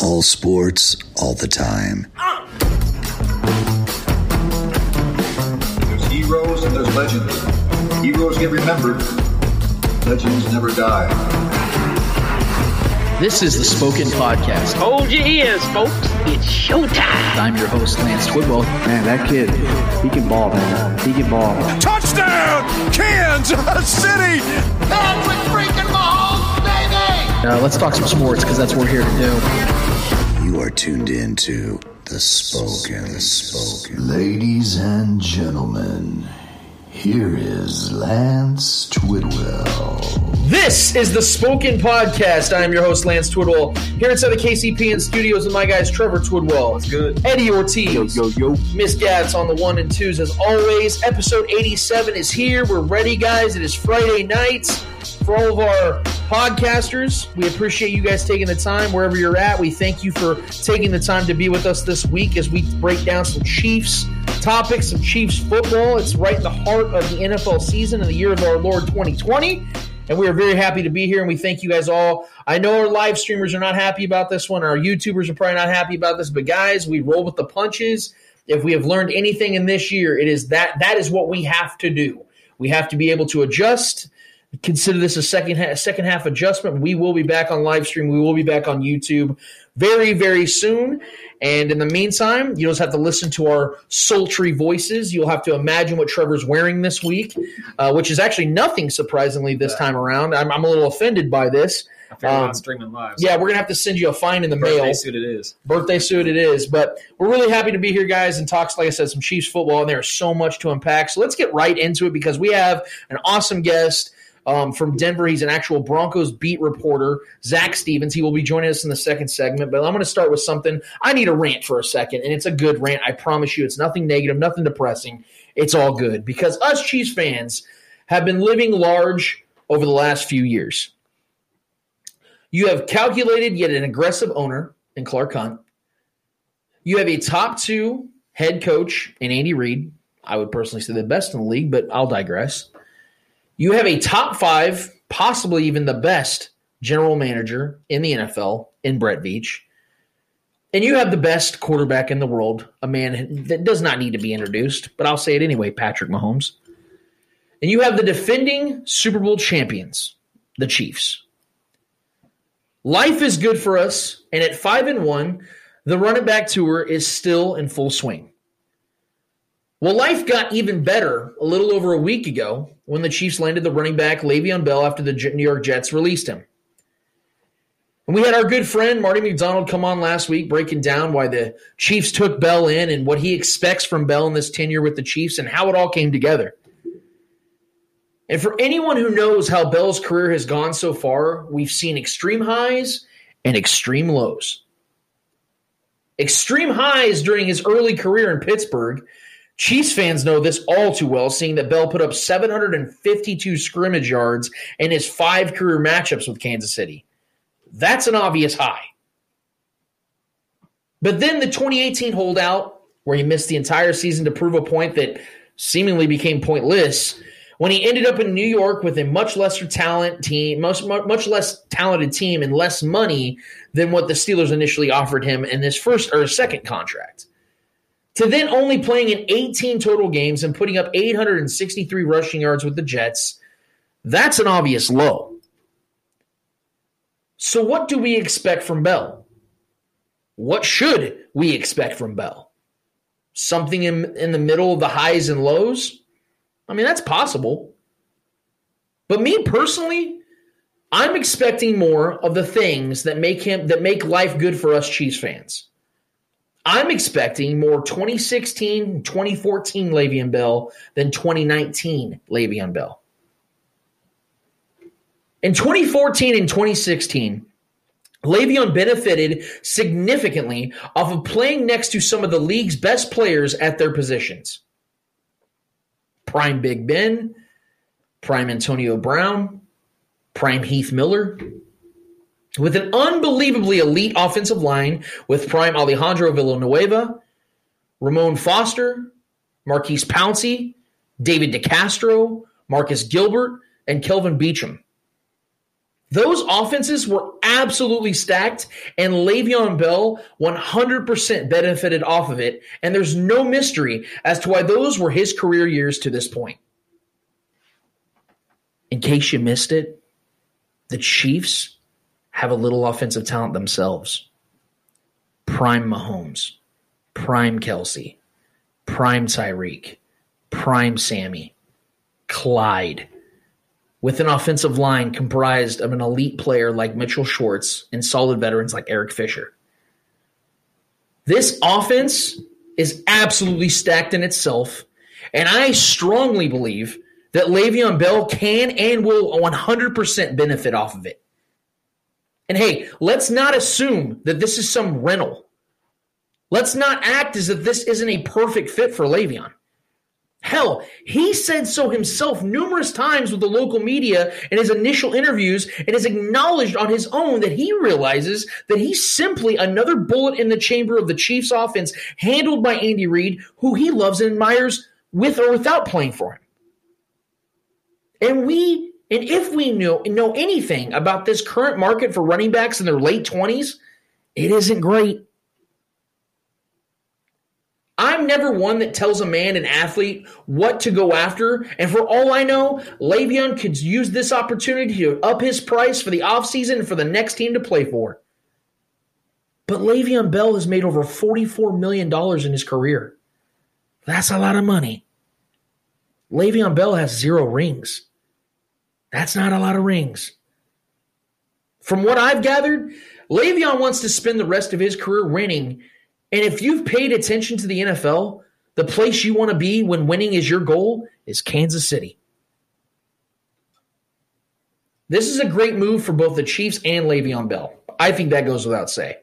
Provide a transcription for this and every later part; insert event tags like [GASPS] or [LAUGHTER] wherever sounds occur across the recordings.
All sports, all the time. There's heroes and there's legends. Heroes get remembered. Legends never die. This is the Spoken Podcast. Hold your ears, folks. It's showtime. I'm your host, Lance Twidwell. Man, that kid, he can ball, man. He can ball. Touchdown, Kansas City! Patrick freaking Mahomes, baby! Uh, let's talk some sports because that's what we're here to do. You are tuned in to the Spoken, the Spoken. Ladies and gentlemen, here is Lance Twidwell. This is the Spoken Podcast. I am your host, Lance Twidwell, here inside the KCPN studios with my guys, Trevor Twidwell. It's good. Eddie Ortiz. Yo, yo. Miss Gats on the one and twos as always. Episode 87 is here. We're ready, guys. It is Friday night. For all of our podcasters, we appreciate you guys taking the time wherever you're at. We thank you for taking the time to be with us this week as we break down some Chiefs topics, some Chiefs football. It's right in the heart of the NFL season in the year of our Lord 2020. And we are very happy to be here, and we thank you guys all. I know our live streamers are not happy about this one. Our YouTubers are probably not happy about this, but guys, we roll with the punches. If we have learned anything in this year, it is that that is what we have to do. We have to be able to adjust. Consider this a second ha- second half adjustment. We will be back on live stream. We will be back on YouTube very very soon. And in the meantime, you just have to listen to our sultry voices. You'll have to imagine what Trevor's wearing this week, uh, which is actually nothing surprisingly this time around. I'm, I'm a little offended by this. Um, streaming live. Yeah, we're gonna have to send you a fine in the birthday mail suit it is. birthday suit it is. But we're really happy to be here, guys, and talks, like I said, some Chiefs football, and there's so much to unpack. So let's get right into it because we have an awesome guest. Um, from Denver, he's an actual Broncos beat reporter, Zach Stevens. He will be joining us in the second segment. But I'm going to start with something. I need a rant for a second, and it's a good rant. I promise you, it's nothing negative, nothing depressing. It's all good because us Chiefs fans have been living large over the last few years. You have calculated yet an aggressive owner in Clark Hunt. You have a top two head coach in Andy Reid. I would personally say the best in the league, but I'll digress. You have a top five, possibly even the best general manager in the NFL in Brett Veach. And you have the best quarterback in the world, a man that does not need to be introduced, but I'll say it anyway Patrick Mahomes. And you have the defending Super Bowl champions, the Chiefs. Life is good for us, and at five and one, the run it back tour is still in full swing. Well, life got even better a little over a week ago when the Chiefs landed the running back Le'Veon Bell after the New York Jets released him. And we had our good friend Marty McDonald come on last week breaking down why the Chiefs took Bell in and what he expects from Bell in this tenure with the Chiefs and how it all came together. And for anyone who knows how Bell's career has gone so far, we've seen extreme highs and extreme lows. Extreme highs during his early career in Pittsburgh. Chiefs fans know this all too well, seeing that Bell put up 752 scrimmage yards in his five career matchups with Kansas City. That's an obvious high. But then the 2018 holdout, where he missed the entire season to prove a point that seemingly became pointless, when he ended up in New York with a much lesser talent team, much, much less talented team, and less money than what the Steelers initially offered him in this first or second contract. To then only playing in 18 total games and putting up 863 rushing yards with the Jets, that's an obvious low. So, what do we expect from Bell? What should we expect from Bell? Something in, in the middle of the highs and lows? I mean, that's possible. But me personally, I'm expecting more of the things that make him that make life good for us Chiefs fans. I'm expecting more 2016, 2014 Le'Veon Bell than 2019 Le'Veon Bell. In 2014 and 2016, Le'Veon benefited significantly off of playing next to some of the league's best players at their positions. Prime Big Ben, Prime Antonio Brown, Prime Heath Miller. With an unbelievably elite offensive line with Prime Alejandro Villanueva, Ramon Foster, Maurkice Pouncey, David DeCastro, Marcus Gilbert, and Kelvin Beachum. Those offenses were absolutely stacked, and Le'Veon Bell 100% benefited off of it. And there's no mystery as to why those were his career years to this point. In case you missed it, the Chiefs have a little offensive talent themselves. Prime Mahomes, Prime Kelce, Prime Tyreek, Prime Sammy, Clyde, with an offensive line comprised of an elite player like Mitchell Schwartz and solid veterans like Eric Fisher. This offense is absolutely stacked in itself, and I strongly believe that Le'Veon Bell can and will 100% benefit off of it. And hey, let's not assume that this is some rental. Let's not act as if this isn't a perfect fit for Le'Veon. Hell, he said so himself numerous times with the local media in his initial interviews and has acknowledged on his own that he realizes that he's simply another bullet in the chamber of the Chiefs offense handled by Andy Reid, who he loves and admires with or without playing for him. And we and if we know know anything about this current market for running backs in their late 20s, it isn't great. I'm never one that tells a man, an athlete, what to go after. And for all I know, Le'Veon could use this opportunity to up his price for the offseason and for the next team to play for. But Le'Veon Bell has made over $44 million in his career. That's a lot of money. Le'Veon Bell has zero rings. That's not a lot of rings. From what I've gathered, Le'Veon wants to spend the rest of his career winning and if you've paid attention to the NFL, the place you want to be when winning is your goal is Kansas City. This is a great move for both the Chiefs and Le'Veon Bell. I think that goes without say.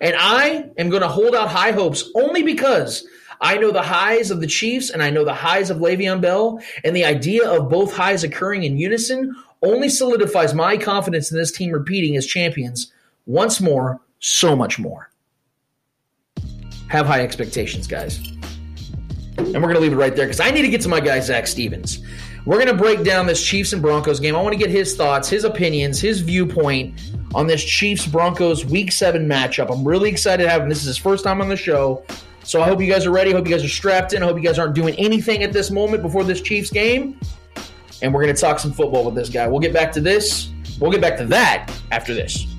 And I am going to hold out high hopes only because I know the highs of the Chiefs and I know the highs of Le'Veon Bell, and the idea of both highs occurring in unison only solidifies my confidence in this team repeating as champions once more, so much more have high expectations, guys. And we're going to leave it right there because I need to get to my guy, Zach Stevens. We're going to break down this Chiefs and Broncos game. I want to get his thoughts, his opinions, his viewpoint on this Chiefs Broncos Week 7 matchup. I'm really excited to have him. This is his first time on the show. So I hope you guys are ready. I hope you guys are strapped in. I hope you guys aren't doing anything at this moment before this Chiefs game. And we're going to talk some football with this guy. We'll get back to this. We'll get back to that after this.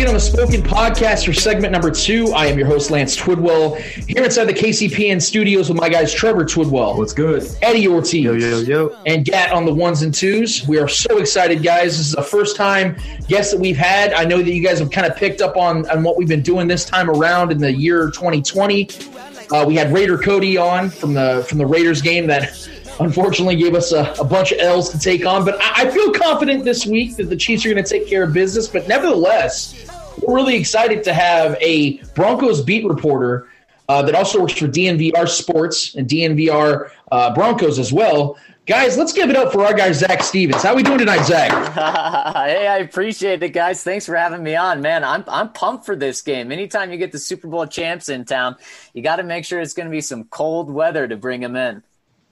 Get on the Spoken Podcast for segment number two. I am your host, Lance Twidwell, here inside the KCPN studios with my guys, Trevor Twidwell. What's good? Eddie Ortiz. Yo, yo, yo. And Gat on the ones and twos. We are so excited, guys. This is the first time guest that we've had. I know that you guys have kind of picked up on, on what we've been doing this time around in the year 2020. Uh, we had Raider Cody on from the from the Raiders game that unfortunately gave us a, a, bunch of L's to take on. But I, I feel confident this week that the Chiefs are going to take care of business. But nevertheless, really excited to have a Broncos beat reporter uh, that also works for DNVR Sports and DNVR uh, Broncos as well. Guys, let's give it up for our guy Zach Stevens. How are we doing tonight, Zach? [LAUGHS] hey, I appreciate it, guys. Thanks for having me on, man. I'm I'm pumped for this game. Anytime you get the Super Bowl champs in town, you got to make sure it's going to be some cold weather to bring them in.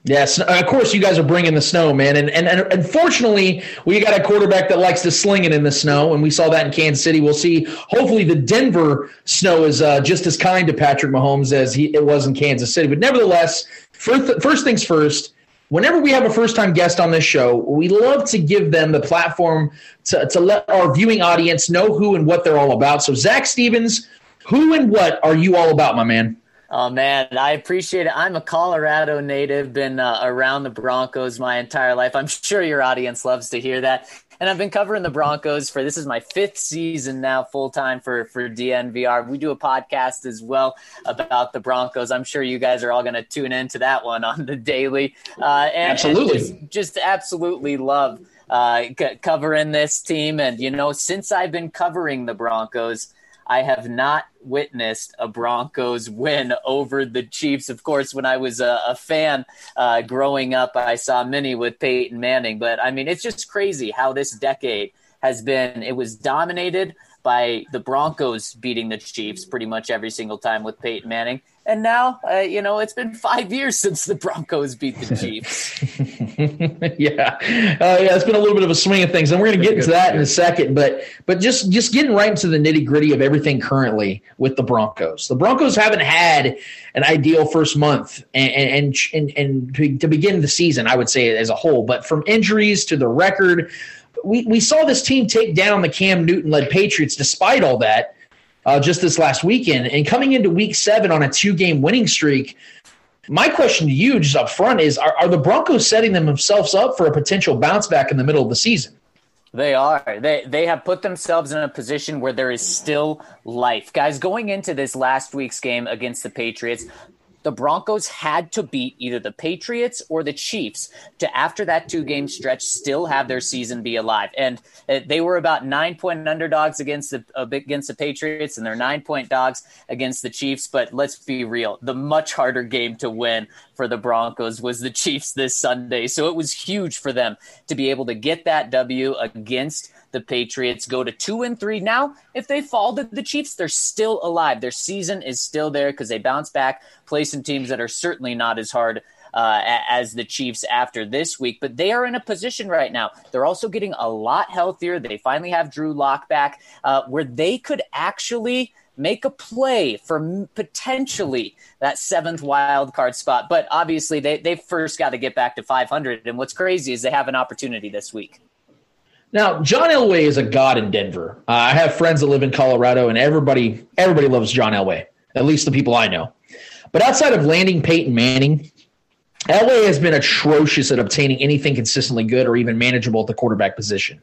Yes, of course you guys are bringing the snow, man, and, and and unfortunately we got a quarterback that likes to sling it in the snow, and we saw that in Kansas City. We'll see. Hopefully, the Denver snow is uh, just as kind to Patrick Mahomes as he, it was in Kansas City. But nevertheless, first, first things first. Whenever we have a first time guest on this show, we love to give them the platform to, to let our viewing audience know who and what they're all about. So, Zach Stevens, who and what are you all about, my man? Oh man, I appreciate it. I'm a Colorado native, been uh, around the Broncos my entire life. I'm sure your audience loves to hear that. And I've been covering the Broncos for this is my fifth season now, full time for for DNVR. We do a podcast as well about the Broncos. I'm sure you guys are all going to tune into that one on the daily. Uh, and, absolutely, and just, just, absolutely love uh, c- covering this team. And you know, since I've been covering the Broncos. I have not witnessed a Broncos win over the Chiefs. Of course, when I was a, a fan uh, growing up, I saw many with Peyton Manning. But I mean, it's just crazy how this decade has been. It was dominated by the Broncos beating the Chiefs pretty much every single time with Peyton Manning. And now, uh, you know, it's been five years since the Broncos beat the [LAUGHS] Chiefs. [LAUGHS] yeah, uh, yeah, it's been a little bit of a swing of things, and we're going to get into that in a second. But but just just getting right into the nitty gritty of everything currently with the Broncos. The Broncos haven't had an ideal first month, and and and, and to begin the season, I would say as a whole. But from injuries to the record, we we saw this team take down the Cam Newton led Patriots. Despite all that uh, just this last weekend. And coming into week seven on a two game winning streak, my question to you, just up front, is are, are the Broncos setting themselves up for a potential bounce back in the middle of the season? They are. They they have put themselves in a position where there is still life. Guys, going into this last week's game against the Patriots, the Broncos had to beat either the Patriots or the Chiefs to, after that two game stretch, still have their season be alive. And uh, they were about nine point underdogs against the against the Patriots, and they're nine point dogs against the Chiefs. But let's be real, the much harder game to win for the Broncos was the [LAUGHS] Chiefs this Sunday. So it was huge for them to be able to get that W against the Patriots go to two and three. Now, if they fall to the Chiefs, they're still alive. Their season is still there because they bounce back, play some teams that are certainly not as hard uh, as the Chiefs after this week. But they are in a position right now. They're also getting a lot healthier. They finally have Drew Lock back, uh, where they could actually make a play for potentially that seventh wild card spot. But obviously, they they first got to get back to 500. And what's crazy is they have an opportunity this week. Now, John Elway is a god in Denver. Uh, I have friends that live in Colorado, and everybody everybody loves John Elway. At least the people I know. But outside of landing Peyton Manning, Elway has been atrocious at obtaining anything consistently good or even manageable at the quarterback position.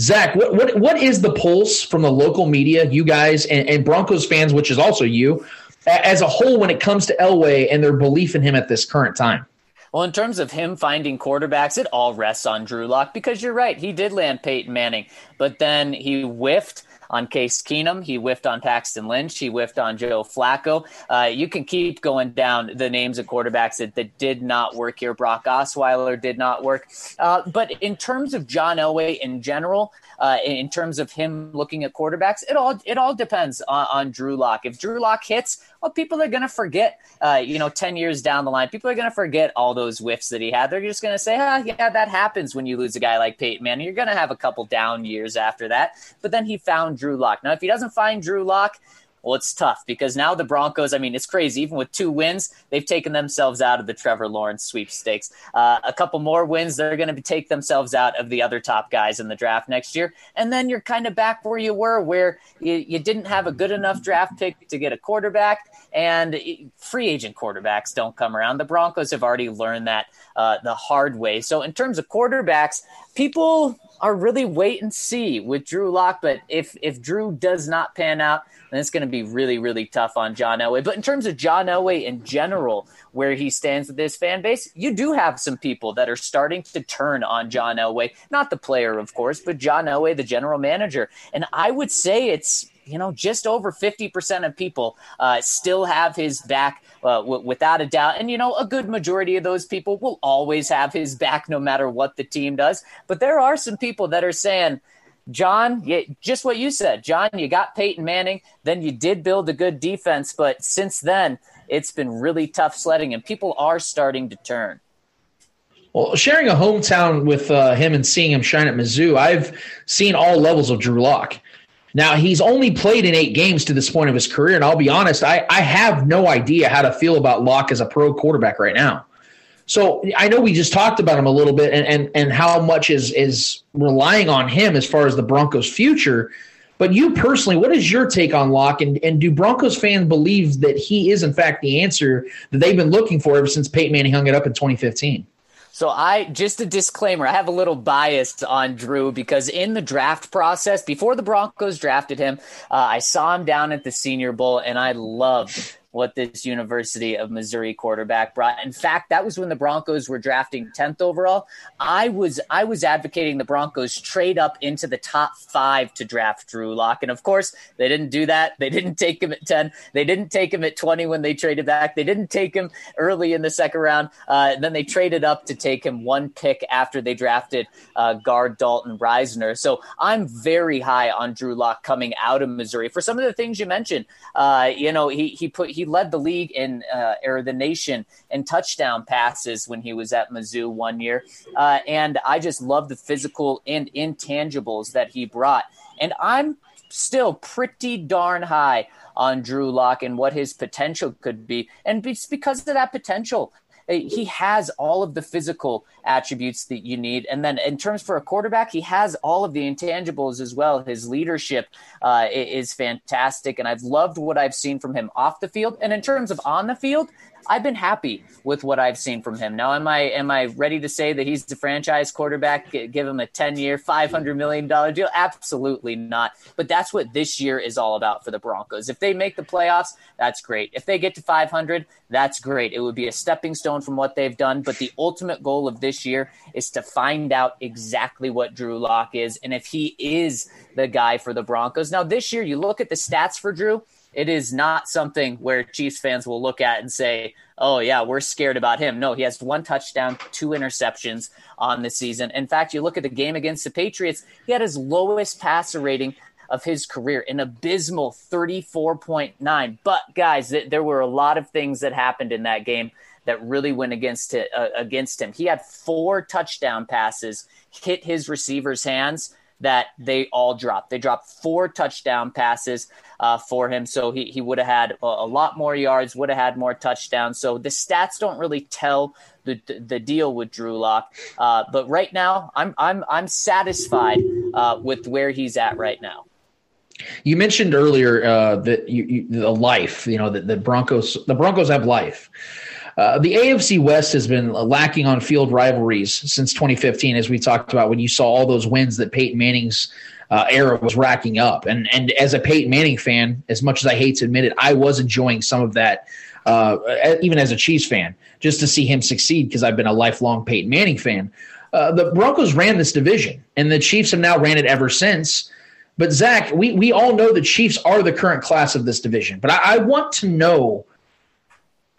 Zach, what what, what is the pulse from the local media, you guys, and, and Broncos fans, which is also you, as a whole, when it comes to Elway and their belief in him at this current time? Well, in terms of him finding quarterbacks, it all rests on Drew Lock because you're right. He did land Peyton Manning, but then he whiffed on Case Keenum. He whiffed on Paxton Lynch. He whiffed on Joe Flacco. Uh, you can keep going down the names of quarterbacks that, that did not work here. Brock Osweiler did not work. Uh, but in terms of John Elway in general, uh, in terms of him looking at quarterbacks, it all it all depends on, on Drew Lock. If Drew Lock hits, well, people are going to forget. Uh, you know, ten years down the line, people are going to forget all those whiffs that he had. They're just going to say, "Ah, yeah, that happens when you lose a guy like Peyton Manning. You're going to have a couple down years after that." But then he found Drew Lock. Now, if he doesn't find Drew Lock, well, it's tough because now the Broncos, I mean, it's crazy. Even with two wins, they've taken themselves out of the Trevor Lawrence sweepstakes. Uh, a couple more wins, they're going to take themselves out of the other top guys in the draft next year. And then you're kind of back where you were, where you, you didn't have a good enough draft pick to get a quarterback, and free agent quarterbacks don't come around. The Broncos have already learned that uh, the hard way. So, in terms of quarterbacks, people are really wait and see with Drew Lock. But if if Drew does not pan out, then it's going to be really really tough on John Elway. But in terms of John Elway in general, where he stands with his fan base, you do have some people that are starting to turn on John Elway, not the player, of course, but John Elway, the general manager. And I would say it's you know, just over 50% of people uh, still have his back uh, w- without a doubt. And, you know, a good majority of those people will always have his back no matter what the team does. But there are some people that are saying, John, you, just what you said, John, you got Peyton Manning, then you did build a good defense. But since then, it's been really tough sledding, and people are starting to turn. Well, sharing a hometown with uh, him and seeing him shine at Mizzou, I've seen all levels of Drew Lock. Now he's only played in eight games to this point of his career, and I'll be honest, I, I have no idea how to feel about Lock as a pro quarterback right now. So I know we just talked about him a little bit and, and, and how much is is relying on him as far as the Broncos' future. But you personally, what is your take on Lock? And, and do Broncos fans believe that he is in fact the answer that they've been looking for ever since Peyton Manning hung it up in 2015? So I just a disclaimer, I have a little bias on Drew because in the draft process, before the Broncos drafted him, uh, I saw him down at the Senior Bowl and I loved what this University of Missouri quarterback brought. In fact, that was when the Broncos were drafting 10th overall. I was I was advocating the Broncos trade up into the top 5 to draft Drew Lock. And of course, they didn't do that. They didn't take him at 10. They didn't take him at 20 when they traded back. They didn't take him early in the second round. Uh, then they traded up to take him one pick after they drafted uh, guard Dalton Risner. So I'm very high on Drew Lock coming out of Missouri for some of the things you mentioned. Uh, you know, he he put he led the league in uh, or the nation in touchdown passes when he was at Mizzou one year, uh, and I just love the physical and intangibles that he brought. And I'm still pretty darn high on Drew Lock and what his potential could be, and it's because of that potential he has all of the physical attributes that you need. And then in terms for a quarterback, he has all of the intangibles as well. His leadership uh, is fantastic. And I've loved what I've seen from him off the field. And in terms of on the field, I've been happy with what I've seen from him. Now, am I am I ready to say that he's the franchise quarterback? Give him a ten year, five hundred million dollar deal? Absolutely not. But that's what this year is all about for the Broncos. If they make the playoffs, that's great. If they get to five hundred, that's great. It would be a stepping stone from what they've done. But the ultimate goal of this year is to find out exactly what Drew Lock is and if he is the guy for the Broncos. Now, this year, you look at the stats for Drew it is not something where Chiefs fans will look at and say, "Oh yeah, we're scared about him." No, he has one touchdown, two interceptions on the season. In fact, you look at the game against the Patriots, he had his lowest passer rating of his career, an abysmal 34.9. But guys, th- there were a lot of things that happened in that game that really went against uh, against him. He had four touchdown passes hit his receivers' hands that they all dropped. They dropped four touchdown passes uh, for him, so he, he would have had a, a, lot more yards, would have had more touchdowns. So the stats don't really tell the the deal with Drew Lock. Uh, but right now, I'm I'm I'm satisfied uh, with where he's at right now. You mentioned earlier uh, that you, you, the life, you know, that the Broncos the Broncos have life. Uh, the AFC West has been lacking on field rivalries since 2015, as we talked about when you saw all those wins that Peyton Manning's uh, era was racking up. And and as a Peyton Manning fan, as much as I hate to admit it, I was enjoying some of that, uh, even as a Chiefs fan, just to see him succeed because I've been a lifelong Peyton Manning fan. Uh, the Broncos ran this division, and the Chiefs have now ran it ever since. But Zach, we we all know the Chiefs are the current class of this division. But I, I want to know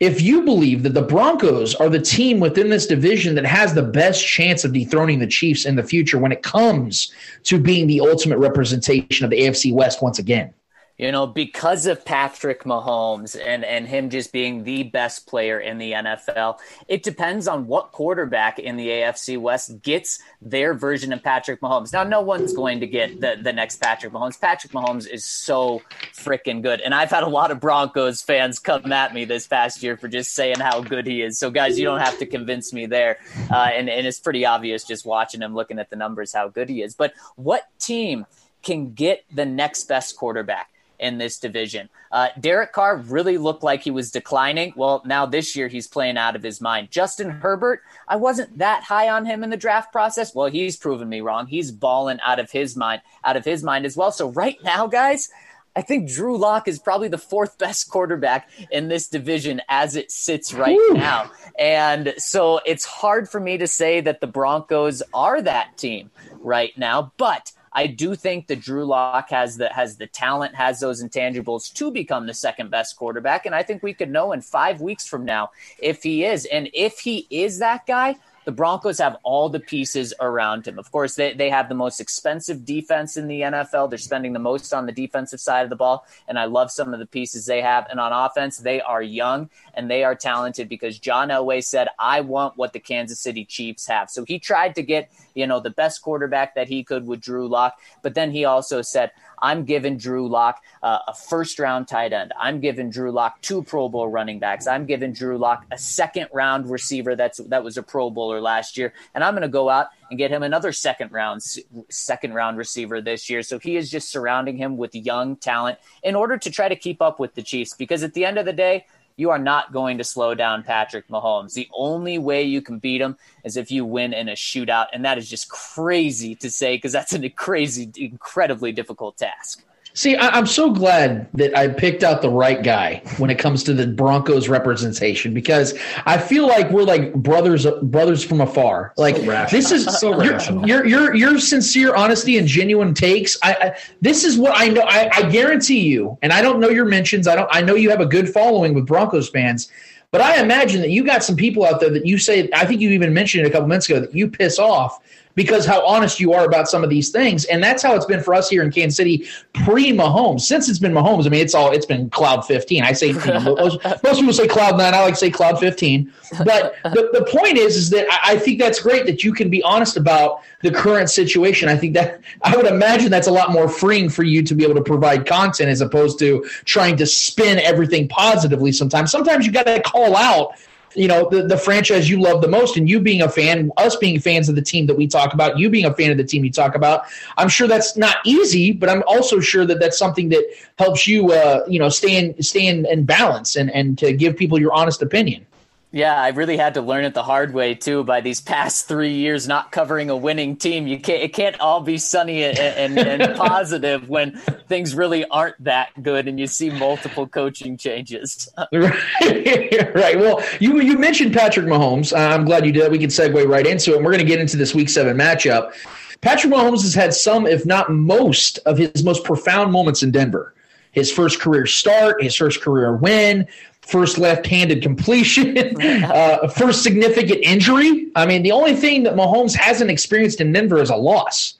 if you believe that the Broncos are the team within this division that has the best chance of dethroning the Chiefs in the future when it comes to being the ultimate representation of the AFC West once again you know, because of Patrick Mahomes and, and him just being the best player in the NFL, it depends on what quarterback in the AFC West gets their version of Patrick Mahomes. Now, no one's going to get the, the next Patrick Mahomes. Patrick Mahomes is so freaking good. And I've had a lot of Broncos fans come at me this past year for just saying how good he is. So, guys, you don't have to convince me there. Uh, and, and it's pretty obvious just watching him, looking at the numbers, how good he is. But what team can get the next best quarterback? In this division. Uh, Derek Carr really looked like he was declining. Well, now this year he's playing out of his mind. Justin Herbert, I wasn't that high on him in the draft process. Well, he's proven me wrong. He's balling out of his mind, out of his mind as well. So right now, guys, I think Drew Lock is probably the fourth best quarterback in this division as it sits right now. And so it's hard for me to say that the Broncos are that team right now, but I do think that Drew Lock has the has the talent, has those intangibles to become the second best quarterback, and I think we could know in five weeks from now if he is, and if he is that guy the Broncos have all the pieces around him. Of course, they, they have the most expensive defense in the NFL. They're spending the most on the defensive side of the ball. And I love some of the pieces they have. And on offense, they are young and they are talented because John Elway said, I want what the Kansas City Chiefs have. So he tried to get, you know, the best quarterback that he could with Drew Lock. But then he also said, I'm giving Drew Lock uh, a first round tight end. I'm giving Drew Lock two Pro Bowl running backs. I'm giving Drew Lock a second round receiver that's that was a Pro Bowler last year, and I'm going to go out and get him another second round second round receiver this year. So he is just surrounding him with young talent in order to try to keep up with the Chiefs because at the end of the day you are not going to slow down Patrick Mahomes. The only way you can beat him is if you win in a shootout. And that is just crazy to say because that's a crazy, incredibly difficult task. See, I, am so glad that I picked out the right guy when it comes to the Broncos representation because I feel like we're like brothers, brothers from afar. Like so this is [LAUGHS] so your, your, your your sincere honesty and genuine takes. I, I this is what I know. I, I guarantee you, and I don't know your mentions. I don't. I know you have a good following with Broncos fans. But I imagine that you got some people out there that you say, I think you even mentioned it a couple minutes ago, that you piss off because how honest you are about some of these things. And that's how it's been for us here in Kansas City pre Mahomes. Since it's been Mahomes, I mean, it's all it's been cloud 15. I say you know, most, most, people say cloud nine. I like to say cloud 15. But the, the point is, is that I, I think that's great that you can be honest about the current situation. I think that I would imagine that's a lot more freeing for you to be able to provide content as opposed to trying to spin everything positively sometimes. Sometimes you got to call out you know the, the franchise you love the most and you being a fan us being fans of the team that we talk about you being a fan of the team you talk about i'm sure that's not easy but i'm also sure that that's something that helps you uh, you know stay in stay in, in balance and and to give people your honest opinion yeah, I really had to learn it the hard way too. By these past three years, not covering a winning team, you can't it can't all be sunny and, and, and [LAUGHS] positive when things really aren't that good, and you see multiple coaching changes. [LAUGHS] right, [LAUGHS] right. Well, you you mentioned Patrick Mahomes. I'm glad you did. We can segue right into it. And we're going to get into this Week Seven matchup. Patrick Mahomes has had some, if not most, of his most profound moments in Denver his first career start, his first career win, first left-handed completion, [LAUGHS] uh, first significant injury. I mean, the only thing that Mahomes hasn't experienced in Denver is a loss.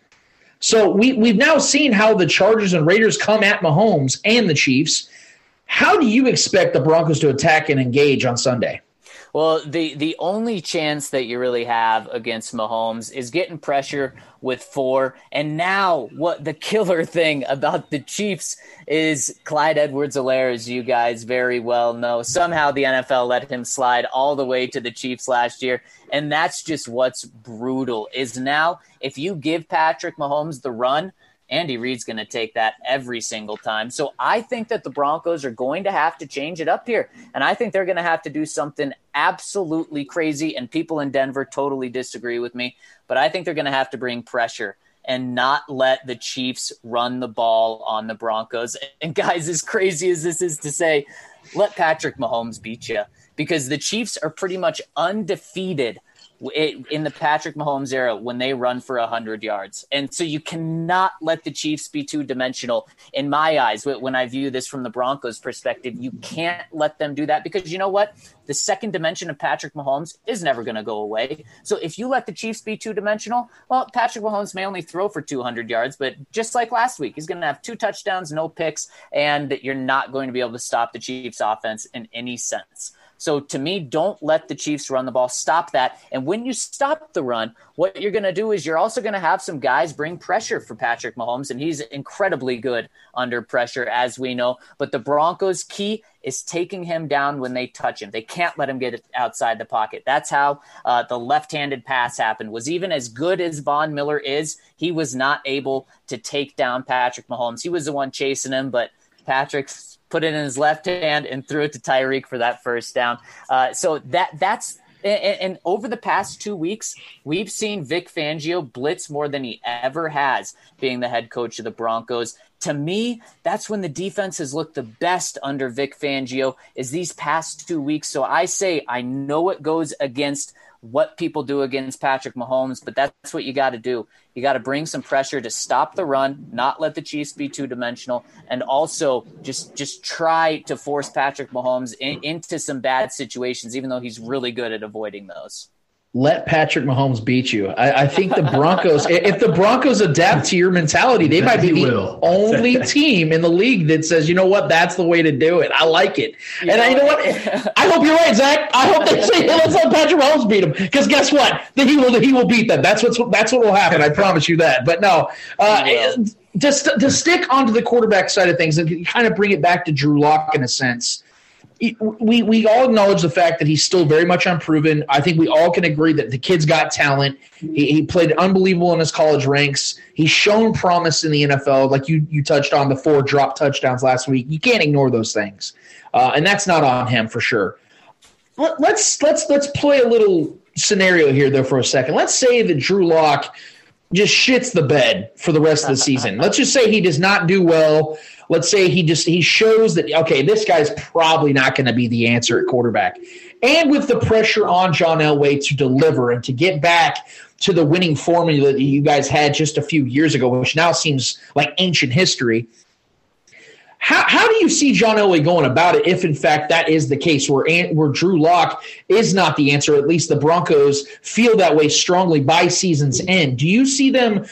So we we've now seen how the Chargers and Raiders come at Mahomes and the Chiefs. How do you expect the Broncos to attack and engage on Sunday? Well, the the only chance that you really have against Mahomes is getting pressure with four. And now, what the killer [LAUGHS] thing about the Chiefs is Clyde Edwards-Helaire, as you guys very well know. Somehow the NFL let him slide all the way to the Chiefs last year. And that's just what's brutal is now if you give Patrick Mahomes the run – Andy Reid's going to take that every single time. So I think that the Broncos are going to have to change it up here. And I think they're going to have to do something absolutely crazy. And people in Denver totally disagree with me. But I think they're going to have to bring pressure and not let the Chiefs run the ball on the Broncos. And guys, as crazy as this is to say, let Patrick Mahomes beat you because the Chiefs are pretty much undefeated in the Patrick Mahomes era when they run for 100 yards. And so you cannot let the Chiefs be two dimensional. In my eyes, when I view this from the Broncos perspective, you can't let them do that because you know what? The second dimension of Patrick Mahomes is never going to go away. So if you let the Chiefs be two dimensional, well, Patrick Mahomes may only throw for 200 yards, but just like last week, he's going to have two touchdowns, no picks, and you're not going to be able to stop the Chiefs offense in any sense. So to me, don't let the Chiefs run the ball. Stop that. And when you stop the run, what you're going to do is you're also going to have some guys bring pressure for Patrick Mahomes, and he's incredibly good under pressure, as we know. But the Broncos' key is taking him down when they touch him. They can't let him get outside the pocket. That's how uh, the left-handed pass happened. Was even as good as Von Miller is, he was not able to take down Patrick Mahomes. He was the one chasing him, but Patrick's put it in his left hand and threw it to Tyreek for that first down. Uh, so that that's and, over the past two weeks, we've seen Vic Fangio blitz more than he ever has, being the head coach of the Broncos. To me, that's when the defense has looked the best under Vic Fangio is these past two weeks. So I say I know it goes against what people do against Patrick Mahomes, but that's what you got to do. You got to bring some pressure to stop the run, not let the Chiefs be two dimensional, and also just just try to force Patrick Mahomes in, into some bad situations, even though he's really good at avoiding those let Patrick Mahomes beat you. I, I think the Broncos, if the Broncos adapt to your mentality, they might be the will. only [LAUGHS] team in the league that says, you know what, that's the way to do it. I like it. You and know, I, you know what? [LAUGHS] I hope you're right, Zach. I hope they say, let's let Patrick Mahomes beat him. Because guess what? Then he will he will beat them. That's what's that's what will happen. I [LAUGHS] promise you that. But no, uh, just to stick onto the quarterback side of things and kind of bring it back to Drew Lock in a sense we we all acknowledge the fact that he's still very much unproven. I think we all can agree that the kid's got talent. He, he, played unbelievable in his college ranks. He's shown promise in the NFL, like you you touched on the four drop touchdowns last week. You can't ignore those things, uh, and that's not on him for sure. Let, let's let's let's play a little scenario here though for a second. Let's say that Drew Lock just shits the bed for the rest of the season. Let's just say he does not do well. Let's say he just he shows that okay, this guy's probably not going to be the answer at quarterback. And with the pressure on John Elway to deliver and to get back to the winning formula that you guys had just a few years ago, which now seems like ancient history. How, how do you see John Elway going about it if, in fact, that is the case where, where Drew Lock is not the answer? At least the Broncos feel that way strongly by season's end. Do you see them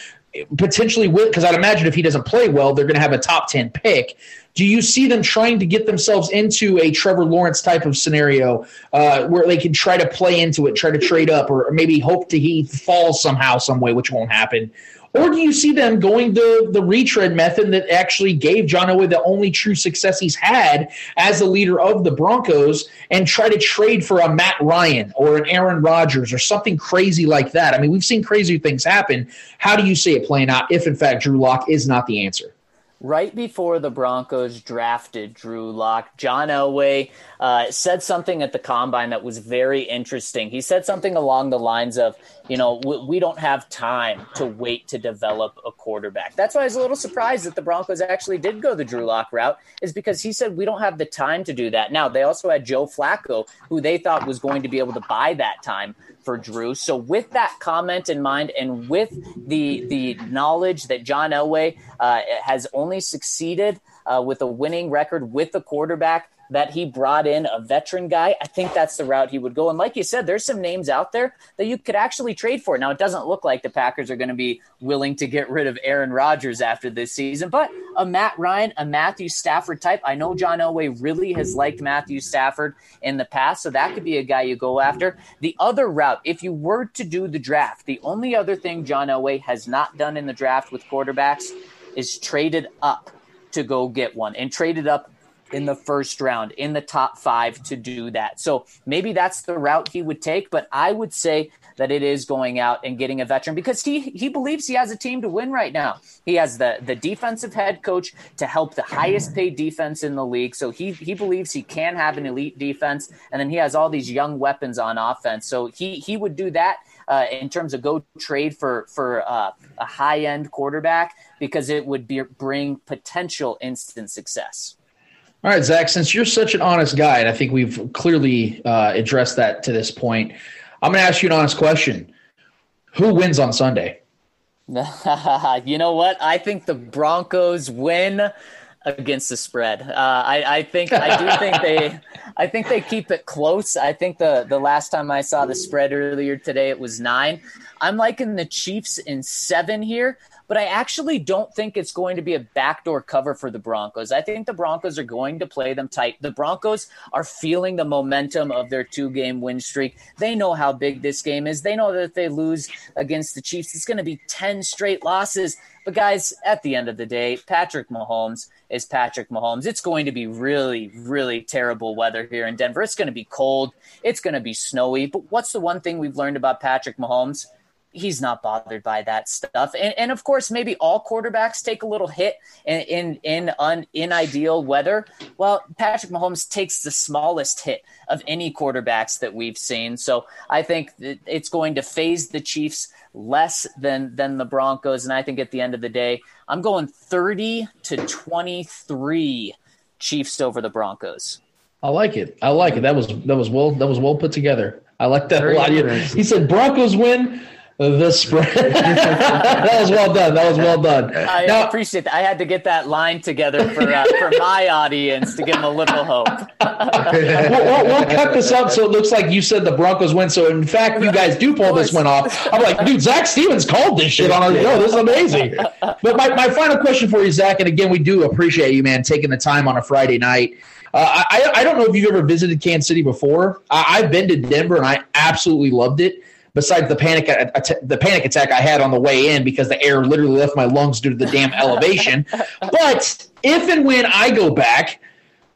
potentially, because I'd imagine if he doesn't play well, they're going to have a top 10 pick. Do you see them trying to get themselves into a Trevor Lawrence type of scenario uh, where they can try to play into it, try to trade up, or maybe hope to he falls somehow, some way, which won't happen? Or do you see them going the, the retread method that actually gave John Elway the only true success he's had as the leader of the Broncos and try to trade for a Matt Ryan or an Aaron Rodgers or something crazy like that? I mean, we've seen crazy things happen. How do you see it playing out if, in fact, Drew Lock is not the answer? Right before the Broncos drafted Drew Lock, John Elway uh, said something at the combine that was very interesting. He said something along the lines of, you know, we, we don't have time to wait to develop a quarterback. That's why I was a little surprised that the Broncos actually did go the Drew Lock route, is because he said we don't have the time to do that. Now, they also had Joe Flacco, who they thought was going to be able to buy that time for Drew. So with that comment in mind, and with the the knowledge that John Elway uh, has only succeeded uh, with a winning record with the quarterback that he brought in a veteran guy, I think that's the route he would go. And like you said, there's some names out there that you could actually trade for. Now, it doesn't look like the Packers are going to be willing to get rid of Aaron Rodgers after this season, but a Matt Ryan, a Matthew Stafford type. I know John Elway really has liked Matthew Stafford in the past, so that could be a guy you go after. The other route, if you were to do the draft, the only other thing John Elway has not done in the draft with quarterbacks is traded up to go get one and traded up in the first round, in the top five to do that. So maybe that's the route he would take, but I would say that it is going out and getting a veteran because he he believes he has a team to win right now. He has the the defensive head coach to help the highest paid defense in the league. So he he believes he can have an elite defense, and then he has all these young weapons on offense. So he he would do that. Uh, in terms of go trade for for uh, a high end quarterback because it would be, bring potential instant success. All right, Zach, since you're such an honest guy, and I think we've clearly uh, addressed that to this point, I'm going to ask you an honest question. Who wins on Sunday? [LAUGHS] you know what? I think the Broncos win against the spread. Uh, I, I, think I do [LAUGHS] think they I think they keep it close. I think the the last time I saw the spread earlier today it was nine. I'm liking the Chiefs in seven here but I actually don't think it's going to be a backdoor cover for the Broncos. I think the Broncos are going to play them tight. The Broncos are feeling the momentum of their two game win streak. They know how big this game is. They know that if they lose against the Chiefs, it's going to be 10 straight losses. But guys, at the end of the day, Patrick Mahomes is Patrick Mahomes. It's going to be really, really terrible weather here in Denver. It's going to be cold. It's going to be snowy. But what's the one thing we've learned about Patrick Mahomes? He's not bothered by that stuff. And, and of course, maybe all quarterbacks take a little hit in in in, un, in ideal weather. Well, Patrick Mahomes takes the smallest hit of any quarterbacks that we've seen. So I think it's going to phase the Chiefs less than than the Broncos. And I think at the end of the day, I'm going 30 to 23 Chiefs over the Broncos. I like it. I like it. That was that was well that was well put together. I like that a lot. He said Broncos win the [LAUGHS] spread. [LAUGHS] that was well done. That was well done. I now, appreciate that. I had to get that line together for uh, for my audience to give them a little hope. [LAUGHS] we'll, we'll, we'll, cut this up so it looks like you said the Broncos win. So in fact, you guys do pull this one off. I'm like, dude, Zach Stevens called this shit on our show. This is amazing. But my, my final question for you, Zach, and again, we do appreciate you, man, taking the time on a Friday night. Uh, I, I don't know if you've ever visited Kansas City before. I, I've been to Denver and I absolutely loved it besides the panic uh, the panic attack I had on the way in because the air literally left my lungs due to the damn elevation. [LAUGHS] But if and when I go back,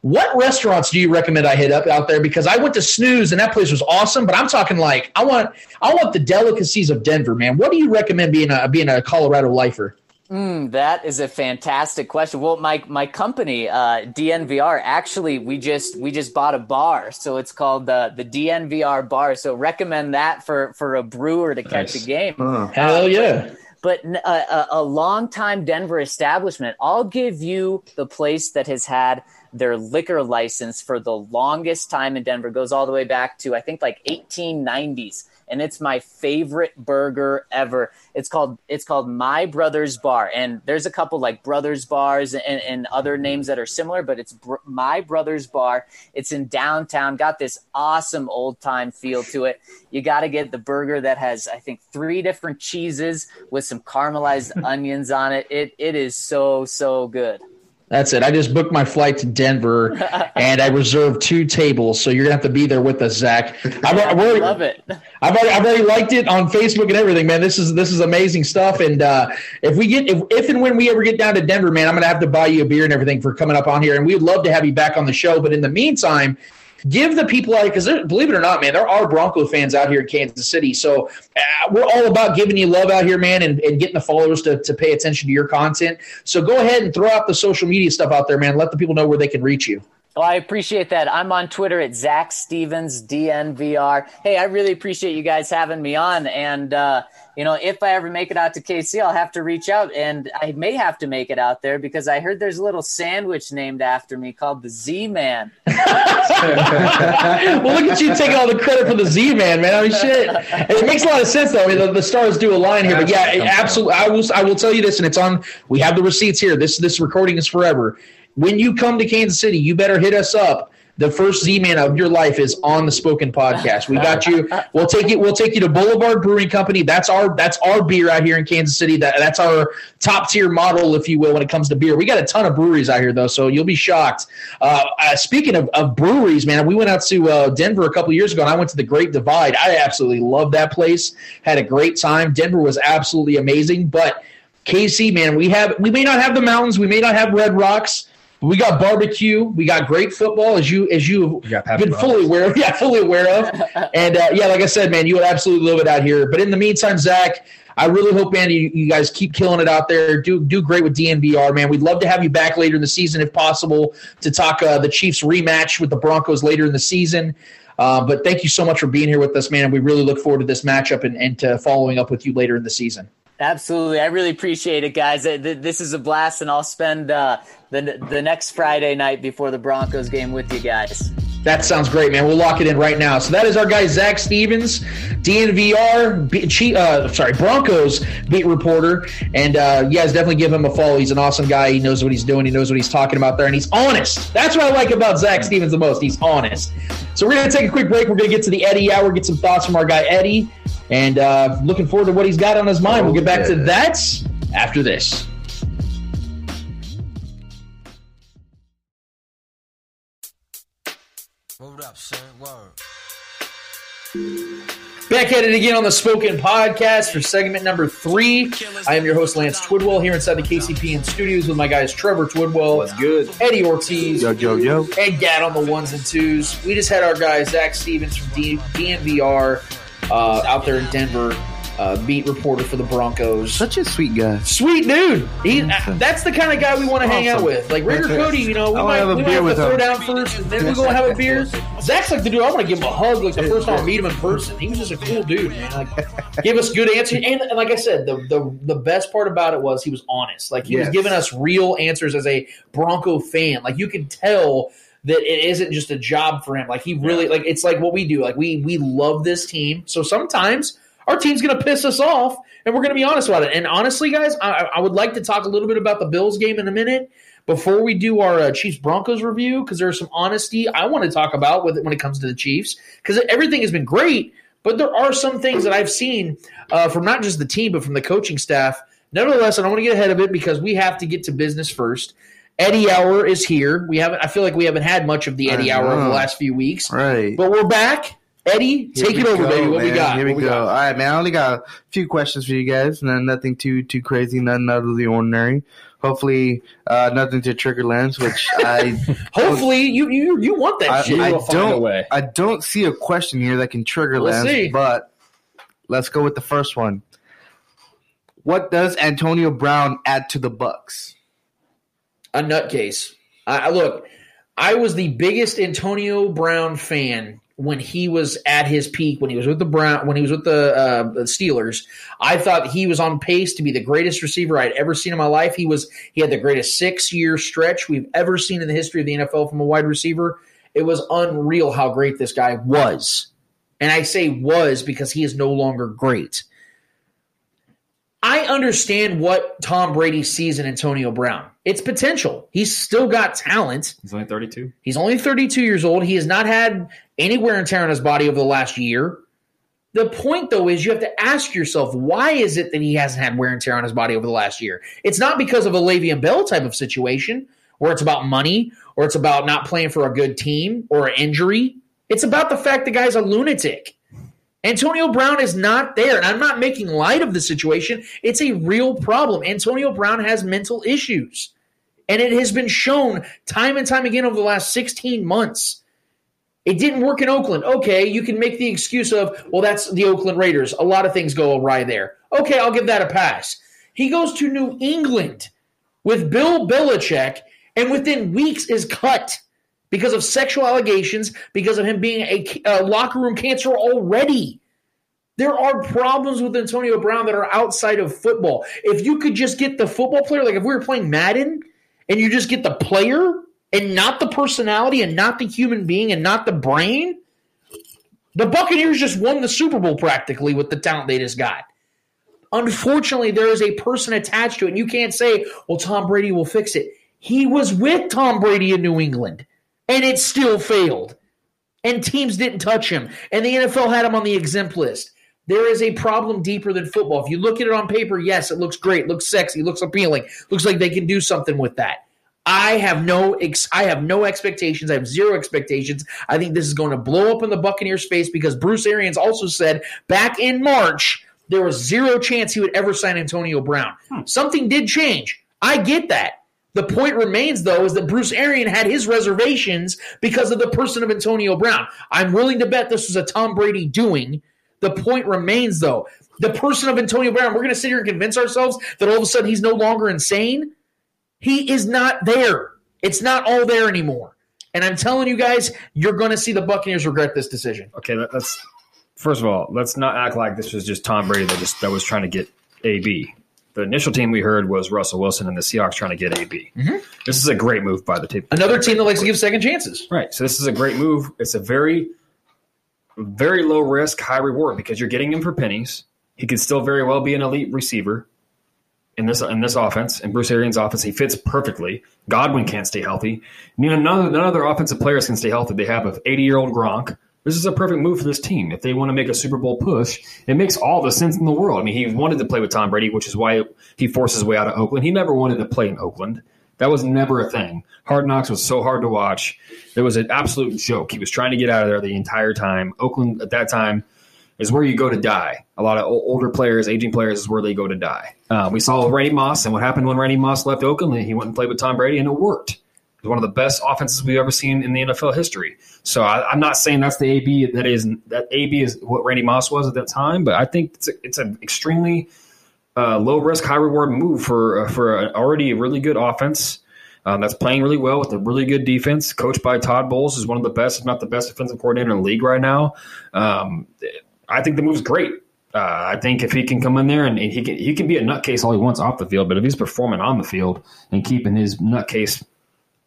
what restaurants do you recommend I hit up out there? Because I went to Snooze and that place was awesome, but I'm talking like I want I want the delicacies of Denver, man. What do you recommend being a being a Colorado lifer? Mm, that is a fantastic question. Well, my my company, uh, DNVR, actually we just we just bought a bar, so it's called the the DNVR bar. So recommend that for for a brewer to catch nice. a game. Uh, Hell yeah! But, but a, a, a long-time Denver establishment. I'll give you the place that has had their liquor license for the longest time in Denver. Goes all the way back to I think like 1890s and it's my favorite burger ever. It's called it's called My Brothers Bar, and there's a couple like Brothers Bars and, and other names that are similar, but it's Br- My Brothers Bar. It's in downtown. Got this awesome old time feel to it. You got to get the burger that has I think three different cheeses with some caramelized [LAUGHS] onions on it. It it is so so good. That's it. I just booked my flight to Denver, [LAUGHS] and I reserved two tables. So you're gonna have to be there with us, Zach. I've, I've already, Love it. I've already, I've already liked it on Facebook and everything, man. This is this is amazing stuff. And uh, if we get if, if and when we ever get down to Denver, man, I'm gonna have to buy you a beer and everything for coming up on here. And we'd love to have you back on the show. But in the meantime, give the people out because believe it or not, man, there are Bronco fans out here in Kansas City. So uh, we're all about giving you love out here, man, and, and getting the followers to, to pay attention to your content. So go ahead and throw out the social media stuff out there, man. Let the people know where they can reach you. Well, I appreciate that. I'm on Twitter at Zac Stevens DNVR. Hey, I really appreciate you guys having me on. And uh, you know, if I ever make it out to KC, I'll have to reach out, and I may have to make it out there because I heard there's a little sandwich named after me called the Z Man. [LAUGHS] well, look at you taking all the credit for the Z Man, man. I mean, shit. It makes a lot of sense, though. I mean, the, the stars do align here, but yeah, absolutely. I will. I will tell you this, and it's on. We have the receipts here. This this recording is forever. When you come to Kansas City, you better hit us up the first Z Man of your life is on the Spoken Podcast. We got you. We'll take you. We'll take you to Boulevard Brewing Company. That's our that's our beer out here in Kansas City. That that's our top tier model, if you will, when it comes to beer. We got a ton of breweries out here though, so you'll be shocked. Uh, uh, speaking of, of breweries, man, we went out to uh, Denver a couple years ago, and I went to the Great Divide. I absolutely loved that place. Had a great time. Denver was absolutely amazing, but. KC, man, we have we may not have the mountains, we may not have red rocks, we got barbecue. We got great football, as you as you have been fully aware of. [LAUGHS] Yeah, fully aware of. and uh, yeah, like I said, man, you would absolutely love it out here. But in the meantime, Zac, I really hope, man, you, you guys keep killing it out there. Do do great with DNVR, man. We'd love to have you back later in the season, if possible, to talk uh, the Chiefs rematch with the Broncos later in the season. Uh, but thank you so much for being here with us, man. We really look forward to this matchup and, and to following up with you later in the season. Absolutely, I really appreciate it, guys. This is a blast, and I'll spend uh, the the next Friday night before the Broncos game with you guys. That sounds great, man. We'll lock it in right now. So that is our guy Zac Stevens, DNVR, uh, sorry Broncos beat reporter, and uh, guys definitely give him a follow. He's an awesome guy. He knows what he's doing. He knows what he's talking about there, and he's honest. That's what I like about Zac Stevens the most. He's honest. So we're gonna take a quick break. We're gonna get to the Eddie hour, get some thoughts from our guy Eddie, and uh, looking forward to what he's got on his mind. We'll get back to that after this. Up, son. Word. Back at it again on the Spoken Podcast for segment number three. I am your host, Lance Twidwell, here inside the KCPN studios with my guys Trevor Twidwell. What's good? Eddie Ortiz. Yo, yo, yo. And Gad on the ones and twos. We just had our guy, Zac Stevens from D- DNVR uh, out there in Denver uh, beat reporter for the Broncos. Such a sweet guy. Sweet dude. He, that's the kind of guy we want to awesome. hang out with. Like Rigger Cody, you know, we might, have a we beer might have with to throw him. down first, and then we go have a beer. Zac's like the dude. I want to give him a hug. Like the first time I meet him in person, he was just a cool dude, man. Like gave us good answers, and, and like I said, the, the the best part about it was he was honest. Like he was giving us real answers as a Bronco fan. Like you can tell that it isn't just a job for him. Like he really like it's like what we do. Like we we love this team. So sometimes our team's going to piss us off, and we're going to be honest about it. And honestly, guys, I, I would like to talk a little bit about the Bills game in a minute before we do our uh, Chiefs Broncos review because there's some honesty I want to talk about with it when it comes to the Chiefs because everything has been great, but there are some things that I've seen uh, from not just the team but from the coaching staff. Nevertheless, I don't want to get ahead of it because we have to get to business first. Eddie Hour is here. We haven't. I feel like we haven't had much of the Eddie Hour over the last few weeks, Right. but we're back. Eddie, Here take it over, go, baby. What we got? Here we What go. got? All right, man. I only got a few questions for you guys. No, nothing too too crazy. Nothing out of the ordinary. Hopefully, uh, nothing to trigger Lance, which [LAUGHS] I Hopefully, you you you want that I, shit. I We'll find a don't. way. I don't see a question here that can trigger We'll Lance. see. But let's go with the first one. What does Antonio Brown add to the Bucks? a nutcase. I, I look. I was the biggest Antonio Brown fan when he was at his peak, when he was with the Brown, when he was with the, uh, Steelers. I thought he was on pace to be the greatest receiver I'd ever seen in my life. He was he had the greatest six year stretch we've ever seen in the history of the NFL from a wide receiver. It was unreal how great this guy was. And I say was because he is no longer great. I understand what Tom Brady sees in Antonio Brown. It's potential. He's still got talent. He's only 32. He's only 32 years old. He has not had any wear and tear on his body over the last year. The point, though, is you have to ask yourself why is it that he hasn't had wear and tear on his body over the last year? It's not because of a Le'Veon Bell type of situation where it's about money or it's about not playing for a good team or an injury. It's about the fact the guy's a lunatic. Antonio Brown is not there. And I'm not making light of the situation. It's a real problem. Antonio Brown has mental issues. And it has been shown time and time again over the last 16 months. It didn't work in Oakland. Okay, you can make the excuse of, well, that's the Oakland Raiders. A lot of things go awry there. Okay, I'll give that a pass. He goes to New England with Bill Belichick and within weeks is cut because of sexual allegations, because of him being a, a locker room cancer already. There are problems with Antonio Brown that are outside of football. If you could just get the football player, like if we were playing Madden and you just get the player and not the personality and not the human being and not the brain, the Buccaneers just won the Super Bowl practically with the talent they just got. Unfortunately, there is a person attached to it, and you can't say, well, Tom Brady will fix it. He was with Tom Brady in New England, and it still failed. And teams didn't touch him, and the NFL had him on the exempt list. There is a problem deeper than football. If you look at it on paper, yes, it looks great, looks sexy, looks appealing, looks like they can do something with that. I have no ex- I have no expectations. I have zero expectations. I think this is going to blow up in the Buccaneers' face because Bruce Arians also said back in March there was zero chance he would ever sign Antonio Brown. Hmm. Something did change. I get that. The point remains, though, is that Bruce Arian had his reservations because of the person of Antonio Brown. I'm willing to bet this was a Tom Brady doing. The point remains, though, the person of Antonio Brown, we're going to sit here and convince ourselves that all of a sudden he's no longer insane. He is not there. It's not all there anymore. And I'm telling you guys, you're going to see the Buccaneers regret this decision. Okay, that's first of all, let's not act like this was just Tom Brady that just that was trying to get AB. The initial team we heard was Russell Wilson and the Seahawks trying to get AB. Mm-hmm. This is a great move by the team. Another team that likes to give second chances. Right. So this is a great move. It's a very, very low risk, high reward because you're getting him for pennies. He could still very well be an elite receiver in this in this offense in Bruce Arians' offense. He fits perfectly. Godwin can't stay healthy. None, none other offensive players can stay healthy. They have a 80 year old Gronk. This is a perfect move for this team. If they want to make a Super Bowl push, it makes all the sense in the world. I mean, he wanted to play with Tom Brady, which is why he forced his way out of Oakland. He never wanted to play in Oakland. That was never a thing. Hard Knocks was so hard to watch. It was an absolute joke. He was trying to get out of there the entire time. Oakland at that time is where you go to die. A lot of older players, aging players, is where they go to die. Uh, we saw Randy Moss, and what happened when Randy Moss left Oakland? He went and played with Tom Brady, and it worked. It was one of the best offenses we've ever seen in the NFL history. So I, I'm not saying that's the AB that is that AB is what Randy Moss was at that time, but I think it's a, it's an extremely uh, low risk, high reward move for for an already a really good offense. Um, that's playing really well with a really good defense, coached by Todd Bowles, is one of the best, if not the best, defensive coordinator in the league right now. Um, I think the move's great. Uh, I think if he can come in there and he can he can be a nutcase all he wants off the field, but if he's performing on the field and keeping his nutcase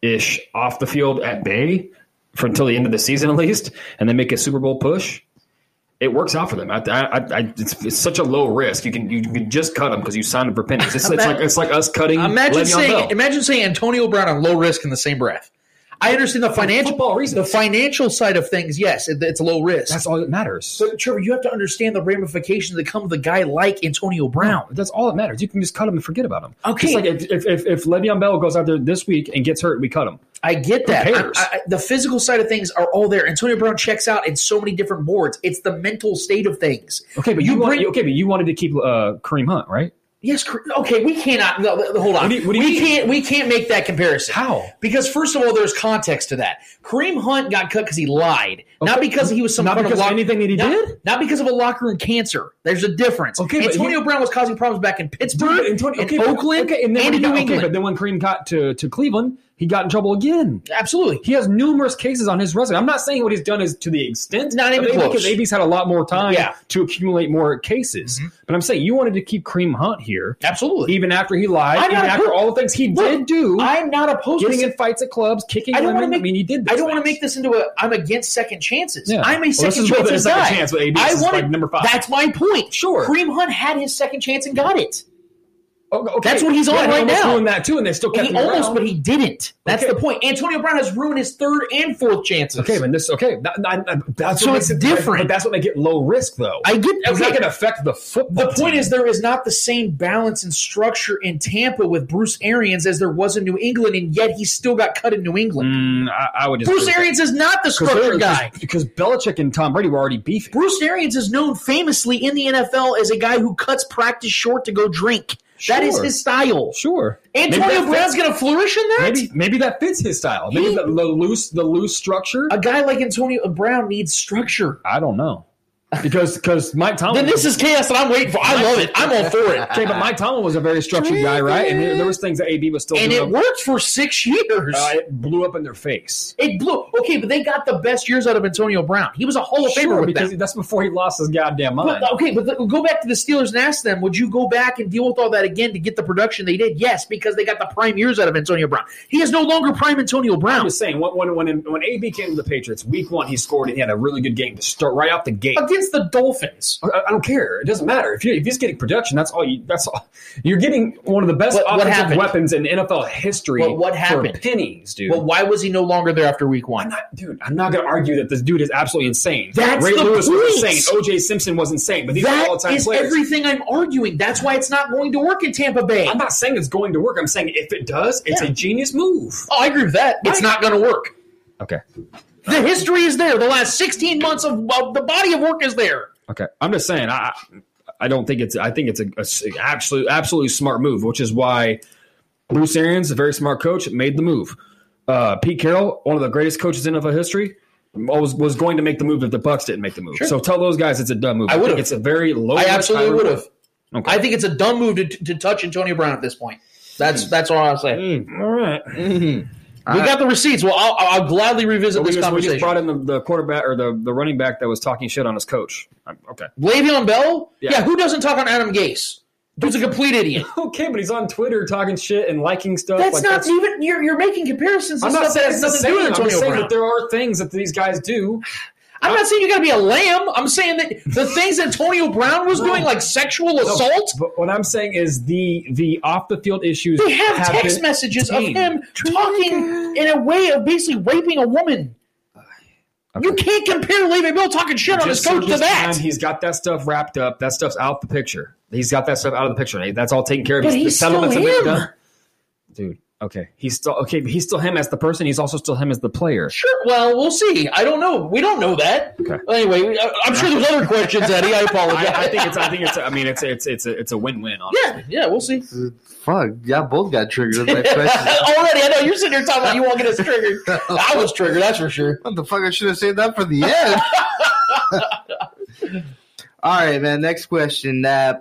ish off the field at bay for until the end of the season at least, and then make a Super Bowl push, it works out for them. I, I, I, it's, it's such a low risk. You can you can just cut them because you signed them for pennies. It's, it's like it's like us cutting. Imagine Le'Veon saying Bell. imagine saying Antonio Brown on low risk in the same breath. I understand the financial the financial side of things. Yes, it, it's low risk. That's all that matters. But Trevor, you have to understand the ramifications that come with a guy like Antonio Brown. That's all that matters. You can just cut him and forget about him. Okay. Like if, if, if, if Le'Veon Bell goes out there this week and gets hurt, we cut him. I get that. I- I- the physical side of things are all there. Antonio Brown checks out in so many different boards. It's the mental state of things. Okay, but you, want, okay, but you wanted to keep uh, Kareem Hunt, right? Yes, okay. We cannot. No, hold on. What do you- what do we mean? can't. We can't make that comparison. How? Because first of all, there's context to that. Kareem Hunt got cut because he lied, not because he was some Not kind because of of lock- anything that he not, did? Not because of a locker room cancer. There's a difference. Okay, Antonio he- Brown was causing problems back in Pittsburgh, Dude, Antonio- okay, Oakland, okay, and, then and New got, England. Okay, but then when Kareem got to, to Cleveland, he got in trouble again. Absolutely. He has numerous cases on his resume. I'm not saying what he's done is to the extent Not even close. because AB's had a lot more time Yeah. Mm-hmm. to accumulate more cases. But I'm saying you wanted to keep Kareem Hunt here. Absolutely. Even after he lied, I'm even after opposed- all the things he Look, did do, I'm not opposed getting to Getting in fights at clubs, kicking I don't women. want to make. I mean, he did. I don't want to make this into a. I'm against second chances. Yeah. I'm a Well, second is more a second guy. chance with AB. I wanted like number five. That's my point. Sure. Kareem Hunt had his second chance and got it. Oh, okay. That's what he's on Yeah, right almost now. Ruined that too, and they still kept He him almost, around. but he didn't. That's Okay. the point. Antonio Brown has ruined his third and fourth chances. Okay, but this okay. That, that- that- that's So what it's makes it different. But that's what make it low risk, though. I get. It's okay. not going to affect the football. The point team. is, there is not the same balance and structure in Tampa with Bruce Arians as there was in New England, and yet he still got cut in New England. Mm, I, I would just Bruce Arians is not the structure guy. because Belichick and Tom Brady were already beefing. Bruce Arians is known famously in the NFL as a guy who cuts practice short to go drink. That is his style. Sure, Antonio Brown's going to flourish in that. Maybe maybe that fits his style. Maybe He- the, the loose the loose structure. A guy like Antonio Brown needs structure. I don't know because because Mike Tomlin. Then this is chaos that I'm waiting for. I love it. I'm all for it. okay, but Mike Tomlin was a very structured guy, right? And there, there was things that AB was still And doing. it worked for six years. Uh, it blew up in their face. It blew. Okay, but they got the best years out of Antonio Brown. He was a Hall of Famer with because them. that's before he lost his goddamn mind. But, okay, but the, go back to the Steelers and ask them: Would you go back and deal with all that again to get the production they did? Yes, because they got the prime years out of Antonio Brown. He is no longer prime Antonio Brown. I'm just saying, when when when, when AB came to the Patriots, week one he scored and he had a really good game to start right out the gate. Against the Dolphins. I, I don't care. It doesn't matter if you if he's getting production. That's all. You, that's all. You're getting one of the best What- what offensive happened? weapons in NFL history. What- what for happened? pennies, dude? Well, why was he no longer there after Week I'm One? not, dude. I'm not going to argue that this dude is absolutely insane. That's Ray the Lewis point. was insane. O.J. Simpson was insane. But these are all time is players. everything I'm arguing. That's why it's not going to work in Tampa Bay. I'm not saying it's going to work. I'm saying if it does, it's Yeah. a genius move. oh, I agree with that. It's not going to work. Okay. The history is there. The last 16 months of, of the body of work is there. Okay, I'm just saying. I I don't think it's. I think it's a absolute absolutely smart move, which is why Bruce Arians, a very smart coach, made the move. Uh, Pete Carroll, one of the greatest coaches in NFL history, was was going to make the move if the Bucks didn't make the move. Sure. So tell those guys it's a dumb move. I would've. It's a very low. I absolutely would have. Okay. I think it's a dumb move to, to touch Antonio Brown at this point. That's that's all I'll say. Mm, all right. We got the receipts. Well, I'll, I'll gladly revisit this just, we just brought in the, the quarterback or the, the running back that was talking shit on his coach. I'm- Okay. Le'Veon Bell? Yeah. Yeah. who doesn't talk on Adam Gase? Dude's a complete idiot. [LAUGHS] Okay, but he's on Twitter talking shit and liking stuff. That's like, not even. You're, you're making comparisons I'm not that saying has nothing to do with I'm saying Brown. that there are things that these guys do. I'm not saying you got to be a lamb. I'm saying that the things Antonio Brown was doing, like sexual assault, But what I'm saying is the the off the field issues. they have, text been messages of him talking in a way of basically raping a woman. You can't compare Le'Veon Bell talking shit on his coach so to that. time, he's got that stuff wrapped up. That stuff's out the picture. He's got that stuff out of the picture. That's all taken care of. But the he's still settlements him. done. Dude, okay, he's still okay. But he's still him as the person. He's also still him as the player. Sure. Well, we'll see. I don't know. We don't know that. Okay. Anyway, I- I'm sure there's other questions, Eddie. I apologize. [LAUGHS] I, I think it's. I think it's. I mean, it's. It's. It's a. It's a win-win. Honestly. yeah, yeah. We'll see. Fuck, y'all both got triggered. my. [LAUGHS] Already, I know you're sitting here talking about you won't get us triggered. [LAUGHS] I was triggered. That's for sure. What the fuck? I should have saved that for the end. All right, man. Next question. Uh,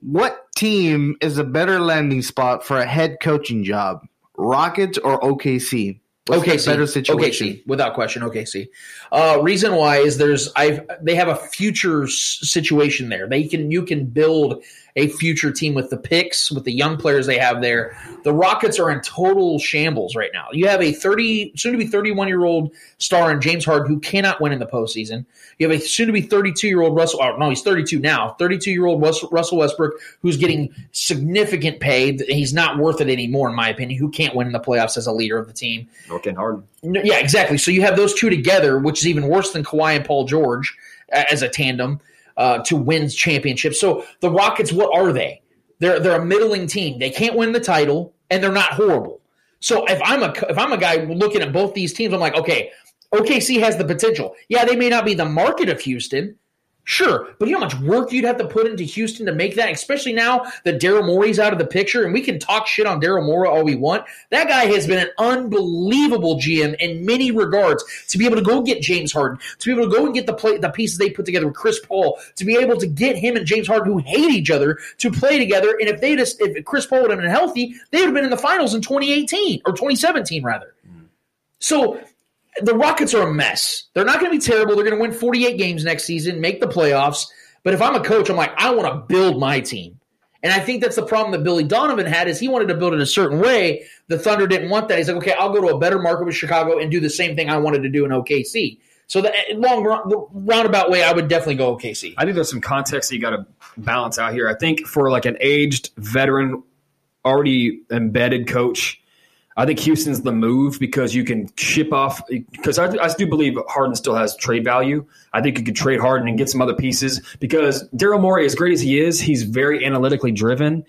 what team is a better landing spot for a head coaching job? Rockets or OKC? What's OKC, better situation? OKC, without question, OKC. Uh, reason why is there's I've they have a future situation there. They can you can build a future team with the picks with the young players they have there. The Rockets are in total shambles right now. You have a thirty soon to be thirty one year old star in James Harden who cannot win in the postseason. You have a soon to be thirty two year old Russell. Oh, no, he's thirty two now. Thirty two year old Russell Westbrook who's getting significant pay. He's not worth it anymore, in my opinion. Who can't win in the playoffs as a leader of the team. Working hard. Yeah, exactly. So you have those two together, which is even worse than Kawhi and Paul George as a tandem uh, to win championships. So the Rockets, what are they? They're they're a middling team. They can't win the title, and they're not horrible. So if I'm a if I'm a guy looking at both these teams, I'm like, okay, OKC has the potential. Yeah, they may not be the market of Houston, Sure, but you know how much work you'd have to put into Houston to make that, especially now that Daryl Morey's out of the picture, and we can talk shit on Daryl Morey all we want. That guy has been an unbelievable GM in many regards. To be able to go get James Harden, to be able to go and get the play, the pieces they put together with Chris Paul, to be able to get him and James Harden, who hate each other, to play together. And if they just if Chris Paul would have been healthy, they would have been in the finals in 2018 or 2017 rather. Mm. So the Rockets are a mess. They're not going to be terrible. They're going to win 48 games next season, make the playoffs. But if I'm a coach, I'm like, I want to build my team. And I think that's the problem that Billy Donovan had is he wanted to build it a certain way. The Thunder didn't want that. He's like, okay, I'll go to a better market with Chicago and do the same thing I wanted to do in OKC. So the eh, long the roundabout way, I would definitely go OKC. I think there's some context that you got to balance out here. I think for like an aged veteran, already embedded coach, I think Houston's the move because you can ship off. Because I, I do believe Harden still has trade value. I think you could trade Harden and get some other pieces because Daryl Morey, as great as he is, he's very analytically driven.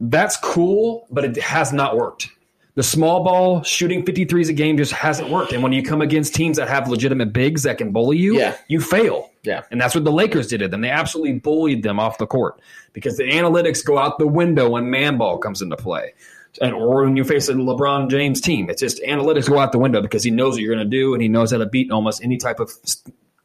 That's cool, but it has not worked. The small ball shooting 53s a game just hasn't worked. And when you come against teams that have legitimate bigs that can bully you, Yeah. you fail. Yeah. And that's what the Lakers did to them. They absolutely bullied them off the court because the analytics go out the window when man ball comes into play. And or when you face a LeBron James team, it's just analytics go out the window because he knows what you're going to do and he knows how to beat almost any type of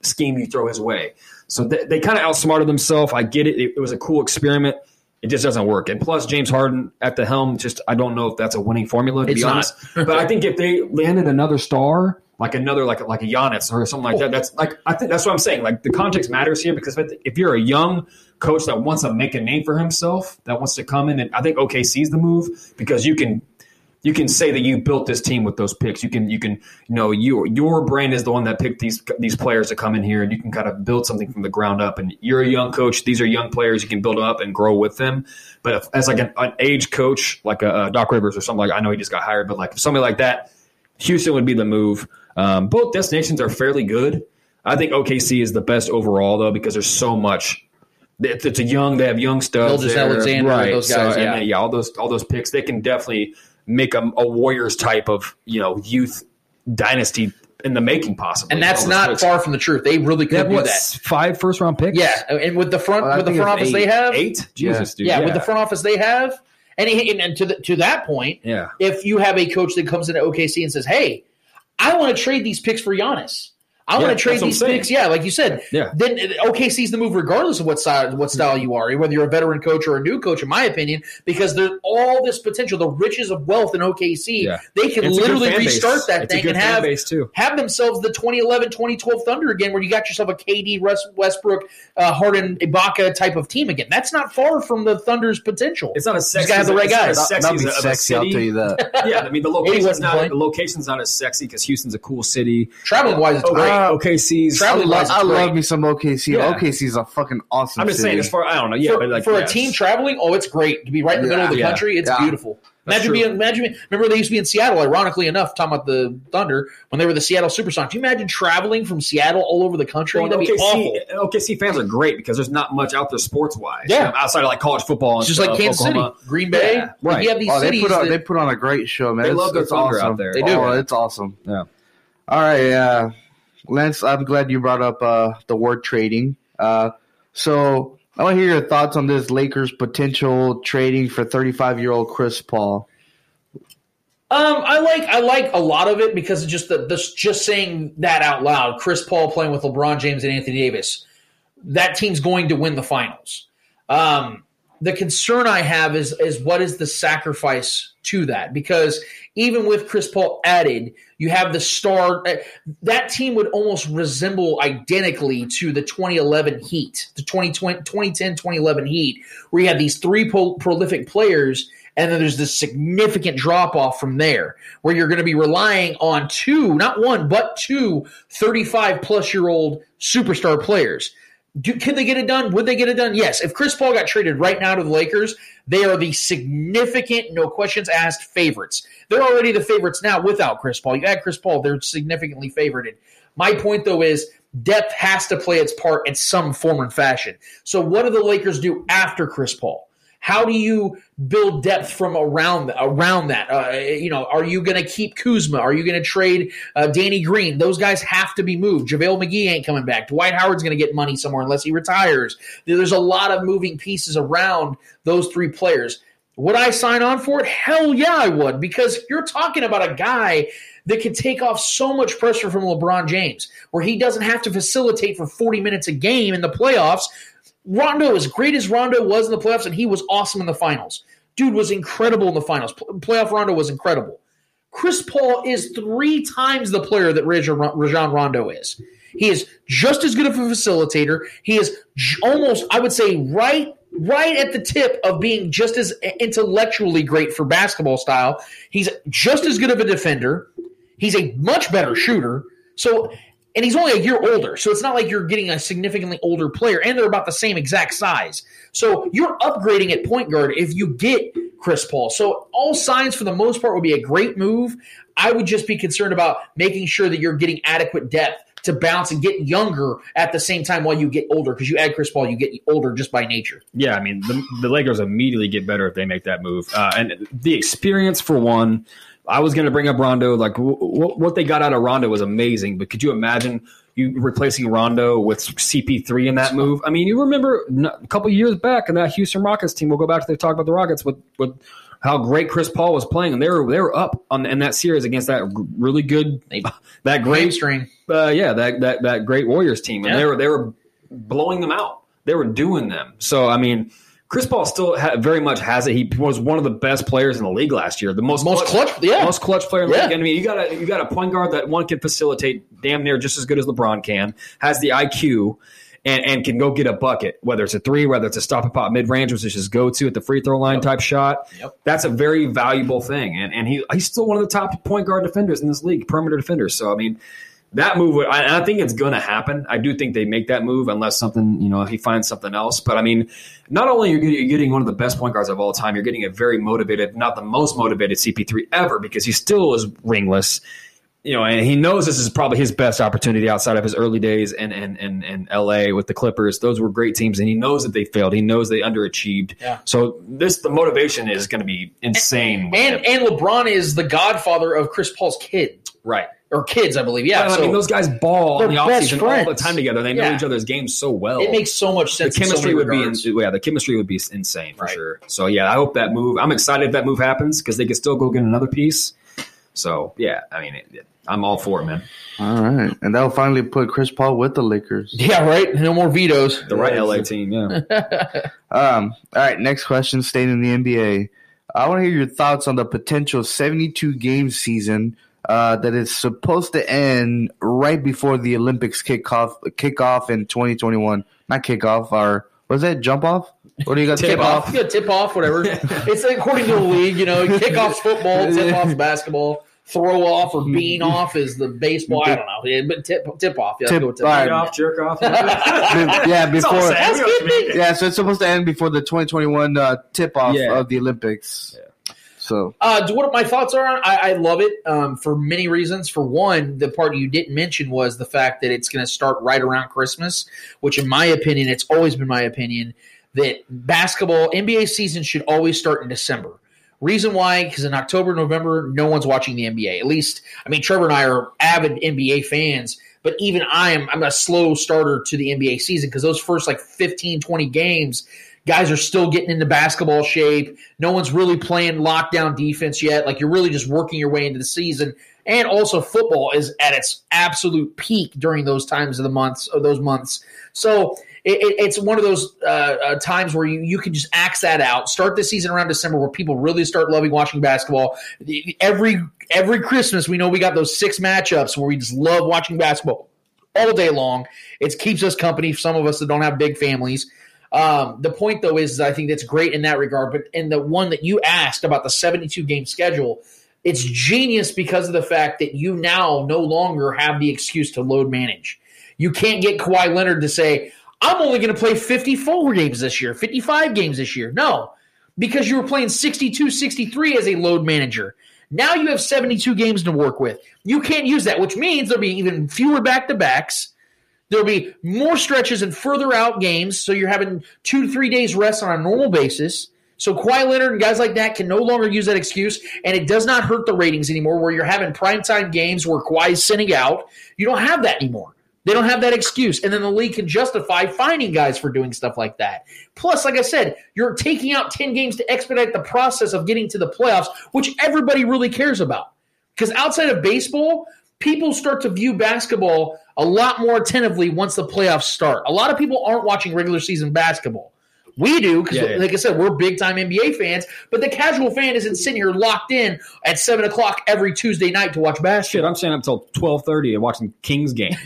scheme you throw his way. So they, they kind of outsmarted themselves. I get it. it. It was a cool experiment. It just doesn't work. And plus, James Harden at the helm, just I don't know if that's a winning formula to It's be honest. but I think if they landed another star, like another like like a Giannis or something like that, that's like I think that's what I'm saying. Like the context matters here because if, you're a young coach that wants to make a name for himself, that wants to come in, and I think OKC's the move because you can you can say that you built this team with those picks. You can you can you know your your brain is the one that picked these these players to come in here, and you can kind of build something from the ground up. And you're a young coach; these are young players. You can build them up and grow with them. But if, as like an, an age coach, like a, uh Doc Rivers or something like, I know he just got hired, but like somebody like that, Houston would be the move. Um, both destinations are fairly good. I think OKC is the best overall though because there's so much. It's, it's a young. They have young studs. Gilgeous there. Alexander, right? those guys, So, yeah. then, yeah, all those all those picks. They can definitely make a, a Warriors type of you know youth dynasty in the making, possibly. And that's not picks. far from the truth. They really They could have do what that. five first round picks? Yeah, and with the front Well, with the front it's office they have, eight. Jesus, dude. yeah, with the front office they have, and, he, and, and to the, to that point, Yeah. if you have a coach that comes into OKC and says, "Hey, I want to trade these picks for Giannis." I Yeah, want to trade that's what I'm these picks. Yeah, like you said. Yeah. Then OKC's the move, regardless of what style, what style you are, whether you're a veteran coach or a new coach, in my opinion, because there's all this potential, the riches of wealth in OKC. Yeah. They can It's literally fan base. restart that It's a thing and have too. have themselves the 2011 2012 Thunder again, where you got yourself a KD, Russ, Westbrook, uh, Harden, Ibaka type of team again. That's not far from the Thunder's potential. It's not as You sexy. gotta the right it's not guys. sexy That'd be as a- sexy, I'll city. tell you that. [LAUGHS] yeah, I mean the location's wasn't not playing. the location's not as sexy because Houston's a cool city. Traveling wise, it's Oh, great. OKC's. I, love, I love me some OKC. Yeah. OKC's a fucking awesome. I'm just city. saying, as far I don't know, yeah, for, but like for yeah, a team traveling, oh, it's great to be right in the middle of the Yeah. country. It's Yeah. beautiful. That's Imagine true. being, imagine. being- Remember, they used to be in Seattle. Ironically enough, talking about the Thunder when they were the Seattle Supersonics. Can you imagine traveling from Seattle all over the country? Well, That'd be awful. OKC, OKC fans are great because there's not much out there sports wise. Yeah. outside of like college football and just stuff, like Kansas Oklahoma. City, Green Bay. Yeah, Like, right. You have these Oh, they put on that- they put on a great show, man. They It's- love their it's Thunder awesome. out there. They do. Oh, it's awesome. Yeah. All right, uh, Lance. I'm glad you brought up uh, the word trading. Uh, so I want to hear your thoughts on this Lakers potential trading for 35 year old Chris Paul. Um, I like I like a lot of it because just the, this just saying that out loud. Chris Paul playing with LeBron James and Anthony Davis. That team's going to win the finals. Um, the concern I have is is what is the sacrifice to that? Because even with Chris Paul added, you have the star. uh, That team would almost resemble identically to the 2011 Heat, the 2020, 2010 2011 Heat, where you have these three pro- prolific players, and then there's this significant drop off from there, where you're going to be relying on two, not one, but two 35 plus year old superstar players. Do, can they get it done? Would they get it done? Yes. If Chris Paul got traded right now to the Lakers, they are the significant, no questions asked favorites. They're already the favorites now without Chris Paul. You add Chris Paul, they're significantly favorited. My point, though, is depth has to play its part in some form and fashion. So, what do the Lakers do after Chris Paul? How do you build depth from around around that? Uh, you know, are you going to keep Kuzma? Are you going to trade uh, Danny Green? Those guys have to be moved. JaVale McGee ain't coming back. Dwight Howard's going to get money somewhere unless he retires. There's a lot of moving pieces around those three players. Would I sign on for it? Hell yeah, I would, because you're talking about a guy that can take off so much pressure from LeBron James, where he doesn't have to facilitate for 40 minutes a game in the playoffs. Rondo, as great as Rondo was in the playoffs, and he was awesome in the finals. Dude was incredible in the finals. Playoff Rondo was incredible. Chris Paul is three times the player that Rajon Rondo is. He is just as good of a facilitator. He is almost, I would say, right right at the tip of being just as intellectually great for basketball style. He's just as good of a defender. He's a much better shooter. So, and he's only a year older. So it's not like you're getting a significantly older player, and they're about the same exact size. So you're upgrading at point guard if you get Chris Paul. So all signs for the most part would be a great move. I would just be concerned about making sure that you're getting adequate depth to bounce and get younger at the same time while you get older because you add Chris Paul, you get older just by nature. Yeah, I mean the, the Lakers immediately get better if they make that move, uh, and the experience for one. I was going to bring up Rondo. Like w- w- what they got out of Rondo was amazing, but could you imagine you replacing Rondo with CP3 in that move? I mean, you remember a couple years back in that Houston Rockets team. We'll go back to the talk about the Rockets with with how great Chris Paul was playing, and they were they were up on in that series against that really good [LAUGHS] that great string. Uh, yeah, that that that great Warriors team, and yeah. they were they were blowing them out. They were doing them. So I mean. Chris Paul still ha- very much has it. He was one of the best players in the league last year. The most most clutch, clutch yeah, most clutch player in the yeah. league. I mean, you got a you got a point guard that one can facilitate damn near just as good as LeBron can. Has the IQ, and, and can go get a bucket, whether it's a three, whether it's a stop and pop mid range, which is his go to at the free throw line yep. type shot. Yep. That's a very valuable thing. And, and he, he's still one of the top point guard defenders in this league, perimeter defenders. So, I mean, that move, I, I think it's going to happen. I do think they make that move unless something, you know, he finds something else. But I mean, not only are you getting one of the best point guards of all time, you're getting a very motivated, not the most motivated CP3 ever because he still is ringless you know, and he knows this is probably his best opportunity outside of his early days in in, in, in LA with the Clippers. Those were great teams, and he knows that they failed. He knows they underachieved. Yeah. So this the motivation is going to be insane. And and, and, LeBron is the godfather of Chris Paul's kid, right? Or kids, I believe. Yeah. so I mean, those guys ball in the offseason all the time together. They know yeah. each other's games so well. It makes so much sense. The chemistry so would regards. be yeah. The chemistry would be insane for right. sure. So yeah, I hope that move. I'm excited if that move happens because they could still go get another piece. So yeah, I mean, it, it, I'm all for it, man. All right, and that'll finally put Chris Paul with the Lakers. [LAUGHS] Yeah, right. No more vetoes. The right LA team. Yeah. [LAUGHS] um. All right. Next question. Staying in the NBA, I want to hear your thoughts on the potential 72 game season uh, that is supposed to end right before the Olympics kick off. Kick off in 2021. Not kick off. Or was that jump off? What do you got? tip, tip off? off? Yeah, tip off. Whatever. [LAUGHS] it's according to the league. You know, kick off football, tip off [LAUGHS] basketball throw off or bean off is the baseball. I don't know, yeah, but tip tip off. Yeah, tip, go tip right. off, jerk off. [LAUGHS] yeah, before. Yeah, so it's supposed to end before the 2021 uh, tip off yeah. of the Olympics. Yeah. So, uh, what my thoughts are, I, I love it um, for many reasons. For one, the part you didn't mention was the fact that it's going to start right around Christmas, which, in my opinion, it's always been my opinion that basketball NBA season should always start in December. Reason why, because in October, November, no one's watching the NBA. At least, I mean, Trevor and I are avid NBA fans, but even I am, I'm a slow starter to the NBA season because those first like 15, 20 games, guys are still getting into basketball shape. No one's really playing lockdown defense yet. Like you're really just working your way into the season. And also, football is at its absolute peak during those times of the months, of those months. So it, it, it's one of those uh, uh, times where you, you can just axe that out. Start the season around December where people really start loving watching basketball. Every every Christmas, we know we got those six matchups where we just love watching basketball all day long. It keeps us company. For some of us that don't have big families. Um, the point though is, I think that's great in that regard. But in the one that you asked about the 72 game schedule, it's genius because of the fact that you now no longer have the excuse to load manage. You can't get Kawhi Leonard to say, I'm only going to play 54 games this year, 55 games this year. No, because you were playing 62, 63 as a load manager. Now you have 72 games to work with. You can't use that, which means there'll be even fewer back to backs. There'll be more stretches and further out games. So you're having two to three days rest on a normal basis. So Kawhi Leonard and guys like that can no longer use that excuse, and it does not hurt the ratings anymore. Where you're having primetime games where Kawhi's sitting out, you don't have that anymore. They don't have that excuse, and then the league can justify finding guys for doing stuff like that. Plus, like I said, you're taking out ten games to expedite the process of getting to the playoffs, which everybody really cares about. Because outside of baseball, people start to view basketball a lot more attentively once the playoffs start. A lot of people aren't watching regular season basketball. We do because, Yeah, yeah. like I said, we're big time NBA fans. But the casual fan isn't sitting here locked in at seven o'clock every Tuesday night to watch Shit, basketball. I'm staying up until twelve thirty and watching Kings game. [LAUGHS]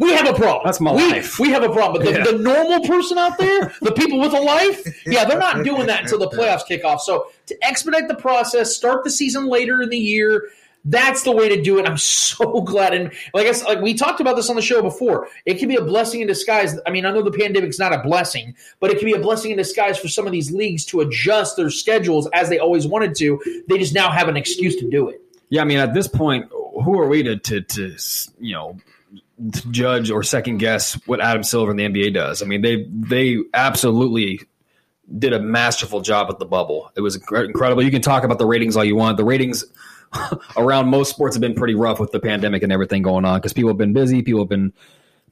We have a problem. That's my we, life. We have a problem. But the, Yeah. the normal person out there, the people with a life, yeah, they're not doing that until the [LAUGHS] playoffs kick off. So to expedite the process, start the season later in the year. That's the way to do it. I'm so [LAUGHS] glad, and like I like we talked about this on the show before, it can be a blessing in disguise. I mean, I know the pandemic's not a blessing, but it can be a blessing in disguise for some of these leagues to adjust their schedules as they always wanted to. They just now have an excuse to do it. Yeah, I mean, at this point, who are we to to, to you know to judge or second guess what Adam Silver and the NBA does? I mean, they they absolutely did a masterful job with the bubble. It was incredible. You can talk about the ratings all you want. The ratings [LAUGHS] around most sports have been pretty rough with the pandemic and everything going on because people have been busy. People have been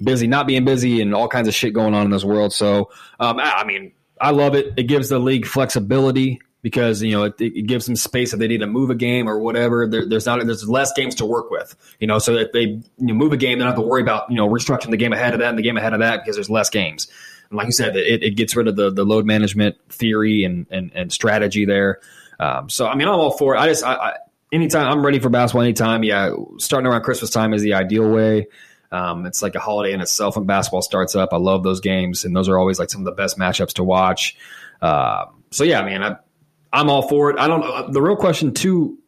busy not being busy and all kinds of shit going on in this world. So, um, I I mean, I love it. It gives the league flexibility because you know it, it gives them space if they need to move a game or whatever. There, there's not there's less games to work with. You know, so if they you know, move a game, they don't have to worry about you know restructuring the game ahead of that and the game ahead of that because there's less games. And like you said, it, it gets rid of the the load management theory and and, and strategy there. Um, so I mean, I'm all for it. I just I, I, anytime I'm ready for basketball. Anytime, yeah, starting around Christmas time is the ideal way. Um, it's like a holiday in itself when basketball starts up. I love those games, and those are always like some of the best matchups to watch. Um, so yeah, man, I, I'm all for it. I don't. know. The real question too,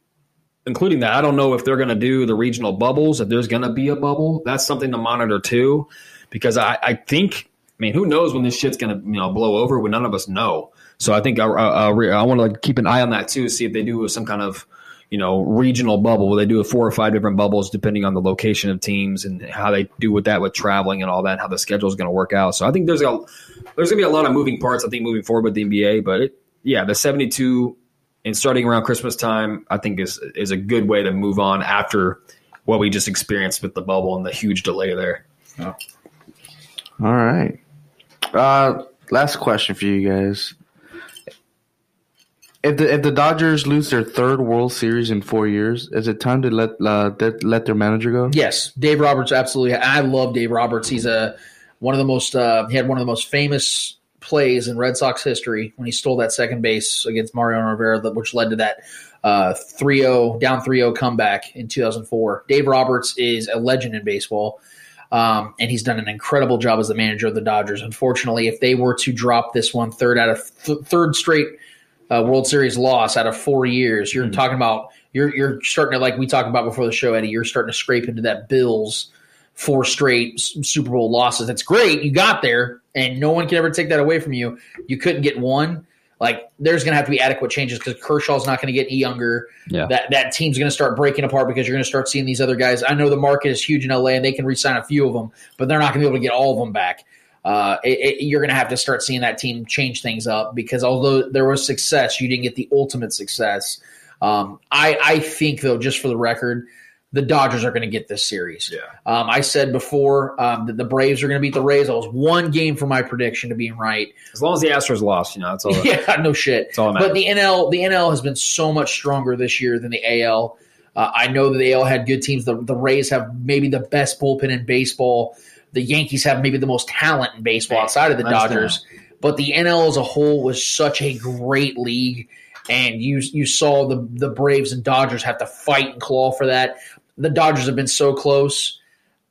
including that, I don't know if they're going to do the regional bubbles. If there's going to be a bubble, that's something to monitor too, because I, I think. I mean, who knows when this shit's going to you know blow over? When none of us know. So I think I, I, I want to like keep an eye on that too. See if they do some kind of you know regional bubble where they do four or five different bubbles depending on the location of teams and how they do with that with traveling and all that. How the schedule is going to work out. So I think there's a there's going to be a lot of moving parts. I think moving forward with the NBA, but it, yeah, the 72 and starting around Christmas time, I think is is a good way to move on after what we just experienced with the bubble and the huge delay there. All right. Uh, last question for you guys. If the if the Dodgers lose their third World Series in four years, is it time to let uh, let, their manager go? Yes, Dave Roberts absolutely. I love Dave Roberts. He's a one of the most. Uh, he had one of the most famous plays in Red Sox history when he stole that second base against Mariano Rivera, which led to that uh, 3-0 down 3-0 comeback in 2004. Dave Roberts is a legend in baseball. Um, and he's done an incredible job as the manager of the Dodgers. Unfortunately, if they were to drop this one third out of th- third straight uh, World Series loss out of four years, you're talking about you're you're starting to like we talked about before the show, Eddie. You're starting to scrape into that Bills four straight Super Bowl losses. That's great, you got there, and no one can ever take that away from you. You couldn't get one. Like there's going to have to be adequate changes because Kershaw's not going to get any younger. Yeah. That that team's going to start breaking apart because you're going to start seeing these other guys. I know the market is huge in LA and they can re-sign a few of them, but they're not going to be able to get all of them back. Uh, it, it, you're going to have to start seeing that team change things up because although there was success, you didn't get the ultimate success. Um, I, I think though, just for the record, the Dodgers are going to get this series. Yeah. Um, I said before um, that the Braves are going to beat the Rays. I was one game from my prediction to being right. As long as the Astros lost, you know, that's all. [LAUGHS] that- Yeah, no shit. That's all that but the NL, the NL has been so much stronger this year than the AL. Uh, I know that the AL had good teams. The, the Rays have maybe the best bullpen in baseball. The Yankees have maybe the most talent in baseball outside of the Dodgers. But the NL as a whole was such a great league, and you you saw the the Braves and Dodgers have to fight and claw for that. The Dodgers have been so close.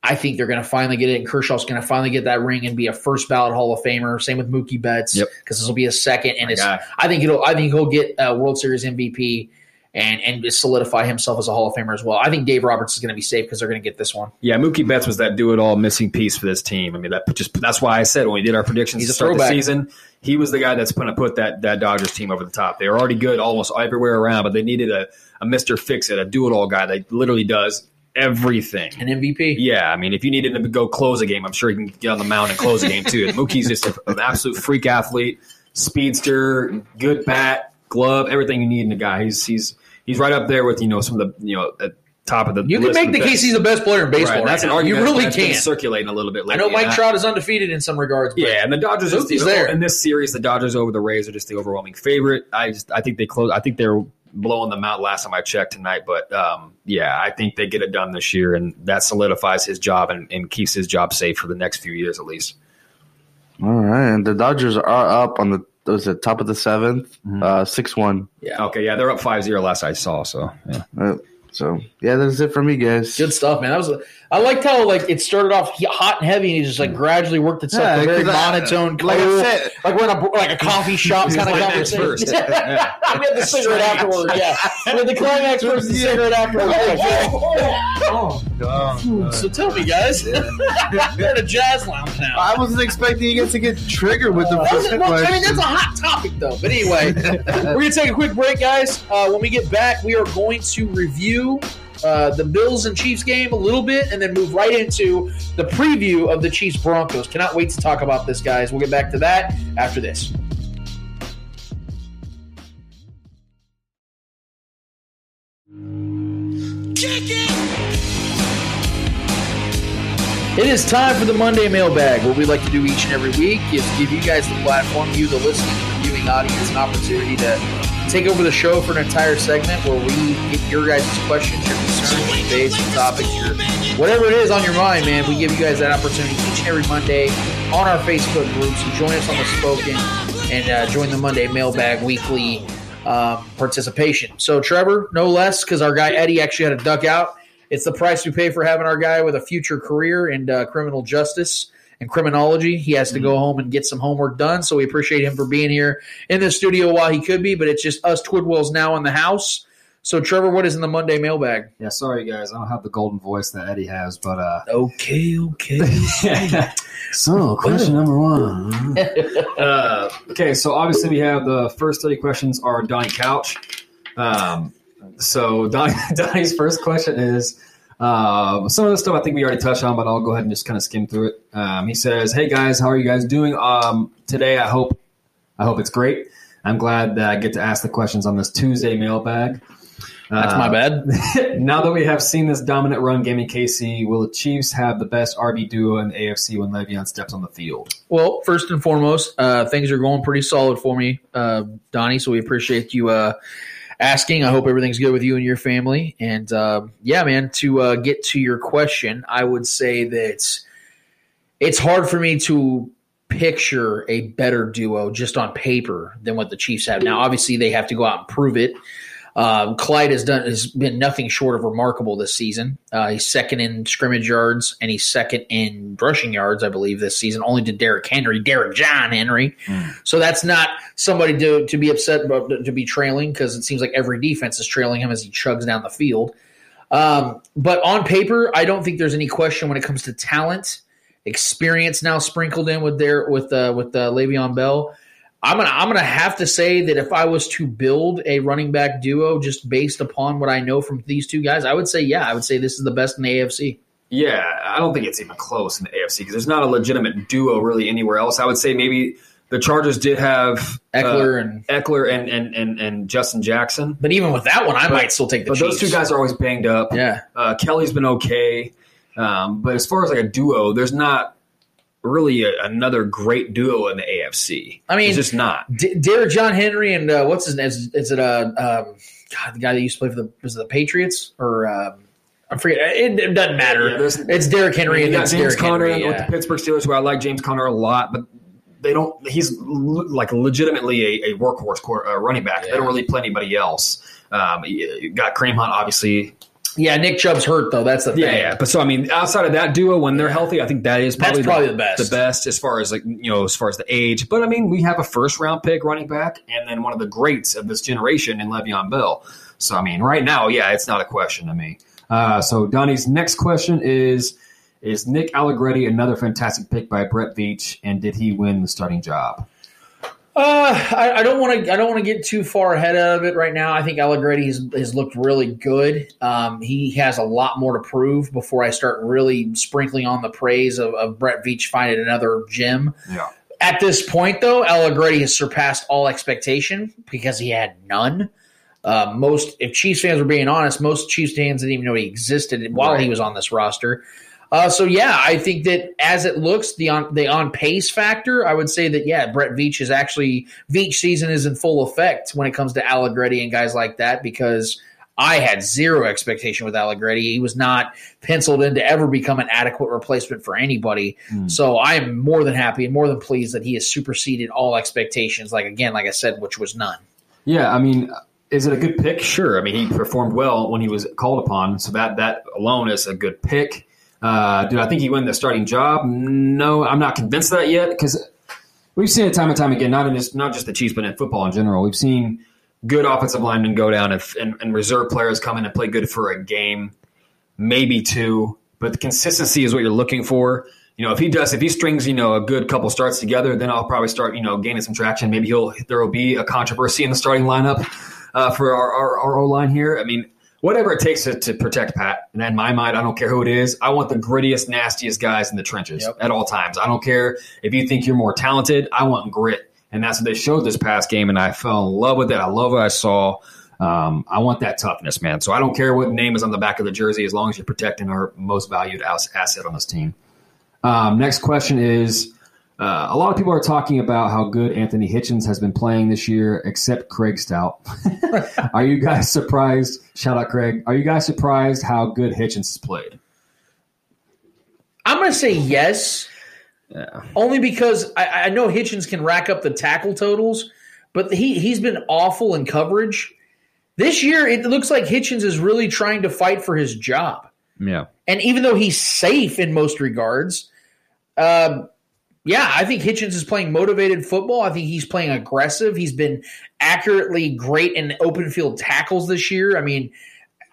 I think they're going to finally get it, and Kershaw's going to finally get that ring and be a first ballot Hall of Famer. Same with Mookie Betts, Yep. because this will be a second, and My it's. guy. I think it'll. I think he'll get a World Series MVP and and solidify himself as a Hall of Famer as well. I think Dave Roberts is going to be safe because they're going to get this one. Yeah, Mookie Betts was that do-it-all missing piece for this team. I mean, that just that's why I said when we did our predictions to start the season, he was the guy that's going to put that that Dodgers team over the top. They were already good almost everywhere around, but they needed a a Mister Fix It, a do-it-all guy that literally does everything. An MVP. Yeah, I mean, if you needed him to go close a game, I'm sure he can get on the mound and close a game too. And Mookie's just a- an absolute freak athlete. speedster, good bat, glove, everything you need in a guy. He's he's he's right up there with you know some of the you know at top of the. You can make the best. case he's the best player in baseball. Right, that's right an argument. You really that's been can. circulating a little bit. I Lately. know Mike and Trout is undefeated in some regards. But Yeah, and the Dodgers is the, there. in this series. The Dodgers over the Rays are just the overwhelming favorite. I just I think they close. I think they're blowing them out last time I checked tonight. But um, yeah, I think they get it done this year, and that solidifies his job and, and keeps his job safe for the next few years at least. All right, and the Dodgers are up on the was it top of the 7th Mm-hmm. uh, six one. Yeah. Okay. Yeah, they're up 5-0 last I saw. So yeah. Uh, so yeah, that's it for me, guys. Good stuff, man. That was. I liked how like it started off hot and heavy, and he just like gradually worked itself Yeah, to very 'cause I- monotone, like I said- like we're in a like a coffee [LAUGHS] shop kind of conversation. first. [LAUGHS] Yeah. [LAUGHS] we had the cigarette afterward. Yeah, we had the climax first, the cigarette afterward. Oh, So tell me, guys, we're at a jazz lounge now. I wasn't expecting you guys to get triggered with the first Well, I mean, that's a hot topic, though. But anyway, we're going to take a quick break, guys. Uh, when we get back, we are going to review uh, the Bills and Chiefs game a little bit and then move right into the preview of the Chiefs Broncos. Cannot wait to talk about this, guys. We'll get back to that after this. It is time for the Monday mailbag, what we like to do each and every week is give you guys the platform, you, the listening and viewing audience, an opportunity to take over the show for an entire segment where we get your guys' questions, your concerns, your debates, your topics, your whatever it is on your mind, man. We give you guys that opportunity each and every Monday on our Facebook group. So join us on the Spoken and uh, join the Monday mailbag weekly um, participation. So Trevor, no less, because our guy Eddie actually had to duck out. It's the price we pay for having our guy with a future career in uh, criminal justice and criminology. He has to go home and get some homework done. So we appreciate him for being here in the studio while he could be, but it's just us Twidwells now in the house. So Trevor, what is in the Monday mailbag? Yeah, sorry guys, I don't have the golden voice that Eddie has, but uh Okay, okay. [LAUGHS] So question number one. [LAUGHS] uh, okay, so obviously we have the first 30 questions are Donnie Couch. Um, so Donnie, [LAUGHS] Donnie's first question is uh, some of the stuff I think we already touched on, but I'll go ahead and just kind of skim through it. Um, he says, "Hey guys, how are you guys doing? Um, today I hope I hope it's great. I'm glad that I get to ask the questions on this Tuesday mailbag. That's my bad. [LAUGHS] now that we have seen this dominant run game in KC, will the Chiefs have the best RB duo in the AFC when Le'Veon steps on the field? Well, first and foremost, uh, things are going pretty solid for me, uh, Donnie. So we appreciate you uh, asking. I hope everything's good with you and your family. And uh, yeah, man, to uh, get to your question, I would say that it's hard for me to picture a better duo just on paper than what the Chiefs have. Now, obviously, they have to go out and prove it. Um, Clyde has done has been nothing short of remarkable this season. Uh, he's second in scrimmage yards and he's second in rushing yards, I believe, this season, only to Derrick Henry, Derrick John Henry. So that's not somebody to to be upset about to be trailing because it seems like every defense is trailing him as he chugs down the field. Um, but on paper, I don't think there's any question when it comes to talent, experience now sprinkled in with their with uh, with uh, Le'Veon Bell. I'm gonna I'm gonna have to say that if I was to build a running back duo just based upon what I know from these two guys, I would say yeah, I would say this is the best in the AFC. Yeah, I don't think it's even close in the AFC because there's not a legitimate duo really anywhere else. I would say maybe the Chargers did have Ekeler uh, and Ekeler and, and and and Justin Jackson, but even with that one, I But- might still take the but Chiefs. those two guys are always banged up. Yeah, uh, Kelley's been okay, um, but as far as like a duo, there's not really a, another great duo in the AFC. I mean, it's just not. D- Derrick John Henry and uh, what's his name? Is, is it uh, um, God, the guy that used to play for the was it the Patriots or um, I forget. It, it doesn't matter. Yeah, there's- it's Derrick Henry You and got it's James Derrick Conner Henry. with the Pittsburgh Steelers, who I like James Conner a lot, but they don't. He's l- like legitimately a, a workhorse core, uh, running back. They don't really play anybody else. Um, you you got Kareem Hunt, obviously. Yeah, Nick Chubb's hurt though. That's the thing. Yeah, yeah. But so I mean, outside of that duo, when they're healthy, I think that is probably, That's probably the best. The best as far as like you know, as far as the age. But I mean, we have a first round pick running back, and then one of the greats of this generation in Le'Veon Bell. So I mean, right now, yeah, it's not a question to me. Uh, so Donnie's next question is: Is Nick Allegretti another fantastic pick by Brett Veach, and did he win the starting job? Uh, I, I don't want to. I don't want to get too far ahead of it right now. I think Allegretti has, has looked really good. Um, he has a lot more to prove before I start really sprinkling on the praise of, of Brett Veach finding another gem. Yeah. At this point, though, Allegretti has surpassed all expectation because he had none. Uh, most, if Chiefs fans were being honest, most Chiefs fans didn't even know he existed while he was on this roster. Uh, so yeah, I think that as it looks, the on the on pace factor, I would say that yeah, Brett Veach is actually Veach season is in full effect when it comes to Allegretti and guys like that because I had zero expectation with Allegretti. He was not penciled in to ever become an adequate replacement for anybody. So I am more than happy and more than pleased that he has superseded all expectations. Like again, like I said, which was none. Yeah, I mean, is it a good pick? Sure. I mean, he performed well when he was called upon, so that that alone is a good pick. Uh, do I think he won the starting job? No, I'm not convinced that yet because we've seen it time and time again. Not in just not just the Chiefs, but in football in general. We've seen good offensive linemen go down and, and, and reserve players come in and play good for a game, maybe two. But the consistency is what you're looking for. You know, if he does, if he strings, you know, a good couple starts together, then I'll probably start, you know, gaining some traction. Maybe he'll there will be a controversy in the starting lineup uh, for our our, our O line here. I mean, whatever it takes to, to protect Pat. And in my mind, I don't care who it is. I want the grittiest, nastiest guys in the trenches at all times. I don't care if you think you're more talented. I want grit, and that's what they showed this past game. And I fell in love with it. I love what I saw. Um, I want that toughness, man. So I don't care what name is on the back of the jersey as long as you're protecting our most valued asset on this team. Um, next question is uh, a lot of people are talking about how good Anthony Hitchens has been playing this year, except Craig Stout. [LAUGHS] are you guys surprised? Shout out, Craig. Are you guys surprised how good Hitchens has played? I'm going to say yes, only because I, I know Hitchens can rack up the tackle totals, but he he's been awful in coverage this year. It looks like Hitchens is really trying to fight for his job, Yeah. and even though he's safe in most regards, um, yeah, I think Hitchens is playing motivated football. I think he's playing aggressive. He's been accurately great in open field tackles this year. I mean,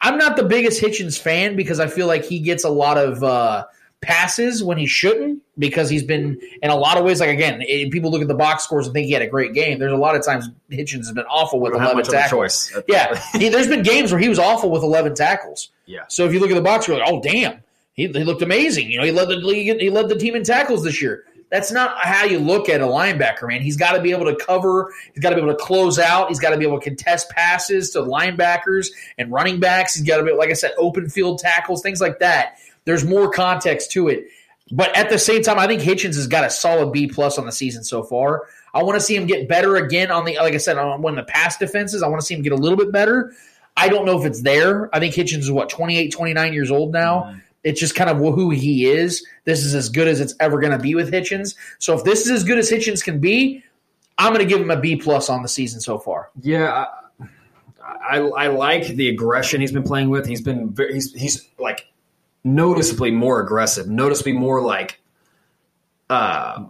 I'm not the biggest Hitchens fan because I feel like he gets a lot of uh, passes when he shouldn't because he's been in a lot of ways. Like again, eh, people look at the box scores and think he had a great game. There's a lot of times Hitchens has been awful with We don't have 11 much of a tackles. [LAUGHS] Yeah, he, there's been games where he was awful with 11 tackles. Yeah. So if you look at the box, you're like, oh damn, he, he looked amazing. You know, he led the league, he led the team in tackles this year. That's not how you look at a linebacker, man. He's got to be able to cover. He's got to be able to close out. He's got to be able to contest passes to linebackers and running backs. He's got to be, like I said, open field tackles, things like that. There's more context to it. But at the same time, I think Hitchens has got a solid B plus on the season so far. I want to see him get better again on the, like I said, on of the pass defenses. I want to see him get a little bit better. I don't know if it's there. I think Hitchens is what 28, 29 years old now. Mm-hmm. It's just kind of who he is. This is as good as it's ever going to be with Hitchens. So if this is as good as Hitchens can be, I'm going to give him a B plus on the season so far. Yeah, I, I, I like the aggression he's been playing with. He's been very, he's he's like noticeably more aggressive, noticeably more like uh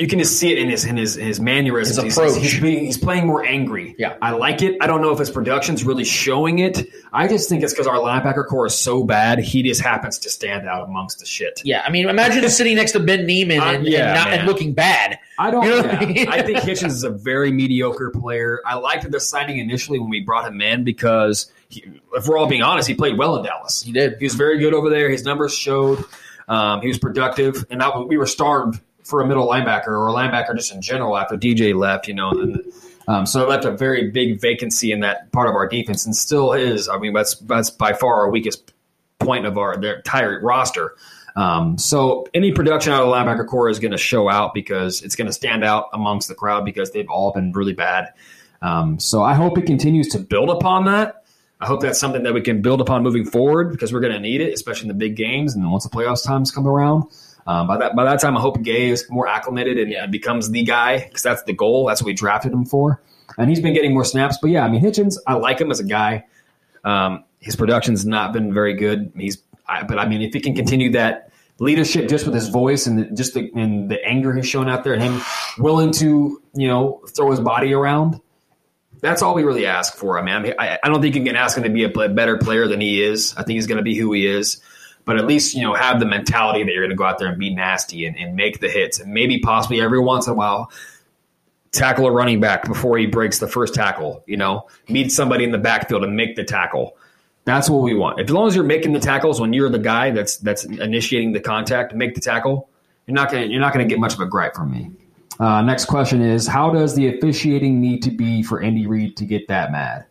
you can just see it in his in his his mannerisms. His He's- approach. He's, being, he's playing more angry. Yeah. I like it. I don't know if his production's really showing it. I just think it's because our linebacker core is so bad. He just happens to stand out amongst the shit. Yeah, I mean, imagine sitting next to Ben Niemann [LAUGHS] and, yeah, and, not, and looking bad. I don't. You know yeah. I mean? I think [LAUGHS] Hitchens is a very mediocre player. I liked the signing initially when we brought him in because, he, if we're all being honest, he played well in Dallas. He did. He was very good over there. His numbers showed. Um, he was productive, and that, we were starved for a middle linebacker or a linebacker just in general after DJ left. You know, and um, so it left a very big vacancy in that part of our defense, and still is. I mean, that's that's by far our weakest point of our their entire roster. Um, so any production out of the linebacker core is going to show out because it's going to stand out amongst the crowd because they've all been really bad. Um, so I hope it continues to build upon that. I hope that's something that we can build upon moving forward because we're going to need it, especially in the big games and once the playoffs times come around. Um, by that by that time, I hope Gay is more acclimated and, and becomes the guy because that's the goal. That's what we drafted him for, and he's been getting more snaps. But yeah, I mean Hitchens, I like him as a guy. Um, his production's not been very good. He's, I, but I mean, if he can continue that leadership just with his voice and the, just the, and the anger he's shown out there, and him willing to you know throw his body around, that's all we really ask for. I mean, I, I don't think you can ask him to be a better player than he is. I think he's going to be who he is. But at least you know have the mentality that you're going to go out there and be nasty and, and make the hits, and maybe possibly every once in a while tackle a running back before he breaks the first tackle. You know, meet somebody in the backfield and make the tackle. That's what we want. As long as you're making the tackles when you're the guy that's that's initiating the contact, make the tackle. You're not gonna you're not gonna get much of a gripe from me. Uh, next question is: How does the officiating need to be for Andy Reid to get that mad?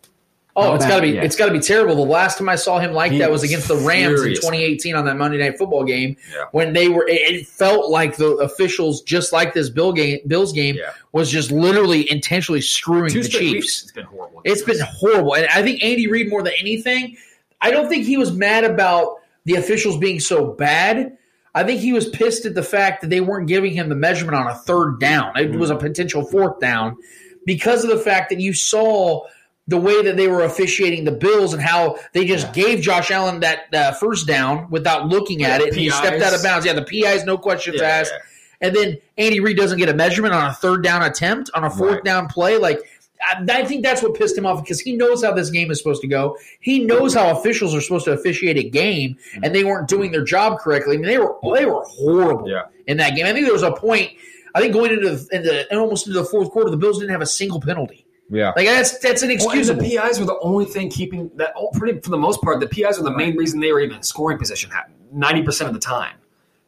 Oh, it's got to be yeah. it's got to be terrible. The last time I saw him like He that was was against the Rams furious. in 2018 on that Monday Night Football game Yeah. when they were. It, felt like the officials, just like this Bill game, Bills game, Yeah. was just literally intentionally screwing Two the Chiefs. It's been horrible. It's been horrible, and I think Andy Reid more than anything. I don't think he was mad about the officials being so bad. I think he was pissed at the fact that they weren't giving him the measurement on a third down. It was a mm-hmm. potential fourth down because of the fact that you saw the way that they were officiating the Bills and how they just gave Josh Allen that uh, first down without looking at it. And he stepped out of bounds. Yeah, the PIs, no questions Yeah, asked. yeah. And then Andy Reid doesn't get a measurement on a third down attempt, on a fourth Right. down play. Like, I, I think that's what pissed him off because he knows how this game is supposed to go. He knows how officials are supposed to officiate a game, and they weren't doing their job correctly. I mean, they were they were horrible Yeah. in that game. I think there was a point. I think going into the, into almost into the fourth quarter, the Bills didn't have a single penalty. Yeah. Like that's that's an excuse. inexcusable. the PIs were the only thing keeping that. oh, Pretty for the most part, the PIs were the main reason they were even in scoring position ninety percent of the time.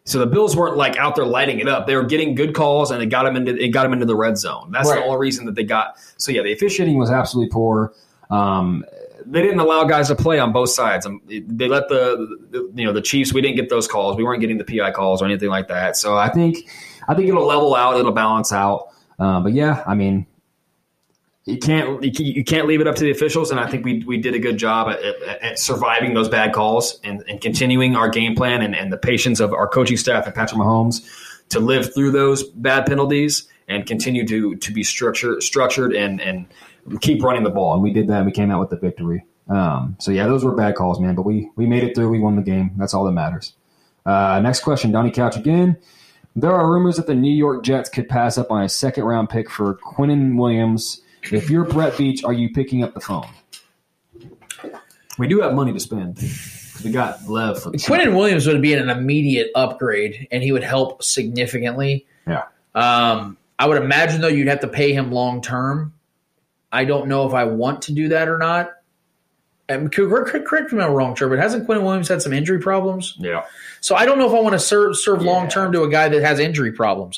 So the Bills weren't like out there lighting it up. They were getting good calls, and it got them into it got them into the red zone. That's Right. the only reason that they got. So yeah, the officiating Officiating was absolutely poor. Um, they didn't allow guys to play on both sides. Um, They let the, the you know the Chiefs. We didn't get those calls. We weren't getting the PI calls or anything like that. So I I think I think it'll level out. It'll balance out. Uh, but yeah, I mean, you can't you can't- leave it up to the officials. And I think we we did a good job at, at, at surviving those bad calls and, and continuing our game plan and, and the patience of our coaching staff and Patrick Mahomes to live through those bad penalties and continue to to be structured structured and and keep running the ball. and we did that. and We came out with the victory. Um, so yeah, those were bad calls, man. But we we made it through. We won the game. That's all that matters. Uh, next question, Donnie Couch again. There are rumors that the New York Jets could pass up on a second round pick for Quinnen Williams. If you're Brett Veach, are you picking up the phone? We do have money to spend. We got Lev Quinnen Williams would be an immediate upgrade, and he would help significantly. Yeah. Um, I would imagine though you'd have to pay him long term. I don't know if I want to do that or not. And correct, correct, me if I'm wrong, Trevor. But hasn't Quinnen Williams had some injury problems? Yeah. So I don't know if I want to serve serve long term to a guy that has injury problems,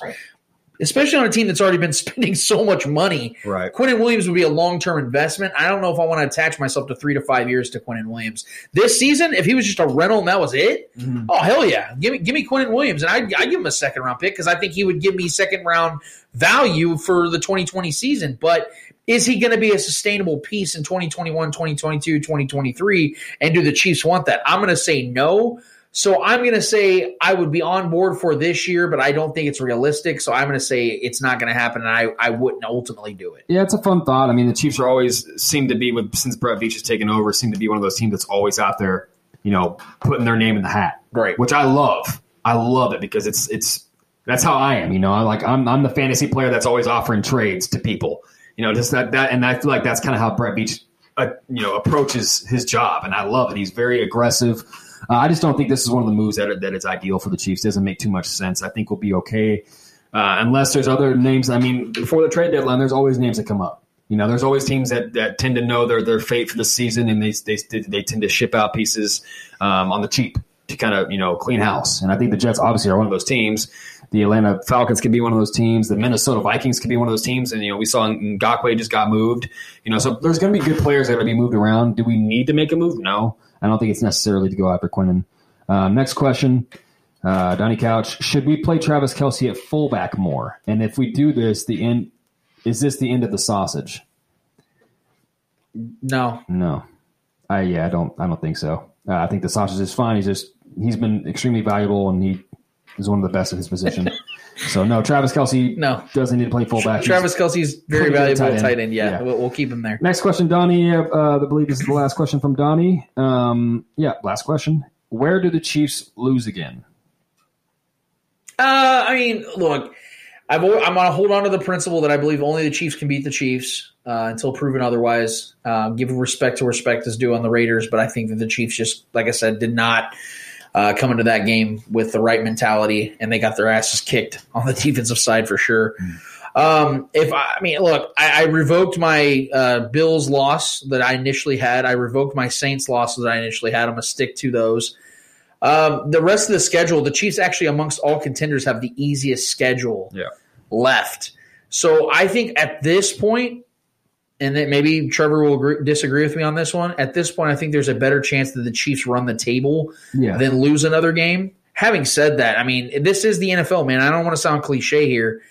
especially on a team that's already been [LAUGHS] spending so much money. Right. Quinnen Williams would be a long term investment. I don't know if I want to attach myself to three to five years to Quinnen Williams this season. If he was just a rental and that was it, mm-hmm. oh hell yeah, give me give me Quinnen Williams, and I I give him a second round pick because I think he would give me second round value for the 2020 season. But is he going to be a sustainable piece in 2021, 2022, 2023? And do the Chiefs want that? I'm going to say no. So I'm going to say I would be on board for this year, but I don't think it's realistic. So I'm going to say it's not going to happen, and I, I wouldn't ultimately do it. Yeah, it's a fun thought. I mean, the Chiefs are always seem to be with since Brett Veach has taken over, seem to be one of those teams that's always out there, you know, putting their name in the hat. Right. Which I love. I love it because it's it's that's how I am. You know, I like I'm I'm the fantasy player that's always offering trades to people. You know, just that that and I feel like that's kind of how Brett Veach, uh, you know, approaches his job, and I love it. He's very aggressive. Uh, I just don't think this is one of the moves that are, that is ideal for the Chiefs. Doesn't make too much sense. I think we'll be okay uh, unless there's other names. I mean, before the trade deadline, there's always names that come up. You know, there's always teams that, that tend to know their their fate for the season, and they they they tend to ship out pieces um, on the cheap to kind of you know clean house. And I think the Jets obviously are one of those teams. The Atlanta Falcons could be one of those teams. The Minnesota Vikings could be one of those teams. And you know, we saw Ngakoue just got moved. You know, so there's going to be good players that are going to be moved around. Do we need to make a move? No, I don't think it's necessarily to go after Quinnen. Um, next question, uh, Donnie Couch: Should we play Travis Kelce at fullback more? And if we do this, the end is this the end of the sausage? No, No, I yeah, I don't. I don't think so. Uh, I think the sausage is fine. He's just he's been extremely valuable, and he is one of the best at his position. [LAUGHS] so no, Travis Kelce No. doesn't need to play fullback. Travis Kelce's very valuable tight tight end. end. Yeah, Yeah. We'll, we'll keep him there. Next question, Donnie. Uh, I believe this is the last question from Donnie. Um, yeah, last question. Where do the Chiefs lose again? Uh, I mean, look, I've, I'm going to hold on to the principle that I believe only the Chiefs can beat the Chiefs uh, until proven otherwise. Uh, give respect to respect is due on the Raiders, but I think that the Chiefs just, like I said, did not uh, come into that game with the right mentality, and they got their asses kicked [LAUGHS] on the defensive side for sure. Um, if I, I mean, look, I, I revoked my uh, Bills loss that I initially had. I revoked my Saints loss that I initially had. I'm gonna stick to those. Um, the rest of the schedule, the Chiefs actually amongst all contenders have the easiest schedule Yeah. left. So I think at this point, and then maybe Trevor will agree, disagree with me on this one. At this point, I think there's a better chance that the Chiefs run the table Yeah. than lose another game. Having said that, I mean, this is the NFL, man. I don't want to sound cliche here,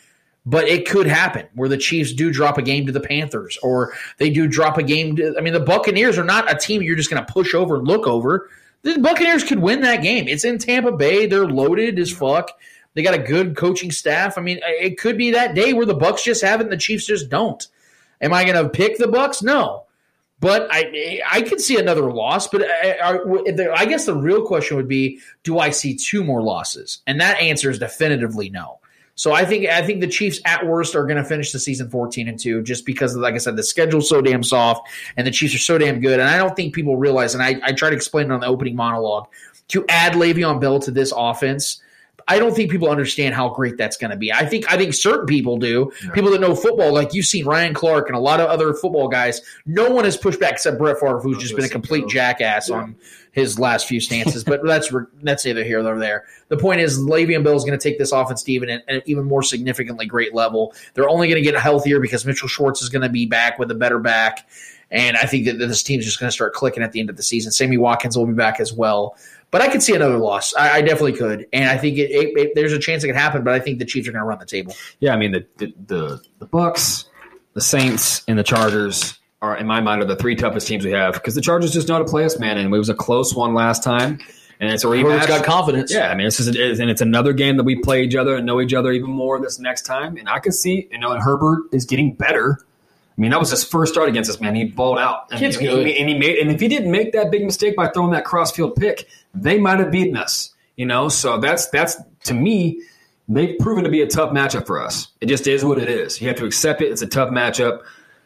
but it could happen where the Chiefs do drop a game to the Panthers or they do drop a game to, I mean, the Buccaneers are not a team you're just going to push over and look over. The Buccaneers could win that game. It's in Tampa Bay. They're loaded as fuck. They got a good coaching staff. I mean, it could be that day where the Bucks just have it and the Chiefs just don't. Am I going to pick the Bucks? No. But I I could see another loss. But uh, uh, I, I, I guess the real question would be: Do I see two more losses? And that answer is definitively no. So I think I think the Chiefs at worst are going to finish the season fourteen and two, just because, like I said, the schedule's so damn soft and the Chiefs are so damn good. And I don't think people realize. And I, I try to explain it on the opening monologue to add Le'Veon Bell to this offense. I don't think people understand how great that's going to be. I think I think certain people do. People that know football, like you've seen Ryan Clark and a lot of other football guys. No one has pushed back except Brett Favre, who's just been a complete jackass on his last few stances. but that's that's neither here nor there. The point is, Le'Veon Bell is going to take this offense to even an, an even more significantly great level. They're only going to get healthier because Mitchell Schwartz is going to be back with a better back. And I think that this team's just going to start clicking at the end of the season. Sammy Watkins will be back as well. But I could see another loss. I, I definitely could, and I think it, it, it, there's a chance it could happen. But I think the Chiefs are going to run the table. Yeah, I mean the the the, the Bucks, the Saints, and the Chargers are in my mind are the three toughest teams we have because the Chargers just know how to play us, man. And it was a close one last time, and it's a rematch. Herbert's got confidence. Yeah, I mean, this is and it's another game that we play each other and know each other even more this next time. And I can see, you know, and Herbert is getting better. I mean, that was his first start against us, man. He balled out, and, Kid's he, good. and he made. And if he didn't make that big mistake by throwing that crossfield pick, they might have beaten us. You know, so that's that's to me, they've proven to be a tough matchup for us. It just is what it is. You have to accept it. It's a tough matchup.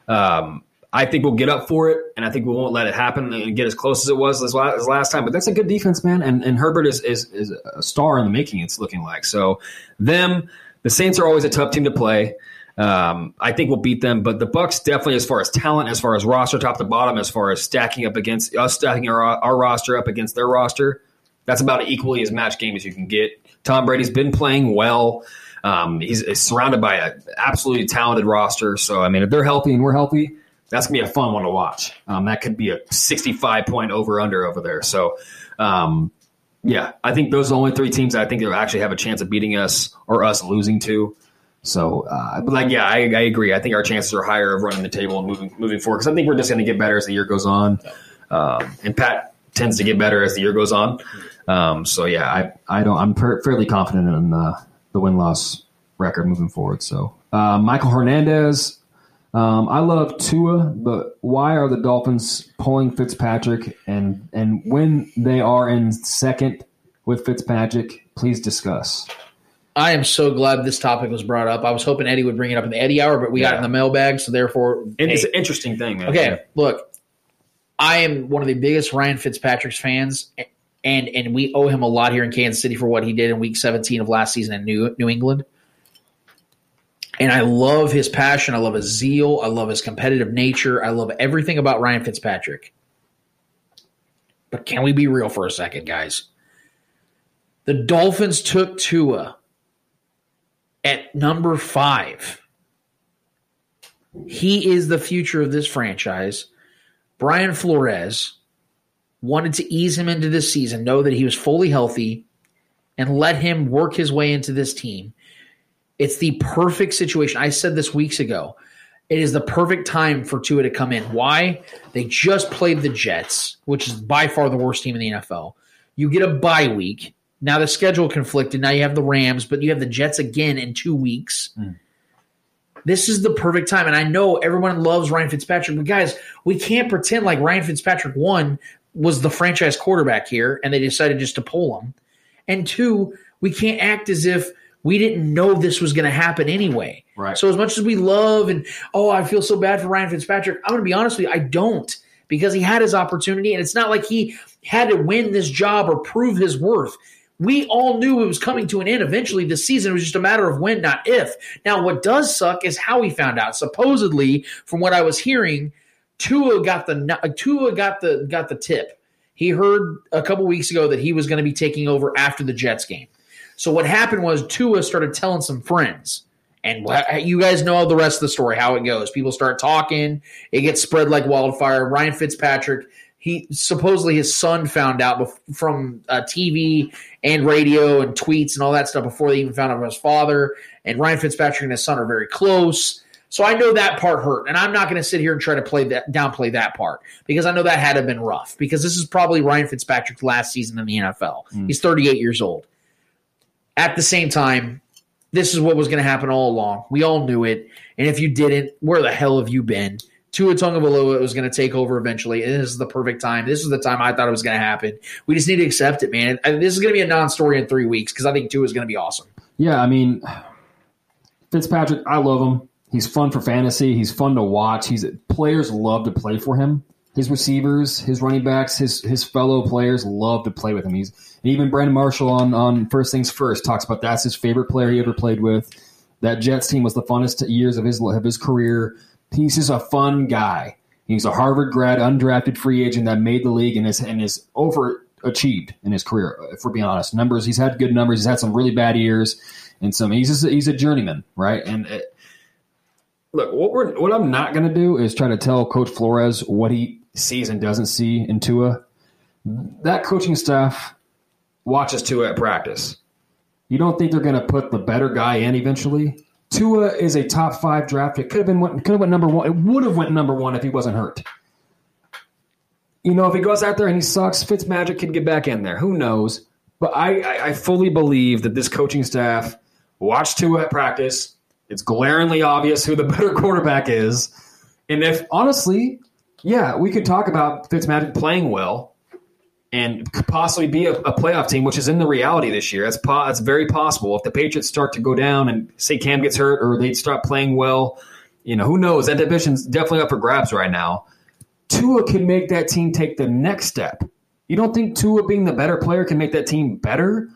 Um, I think we'll get up for it, and I think we won't let it happen and get as close as it was as last, as last time. But that's a good defense, man. And, and Herbert is, is is a star in the making. It's looking like so. Them, the Saints are always a tough team to play. Um, I think we'll beat them, but the Bucks definitely, as far as talent, as far as roster top to bottom, as far as stacking up against us, stacking our, our roster up against their roster, that's about equally as match game as you can get. Tom Brady's been playing well. Um, he's, he's surrounded by an absolutely talented roster. So, I mean, if they're healthy and we're healthy, that's gonna be a fun one to watch. Um, that could be a 65 point over under over there. So, um, yeah, I think those are the only three teams I think that actually have a chance of beating us or us losing to. So, uh, but like, yeah, I, I agree. I think our chances are higher of running the table and moving moving forward because I think we're just going to get better as the year goes on. Um, and Pat tends to get better as the year goes on. Um, so yeah, I I don't. I'm per- fairly confident in uh, the win loss record moving forward. So, uh, Michael Hernandez. Um, I love Tua, but why are the Dolphins pulling Fitzpatrick? And and when they are in second with Fitzpatrick, please discuss. I am so glad this topic was brought up. I was hoping Eddie would bring it up in the Eddie hour, but we got it in the mailbag, so therefore, and hey, it's an interesting thing, man. Okay, look, I am one of the biggest Ryan Fitzpatrick's fans, and and we owe him a lot here in Kansas City for what he did in Week 17 of last season in New New England. And I love his passion. I love his zeal. I love his competitive nature. I love everything about Ryan Fitzpatrick. But can we be real for a second, guys? The Dolphins took Tua at number five. He is the future of this franchise. Brian Flores wanted to ease him into this season, know that he was fully healthy, and let him work his way into this team. It's the perfect situation. I said this weeks ago. It is the perfect time for Tua to come in. Why? They just played the Jets, which is by far the worst team in the NFL. You get a bye week. Now the schedule conflicted. Now you have the Rams, but you have the Jets again in two weeks. Hmm. This is the perfect time. And I know everyone loves Ryan Fitzpatrick, but guys, we can't pretend like Ryan Fitzpatrick, one, was the franchise quarterback here and they decided just to pull him. And two, we can't act as if we didn't know this was going to happen anyway. Right. So as much as we love and oh, I feel so bad for Ryan Fitzpatrick, I'm going to be honest with you, I don't because he had his opportunity and it's not like he had to win this job or prove his worth. We all knew it was coming to an end eventually this season. It was just a matter of when, not if. Now, what does suck is how he found out. Supposedly, from what I was hearing, Tua got the uh, Tua got the got the tip. He heard a couple weeks ago that he was going to be taking over after the Jets game. So what happened was Tua started telling some friends, And you guys know the rest of the story, how it goes. People start talking, it gets spread like wildfire. Ryan Fitzpatrick, he supposedly his son found out bef- from uh, TV and radio and tweets and all that stuff before they even found out about his father. And Ryan Fitzpatrick and his son are very close. So I know that part hurt, and I'm not going to sit here and try to play that downplay that part because I know that had to have been rough. Because this is probably Ryan Fitzpatrick's last season in the NFL. He's 38 years old. At the same time, this is what was going to happen all along. We all knew it, and if you didn't, where the hell have you been? Tua Tagovailoa was going to take over eventually, and this is the perfect time. This is the time I thought it was going to happen. We just need to accept it, man. This is going to be a non-story in three weeks because I think Tua is going to be awesome. Yeah, I mean, Fitzpatrick, I love him. He's fun for fantasy. He's fun to watch. He's players love to play for him. His receivers, his running backs, his his fellow players love to play with him. He's even Brandon Marshall on on First Things First talks about that's his favorite player he ever played with. That Jets team was the funnest years of his of his career. He's just a fun guy. He's a Harvard grad, undrafted free agent that made the league and is and is overachieved in his career. If we're being honest, numbers he's had good numbers. He's had some really bad years, and some he's just, he's a journeyman, right? And it, look, what we're what I'm not going to do is try to tell Coach Flores what he sees and doesn't see in Tua. That coaching staff watches Tua at practice. You don't think they're going to put the better guy in eventually? Tua is a top five draft pick. Could have been could have went number one. It would have went number one if he wasn't hurt. You know, if he goes out there and he sucks, Fitzmagic could get back in there. Who knows? But I, I, I fully believe that this coaching staff watched Tua at practice. It's glaringly obvious who the better [LAUGHS] quarterback is. And if honestly, yeah, we could talk about Fitzmagic playing well and could possibly be a, a playoff team, which is in the reality this year. That's po- that's very possible. If the Patriots start to go down and say Cam gets hurt or they start playing well, you know, who knows? That division's definitely up for grabs right now. Tua can make that team take the next step. You don't think Tua being the better player can make that team better?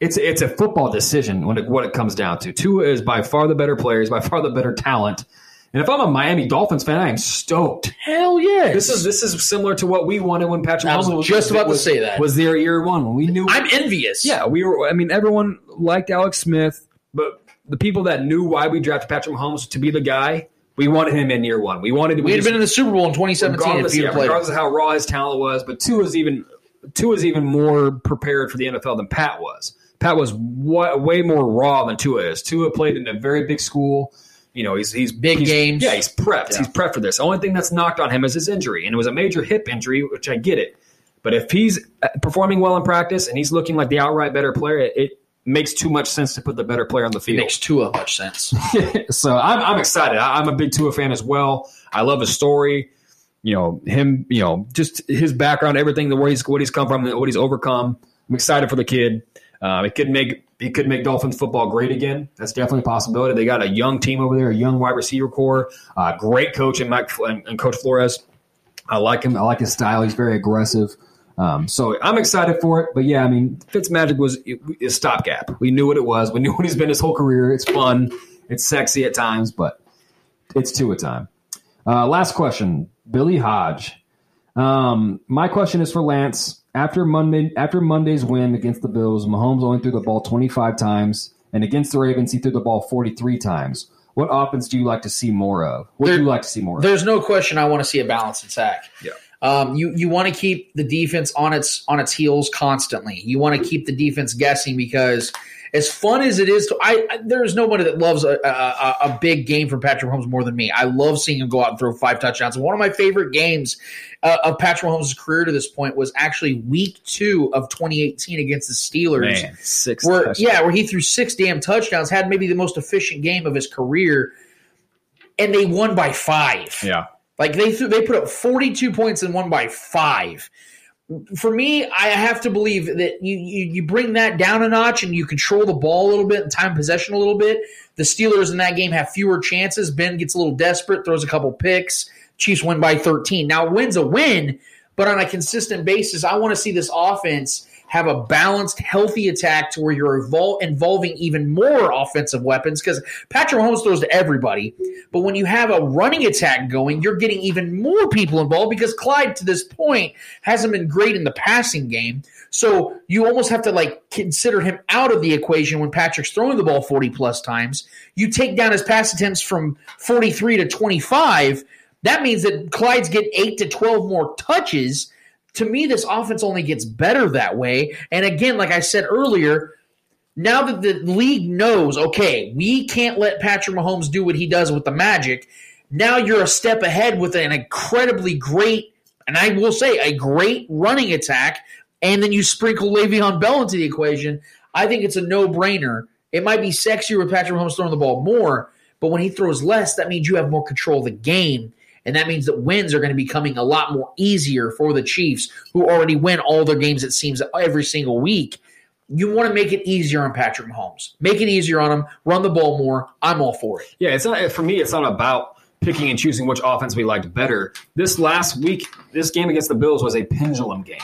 It's it's a football decision when it, what it comes down to. Tua is by far the better player, is by far the better talent. And if I'm a Miami Dolphins fan, I am stoked. Hell yeah! This is this is similar to what we wanted when Patrick I was Mahomes just about to say that. was there year one when we knew I'm envious. yeah, we were. I mean, everyone liked Alex Smith, but the people that knew why we drafted Patrick Mahomes to be the guy, we wanted him in year one. We wanted. we had been in the Super Bowl in 2017 if regardless, yeah, regardless of how raw his talent was, but Tua was even Tua was even more prepared for the NFL than Pat was. Pat was wa- way more raw than Tua is. Tua played in a very big school. You know, he's he's Big he's- games. Yeah, he's prepped. He's prepped for this. The only thing that's knocked on him is his injury, and it was a major hip injury, which I get it. But if he's uh, performing well in practice and he's looking like the outright better player, it, it makes too much sense to put the better player on the It field. makes Tua much sense. [LAUGHS] so I'm, I'm excited. I, I'm a big Tua fan as well. I love his story. You know him. You know just his background, everything, the where he's what he's come from, what he's overcome. I'm excited for the kid. Uh, it could make he could make Dolphins football great again. That's definitely a possibility. They got a young team over there, a young wide receiver core, uh, great coach in Mike and, and Coach Flores. I like him. I like his style. He's very aggressive. Um, so I'm excited for it. But yeah, I mean, Fitzmagic was a stopgap. We knew what it was. We knew [LAUGHS] what he's been his whole career. It's fun. It's sexy at times, but it's two a time. Uh, last question, Billy Hodge. Um, my question is for Lance. After Monday, after Monday's win against the Bills, Mahomes only threw the ball 25 times, and against the Ravens, he threw the ball 43 times. What offense do you like to see more of? What do you like to see more of? There's no question I want to see a balanced attack. Yeah. Um, you you want to keep the defense on its on its heels constantly. You want to keep the defense guessing because as fun as it is to I, I there's nobody that loves a, a, a big game from Patrick Mahomes more than me. I love seeing him go out and throw five touchdowns. And one of my favorite games uh, of Patrick Mahomes' career to this point was actually week two of 2018 against the Steelers. Man, six where touchdowns. yeah, where he threw six damn touchdowns, had maybe the most efficient game of his career, and they won by five. Yeah. Like they threw, they put up 42 points and won by five. For me, I have to believe that you, you you bring that down a notch and you control the ball a little bit and time possession a little bit. The Steelers in that game have fewer chances. Ben gets a little desperate, throws a couple picks. Chiefs win by 13. Now, win's a win, but on a consistent basis, I want to see this offense have a balanced, healthy attack to where you're evol- involving even more offensive weapons because Patrick Mahomes throws to everybody. But when you have a running attack going, you're getting even more people involved because Clyde, to this point, hasn't been great in the passing game. So you almost have to like consider him out of the equation when Patrick's throwing the ball 40 plus times. You take down his pass attempts from 43 to 25. That means that Clyde's get 8 to 12 more touches. To me, this offense only gets better that way. And again, like I said earlier, now that the league knows, okay, we can't let Patrick Mahomes do what he does with the magic. Now you're a step ahead with an incredibly great, and I will say a great running attack and then you sprinkle Le'Veon Bell into the equation, I think it's a no brainer. It might be sexier with Patrick Mahomes throwing the ball more, but when he throws less, that means you have more control of the game. And that means that wins are going to be coming a lot more easier for the Chiefs, who already win all their games, it seems, every single week. You want to make it easier on Patrick Mahomes. Make it easier on him. Run the ball more. I'm all for it. Yeah, it's not for me. It's not about picking and choosing which offense we liked better. This last week, this game against the Bills was a pendulum game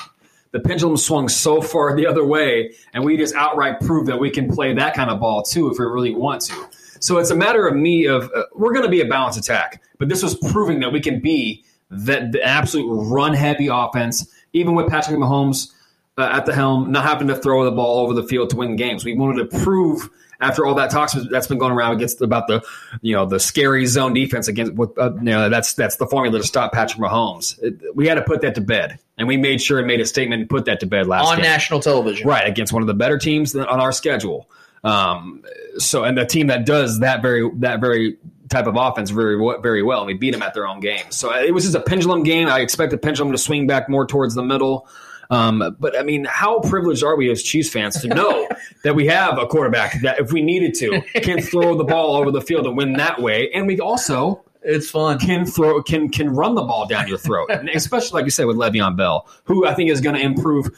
the pendulum swung so far the other way, and we just outright proved that we can play that kind of ball too if we really want to. So it's a matter of me of uh, we're going to be a balanced attack, but this was proving that we can be that the absolute run heavy offense, even with Patrick Mahomes uh, at the helm, not having to throw the ball over the field to win games. We wanted to prove after all that talks that's been going around against about the you know the scary zone defense against what uh, you know that's that's the formula to stop Patrick Mahomes. It, we had to put that to bed, and we made sure and made a statement and put that to bed last on game. national television, right against one of the better teams on our schedule. Um, so and the team that does that very that very type of offense very very well, and we beat them at their own game. So it was just a pendulum game. I expect the pendulum to swing back more towards the middle. Um, but I mean, how privileged are we as Chiefs fans to know [LAUGHS] that we have a quarterback that, if we needed to, can throw the ball over the field and win that way, and we also it's fun can throw can can run the ball down your throat, [LAUGHS] and especially like you said with Le'Veon Bell, who I think is going to improve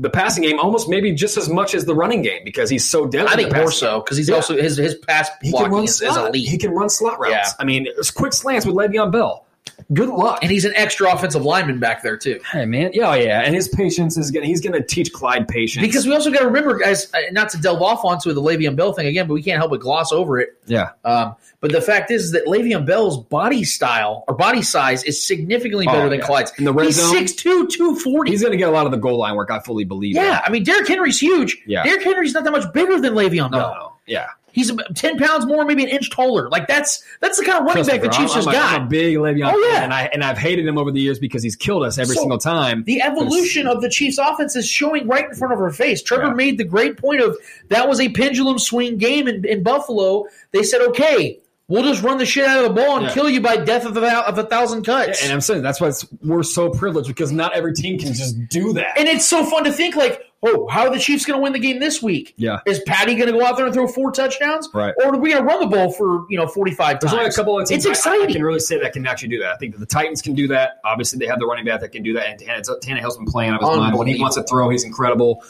the passing game almost maybe just as much as the running game because he's so deadly. I think more so because he's yeah. also his his pass blocking is, is, elite. He can run slot routes. Yeah. I mean, quick slants with Le'Veon Bell good luck. And he's an extra offensive lineman back there too. Hey man, yeah, oh, yeah, and his patience is gonna he's gonna teach Clyde patience because we also got to remember, guys, uh, not to delve off onto the Le'Veon Bell thing again, but we can't help but gloss over it. Yeah. Um, but the fact is, is that Le'Veon Bell's body style or body size is significantly better oh, than yeah. Clyde's. In the red he's zone, 6'2", 240. He's going to get a lot of the goal line work. I fully believe. Yeah. I mean Derrick Henry's huge. Yeah, Derrick Henry's not that much bigger than Le'Veon Bell. No, yeah. He's ten pounds more, maybe an inch taller. Like that's that's the kind of running back the Chiefs I'm, just I'm got. I'm a big Le'Veon, oh yeah, and I and I've hated him over the years because he's killed us every so single time. The evolution of the Chiefs' offense is showing right in front of our face. Trevor yeah. made the great point of that was a pendulum swing game in, in Buffalo. They said, okay, We'll just run the shit out of the ball and yeah. kill you by death of a, of a thousand cuts. Yeah, and I'm saying that's why we're so privileged because not every team can just do that. And it's so fun to think like, oh, how are the Chiefs going to win the game this week? Yeah, is Patty going to go out there and throw four touchdowns? Right, or are we going to run the ball for you know 45 There's times? only a couple of teams. It's exciting. I, I, can really say that can actually do that. I think that the Titans can do that. Obviously, they have the running back that can do that, and Tannehill's been playing out of his mind. When he wants to throw, he's incredible.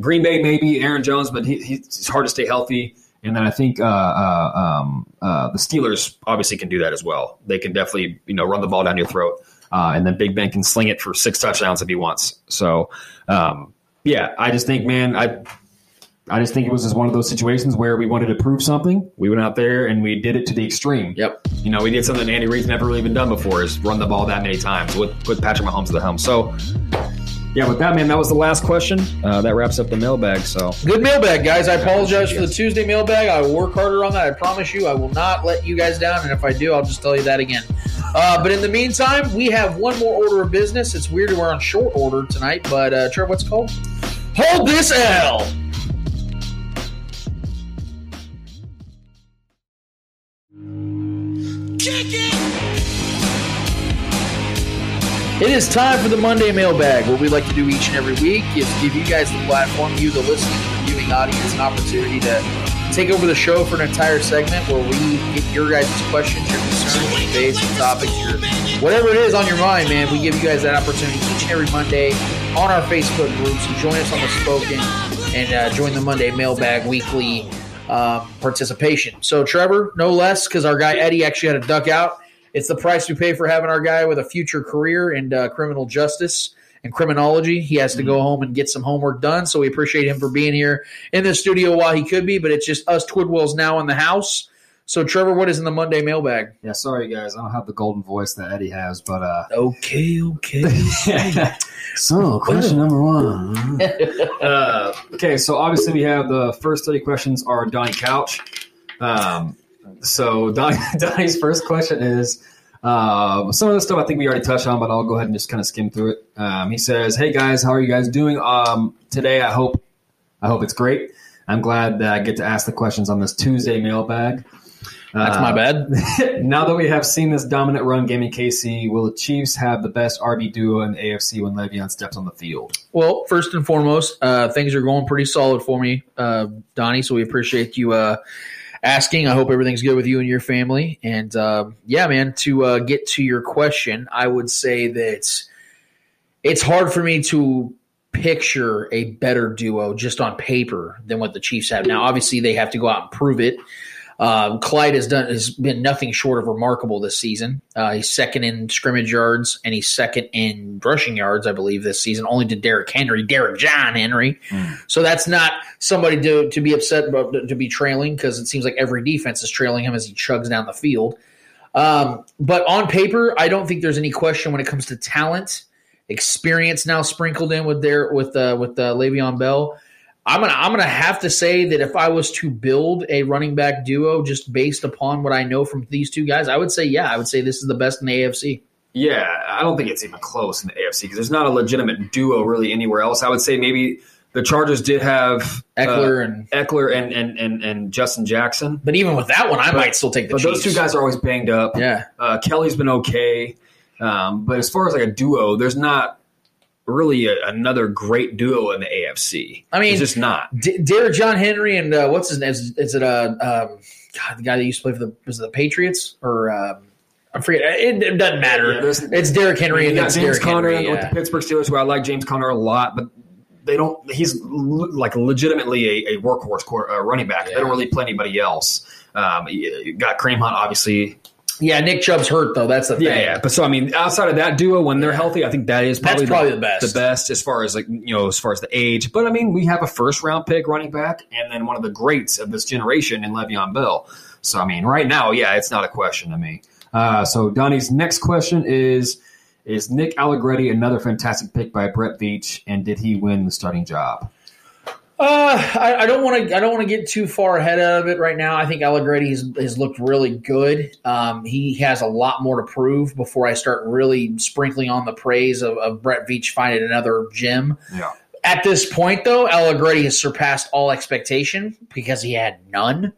Green Bay, maybe Aaron Jones, but he, he's hard to stay healthy. And then I think uh, uh, um, uh, the Steelers obviously can do that as well. They can definitely you know run the ball down your throat, uh, and then Big Ben can sling it for six touchdowns if he wants. So um, yeah, I just think man, I I just think it was just one of those situations where we wanted to prove something. We went out there and we did it to the extreme. Yep. You know, we did something Andy Reid's never really been done before is run the ball that many times with with Patrick Mahomes at the helm. So yeah, with that, man, that was the last question. Uh, that wraps up the mailbag. So good mailbag, guys. I apologize for the Tuesday mailbag. I work harder on that. I promise you. I will not let you guys down. And if I do, I'll just tell you that again. Uh, but in the meantime, we have one more order of business. It's weird we're on short order tonight, but uh, Trevor, what's it called? Hold this L. It is time for the Monday mailbag. What we like to do each and every week is give you guys the platform, you, the listening and viewing audience, an opportunity to take over the show for an entire segment where we get your guys' questions, your concerns, your debates, your topics, your whatever it is on your mind, man. We give you guys that opportunity each and every Monday on our Facebook group. So join us on the Spoken and uh, join the Monday mailbag weekly uh, participation. So Trevor, no less, because our guy Eddie actually had to duck out. It's the price we pay for having our guy with a future career in uh, criminal justice and criminology. He has to go home and get some homework done. So we appreciate him for being here in the studio while he could be, but it's just us Twidwells now in the house. So Trevor, what is in the Monday mailbag? Yeah, sorry guys, I don't have the golden voice that Eddie has, but uh Okay, okay. [LAUGHS] So question number one. [LAUGHS] uh, okay, so obviously we have the first thirty questions are Donnie Couch. Um, so [LAUGHS] Donnie, Donnie's first question is um, some of the stuff I think we already touched on, but I'll go ahead and just kind of skim through it. Um, he says, "Hey guys, how are you guys doing? Um, today, I hope I hope it's great. I'm glad that I get to ask the questions on this Tuesday mailbag. That's my bad. [LAUGHS] now that we have seen this dominant run game in KC, will the Chiefs have the best RB duo in the AFC when Le'Veon steps on the field? Well, first and foremost, uh, things are going pretty solid for me, uh, Donnie. So we appreciate you uh, asking. I hope everything's good with you and your family. And uh, yeah, man, to uh, get to your question, I would say that it's hard for me to picture a better duo just on paper than what the Chiefs have. Now, obviously, they have to go out and prove it. Um, Clyde has done has been nothing short of remarkable this season. Uh, he's second in scrimmage yards and he's second in rushing yards, I believe, this season. Only to Derrick Henry, Derrick John Henry. So that's not somebody to to be upset about to be trailing because it seems like every defense is trailing him as he chugs down the field. Um, but on paper, I don't think there's any question when it comes to talent, experience now sprinkled in with their with uh, with uh, Le'Veon Bell. I'm gonna I'm gonna have to say that if I was to build a running back duo just based upon what I know from these two guys, I would say yeah, I would say this is the best in the AFC. Yeah, I don't think it's even close in the AFC because there's not a legitimate duo really anywhere else. I would say maybe the Chargers did have Ekeler uh, and Ekeler and, and and and Justin Jackson. But even with that one, I But- might still take the But those two guys are always banged up. Yeah. Uh, Kelley's been okay, um, but as far as like a duo, there's not really a, another great duo in the AFC. I mean, it's just not. D- Derrick John Henry and uh, what's his name? Is, is it uh, um, God, the guy that used to play for the was it the Patriots or um, I forget. It, it doesn't matter. Yeah, there's- it's Derrick Henry and got it's James Derrick Conner Henry. with the Pittsburgh Steelers, who I like James Conner a lot, but they don't. He's l- like legitimately a, a workhorse core, uh, running back. They don't really play anybody else. Um, you you got Kareem Hunt, obviously. Yeah, Nick Chubb's hurt though. That's the thing. Yeah, yeah. But so I mean, outside of that duo, when they're healthy, I think that is That's probably, probably the best. The best as far as like you know, as far as the age. But I mean, we have a first round pick running back, and then one of the greats of this generation in Le'Veon Bell. So I mean, right now, yeah, it's not a question to me. Uh, so Donnie's next question is: Is Nick Allegretti another fantastic pick by Brett Veach, and did he win the starting job? Uh, I, I don't want to. I don't want to get too far ahead of it right now. I think Allegretti has, has looked really good. Um, he has a lot more to prove before I start really sprinkling on the praise of, of Brett Veach finding another gem. Yeah. At this point, though, Allegretti has surpassed all expectation because he had none.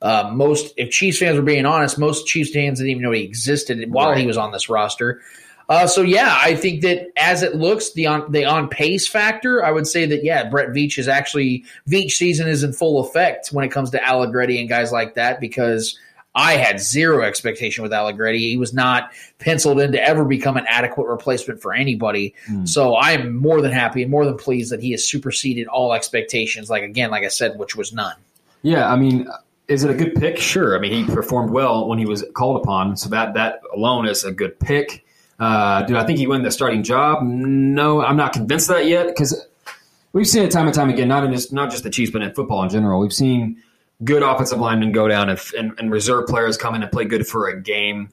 Uh, most, if Chiefs fans were being honest, most Chiefs fans didn't even know he existed while he was on this roster. Uh, so yeah, I think that as it looks, the on the on pace factor, I would say that yeah, Brett Veach is actually Veach season is in full effect when it comes to Allegretti and guys like that because I had zero expectation with Allegretti. He was not penciled in to ever become an adequate replacement for anybody. So I am more than happy and more than pleased that he has superseded all expectations. Like again, like I said, which was none. Yeah, I mean, is it a good pick? Sure. I mean, he performed well when he was called upon, so that that alone is a good pick. Uh, do I think he won the starting job? No, I'm not convinced of that yet because We've seen it time and time again, not in just not just the Chiefs, but in football in general. We've seen good offensive linemen go down and, and, and reserve players come in and play good for a game,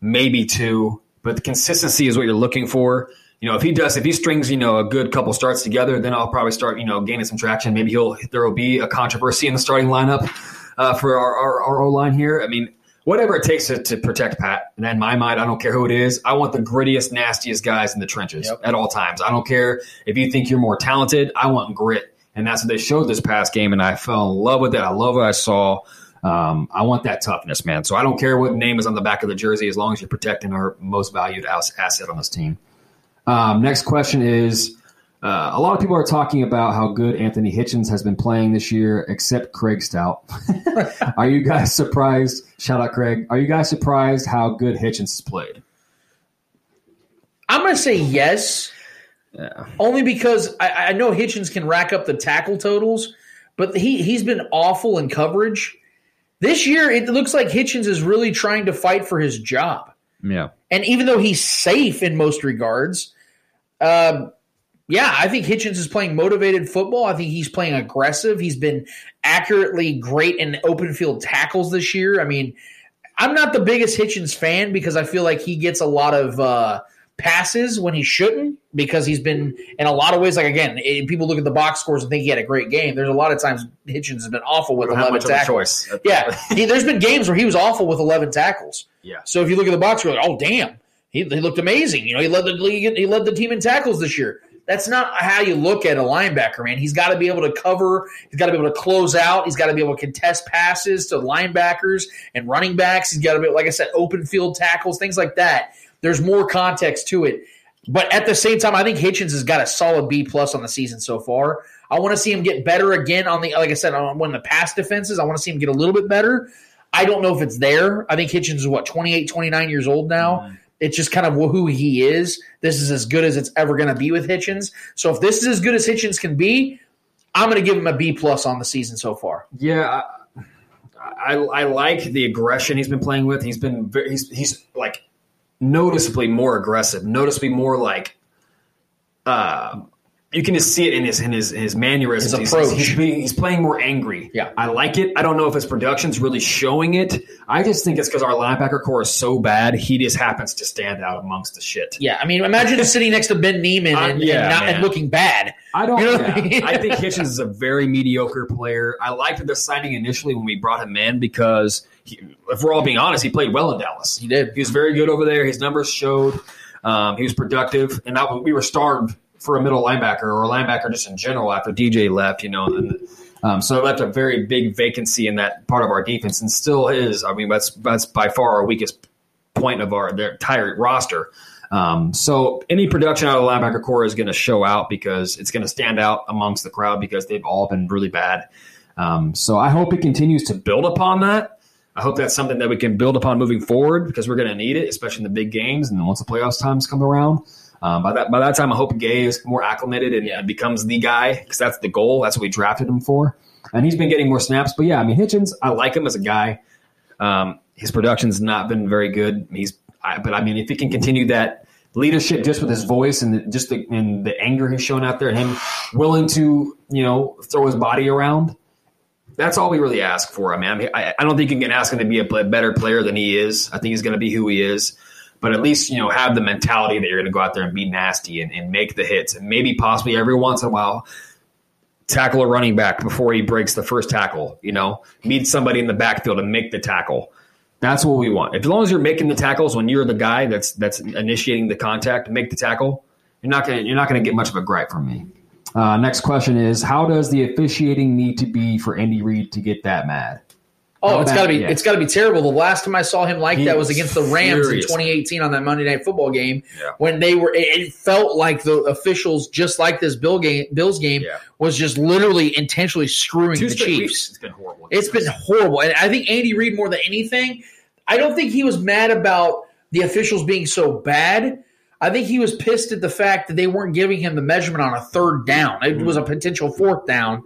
maybe two, but the consistency is what you're looking for. You know, if he does, if he strings, you know, a good couple starts together, then I'll probably start, you know, gaining some traction. Maybe he'll there will be a controversy in the starting lineup uh, for our, our, our O line here. I mean, whatever it takes to, to protect Pat. And in my mind, I don't care who it is. I want the grittiest, nastiest guys in the trenches at all times. I don't care if you think you're more talented. I want grit. And that's what they showed this past game. And I fell in love with it. I love what I saw. Um, I want that toughness, man. So I don't care what name is on the back of the jersey as long as you're protecting our most valued asset on this team. Um, next question is uh, a lot of people are talking about how good Anthony Hitchens has been playing this year, except Craig Stout. [LAUGHS] are you guys surprised? Shout out, Craig. Are you guys surprised how good Hitchens has played? I'm going to say yes, only because I, I know Hitchens can rack up the tackle totals, but he he's been awful in coverage this year. It looks like Hitchens is really trying to fight for his job, Yeah. and even though he's safe in most regards, Um, yeah, I think Hitchens is playing motivated football. I think he's playing aggressive. He's been accurately great in open field tackles this year. I mean, I'm not the biggest Hitchens fan because I feel like he gets a lot of uh, passes when he shouldn't because he's been in a lot of ways. Like again, eh, people look at the box scores and think he had a great game. There's a lot of times Hitchens has been awful with don't have 11 much of a tackles. [LAUGHS] Yeah, he, there's been games where he was awful with 11 tackles. Yeah. So if you look at the box, you're like, oh damn, he, he looked amazing. You know, he led the league. He led the team in tackles this year. That's not how you look at a linebacker, man. He's got to be able to cover. He's got to be able to close out. He's got to be able to contest passes to linebackers and running backs. He's got to be, like I said, open field tackles, things like that. There's more context to it. But at the same time, I think Hitchens has got a solid B plus on the season so far. I want to see him get better again on the, like I said, on of the pass defenses. I want to see him get a little bit better. I don't know if it's there. I think Hitchens is what 28, 29 years old now. It's just kind of who he is. This is as good as it's ever going to be with Hitchens. So if this is as good as Hitchens can be, I'm going to give him a B plus on the season so far. Yeah, I, I, I like the aggression he's been playing with. He's been very, he's he's like noticeably more aggressive, noticeably more like uh you can just see it in his in his his mannerisms. His He's- approach. He's, being, he's playing more angry. Yeah. I like it. I don't know if his production's really showing it. I just think it's because our linebacker core is so bad. He just happens to stand out amongst the shit. Yeah, I mean, imagine sitting next to Ben Niemann Uh, and, yeah, and, not, and looking bad. I don't. You know yeah. I mean? I think [LAUGHS] Hitchens is a very mediocre player. I liked the signing initially when we brought him in because, he, if we're all being honest, he played well in Dallas. He did. He was very good over there. His numbers showed. Um, he was productive, and that, we were starved for a middle linebacker or a linebacker just in general after DJ left. You know, and um, so it left a very big vacancy in that part of our defense, and still is. I mean, that's that's by far our weakest point of our their entire roster. Um, so any production out of the linebacker core is going to show out because it's going to stand out amongst the crowd because they've all been really bad. Um, so I hope it continues to build upon that. I hope that's something that we can build upon moving forward because we're going to need it, especially in the big games and once the playoffs times come around. Um, by that by that time, I hope Gay is more acclimated and, and becomes the guy because that's the goal. That's what we drafted him for, and he's been getting more snaps. But yeah, I mean Hitchens, I like him as a guy. Um, his production's not been very good. He's, I, but I mean, if he can continue that leadership just with his voice and the, just the, and the anger he's shown out there, and him willing to you know throw his body around, that's all we really ask for. I mean, I, mean, I, I don't think you can ask him to be a play, better player than he is. I think he's going to be who he is. But at least you know have the mentality that you're going to go out there and be nasty and, and make the hits, and maybe possibly every once in a while tackle a running back before he breaks the first tackle. You know, meet somebody in the backfield and make the tackle. That's what we want. As long as you're making the tackles when you're the guy that's that's initiating the contact, make the tackle. You're not gonna you're not gonna get much of a gripe from me. Uh, next question is How does the officiating need to be for Andy Reid to get that mad? Oh, it's got to be yeah. it's got to be terrible. The last time I saw him like He that was was against the Rams furious. in 2018 on that Monday Night Football game Yeah. when they were. It, felt like the officials, just like this Bill game, Bills game, Yeah. was just literally intentionally screwing Two the Chiefs. It's been horrible. It's been horrible. And I think Andy Reid, more than anything, I don't think he was mad about the officials being so bad. I think he was pissed at the fact that they weren't giving him the measurement on a third down. It mm-hmm. was a potential fourth down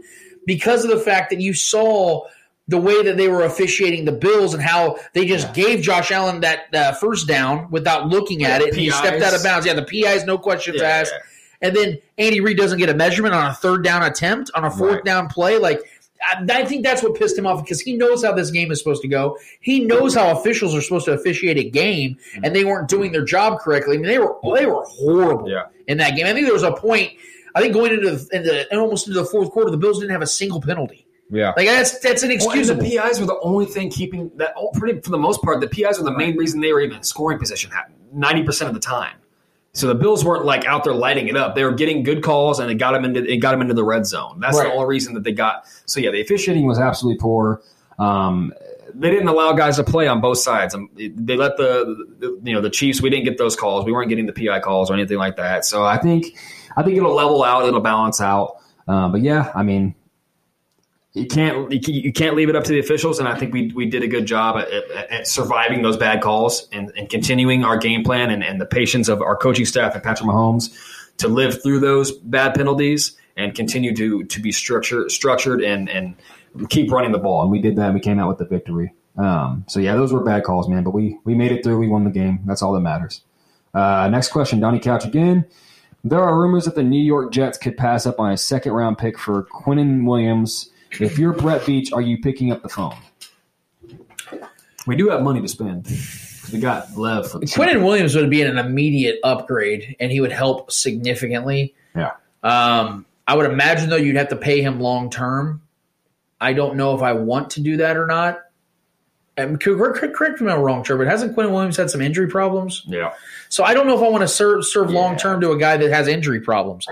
because of the fact that you saw the way that they were officiating the Bills and how they just gave Josh Allen that uh, first down without looking at Yeah, it. And he stepped out of bounds. Yeah, the PIs, no questions Yeah, asked. And then Andy Reid doesn't get a measurement on a third down attempt, on a fourth Right. down play. Like, I, I think that's what pissed him off because he knows how this game is supposed to go. He knows how officials are supposed to officiate a game, and they weren't doing their job correctly. I mean, they were they were horrible Yeah. in that game. I think there was a point. I think going into the, into almost into the fourth quarter, the Bills didn't have a single penalty. Yeah. Like that's that's Well, and inexcusable. the PIs were the only thing keeping that. all- Pretty for the most part, the PIs were the main reason they were even in scoring position ninety percent of the time. So the Bills weren't like out there lighting it up. They were getting good calls, and it got them into it got them into the red zone. That's Right. the only reason that they got. So yeah, the officiating Officiating was absolutely poor. Um, they didn't allow guys to play on both sides. Um, They let the, the you know the Chiefs. We didn't get those calls. We weren't getting the PI calls or anything like that. So I I think I think it'll level out. It'll balance out. Um, but yeah, I mean, you can't you can't- leave it up to the officials, and I think we we did a good job at, at, surviving those bad calls and, and continuing our game plan and, and the patience of our coaching staff and Patrick Mahomes to live through those bad penalties and continue to to be structured structured and and keep running the ball. and we did that. We came out with the victory. Um, so yeah, those were bad calls, man. But we we made it through. We won the game. That's all that matters. Uh, next question, Donnie Couch again. There are rumors that the New York Jets could pass up on a second round pick for Quinnen Williams. If you're Brett Veach, are you picking up the phone? We do have money to spend. We got Lev for the Williams would be an immediate upgrade, and he would help significantly. Yeah. Um, I would imagine though you'd have to pay him long term. I don't know if I want to do that or not. And correct, me if I'm wrong, Trevor. But hasn't Quinnen Williams had some injury problems? Yeah. So I don't know if I want to serve serve long term to a guy that has injury problems,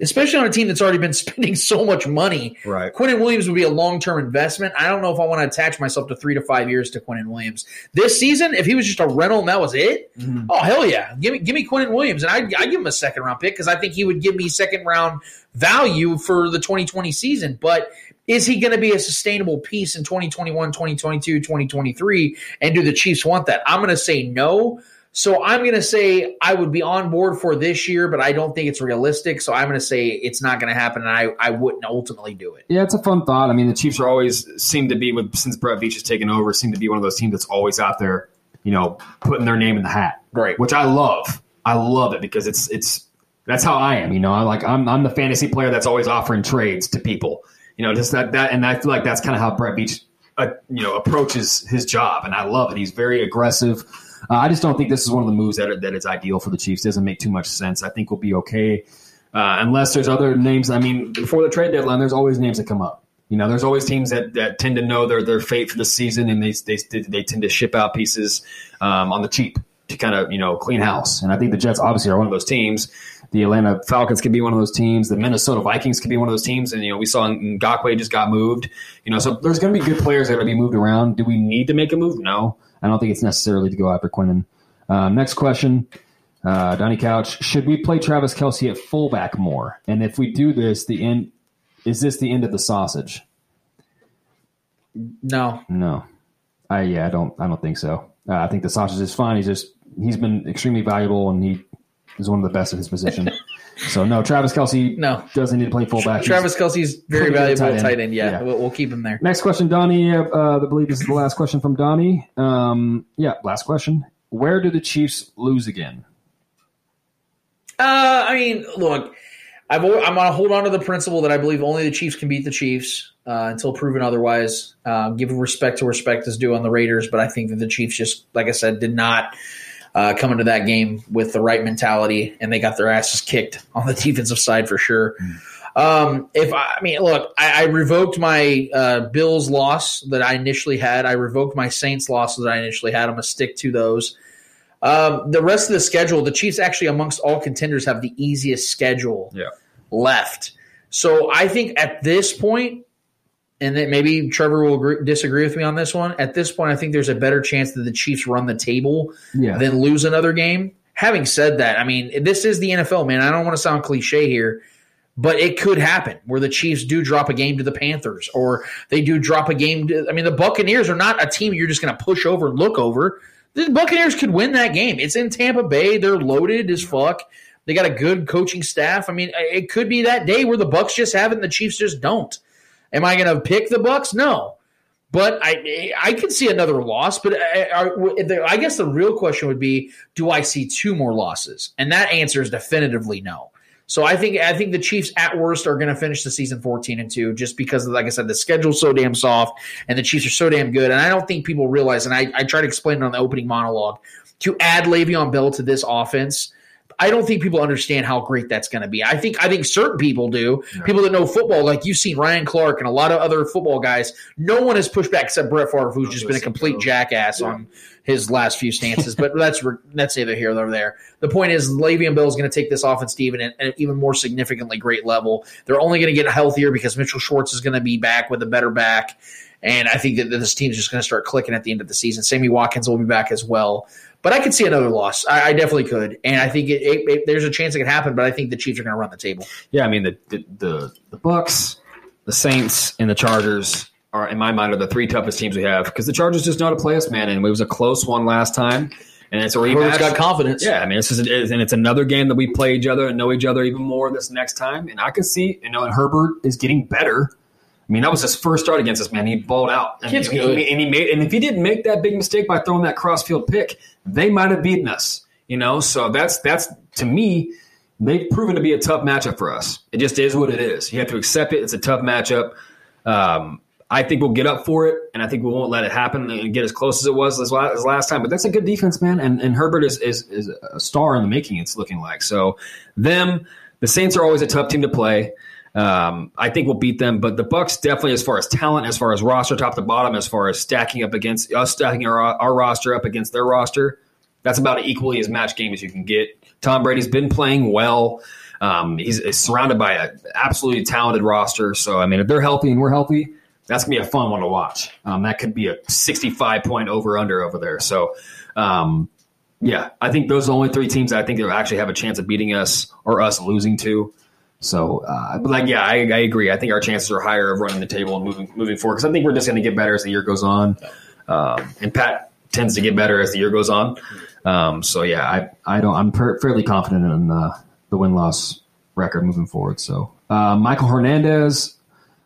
especially on a team that's already been [LAUGHS] spending so much money. Right. Quinnen Williams would be a long term investment. I don't know if I want to attach myself to three to five years to Quinnen Williams this season. If he was just a rental and that was it, mm-hmm. oh hell yeah, give me give me Quinnen Williams, and I I give him a second round pick because I think he would give me second round value for the 2020 season, but. Is he going to be a sustainable piece in 2021, 2022, 2023? And do the Chiefs want that? I'm going to say no. So I'm going to say I would be on board for this year, but I don't think it's realistic. So I'm going to say it's not going to happen, and I, I wouldn't ultimately do it. Yeah, it's a fun thought. I mean, the Chiefs are always seem to be with since Brett Veach has taken over, seem to be one of those teams that's always out there, you know, putting their name in the hat. Right. Which I love. I love it because it's it's that's how I am. You know, I like I'm I'm the fantasy player that's always offering trades to people. You know, just that that, and I feel like that's kind of how Brett Veach, uh, you know, approaches his job, and I love it. He's very aggressive. Uh, I just don't think this is one of the moves that that is ideal for the Chiefs. Doesn't make too much sense. I think we'll be okay uh, unless there's other names. I mean, before the trade deadline, there's always names that come up. You know, there's always teams that, that tend to know their their fate for the season, and they they they tend to ship out pieces um, on the cheap to kind of you know clean house. And I think the Jets obviously are one of those teams. The Atlanta Falcons could be one of those teams. The Minnesota Vikings could be one of those teams. And you know, we saw Ngakoue just got moved. You know, so there's going to be good players that are going to be moved around. Do we need to make a move? No, I don't think it's necessarily to go after Quinnen. Um, next question. Uh, Donnie Couch, should we play Travis Kelce at fullback more? And if we do this, the end is this the end of the sausage? No, no. I yeah, I don't I don't think so. Uh, I think the sausage is fine. He's just he's been extremely valuable and he is one of the best at his position. [LAUGHS] so no, Travis Kelce no doesn't need to play fullback. Travis He's Kelce's very pretty good at valuable tight tight end. end. Yeah, Yeah. We'll, we'll keep him there. Next question, Donnie. Uh, uh, I believe this is the last question from Donnie. Um, yeah, last question. Where do the Chiefs lose again? Uh, I mean, look, I've, I'm going to hold on to the principle that I believe only the Chiefs can beat the Chiefs uh, until proven otherwise. Uh, give respect to respect is due on the Raiders, but I think that the Chiefs just, like I said, did not uh, come into that game with the right mentality, and they got their asses kicked on the [LAUGHS] defensive side for sure. Um, if I, I mean, look, I, I revoked my uh, Bills loss that I initially had. I revoked my Saints loss that I initially had. I'm gonna stick to those. Um, the rest of the schedule, the Chiefs actually, amongst all contenders, have the easiest schedule Yeah. left. So I think at this point, and then maybe Trevor will agree, disagree with me on this one. At this point, I think there's a better chance that the Chiefs run the table Yeah. than lose another game. Having said that, I mean, this is the NFL, man. I don't want to sound cliche here, but it could happen where the Chiefs do drop a game to the Panthers or they do drop a game to, I mean, the Buccaneers are not a team you're just going to push over and look over. The Buccaneers could win that game. It's in Tampa Bay. They're loaded as fuck. They got a good coaching staff. I mean, it could be that day where the Bucks just have it and the Chiefs just don't. Am I going to pick the Bucks? No. But I I could see another loss. But uh, uh, I, I, I guess the real question would be: Do I see two more losses? And that answer is definitively no. So I think I think the Chiefs at worst are going to finish the season fourteen and two, just because, like I said, the schedule's so damn soft and the Chiefs are so damn good. And I don't think people realize. And I, I try to explain it on the opening monologue to add Le'Veon Bell to this offense. I don't think people understand how great that's going to be. I think I think certain people do. People that know football, like you've seen Ryan Clark and a lot of other football guys. No one has pushed back except Brett Favre, who's just been a complete jackass on his last few stances. but [LAUGHS] that's that's neither here nor there. The point is, Le'Veon Bell is going to take this offense to even an even more significantly great level. They're only going to get healthier because Mitchell Schwartz is going to be back with a better back. And I think that this team is just going to start clicking at the end of the season. Sammy Watkins will be back as well. But I could see another loss. I, I definitely could, and I think it, it, it, there's a chance it could happen. But I think the Chiefs are going to run the table. Yeah, I mean the the the, the Bucks, the Saints, and the Chargers are in my mind are the three toughest teams we have because the Chargers just know how to play us, man. And it was a close one last time, and it's a rematch. Herbert's got confidence. Yeah, I mean, this is and it's another game that we play each other and know each other even more this next time. And I can see, you know, and Herbert is getting better. I mean, that was his first start against us, man. He balled out, and, Kid's he, good. and he made. And if he didn't make that big mistake by throwing that crossfield pick, they might have beaten us. You know, so that's that's to me they've proven to be a tough matchup for us. It just is what it is. You have to accept it. It's a tough matchup. Um, I think we'll get up for it, and I think we won't let it happen and get as close as it was as last, as last time. But that's a good defense, man. And, and Herbert is, is, is a star in the making, it's looking like. So, them, the Saints are always a tough team to play. Um, I think we'll beat them, but the Bucks definitely, as far as talent, as far as roster top to bottom, as far as stacking up against us, stacking our, our roster up against their roster, that's about equally as match game as you can get. Tom Brady's been playing well. Um, he's, he's surrounded by an absolutely talented roster. So, I mean, if they're healthy and we're healthy, that's gonna be a fun one to watch. Um, that could be a 65 point over under over there. So, um, yeah, I think those are the only three teams that I think that actually have a chance of beating us or us losing to. So, uh, but like, yeah, I, I, agree. I think our chances are higher of running the table and moving moving forward because I think we're just going to get better as the year goes on. Um, and Pat tends to get better as the year goes on. Um, so yeah, I I don't I'm per- fairly confident in the the win loss record moving forward. So uh, Michael Hernandez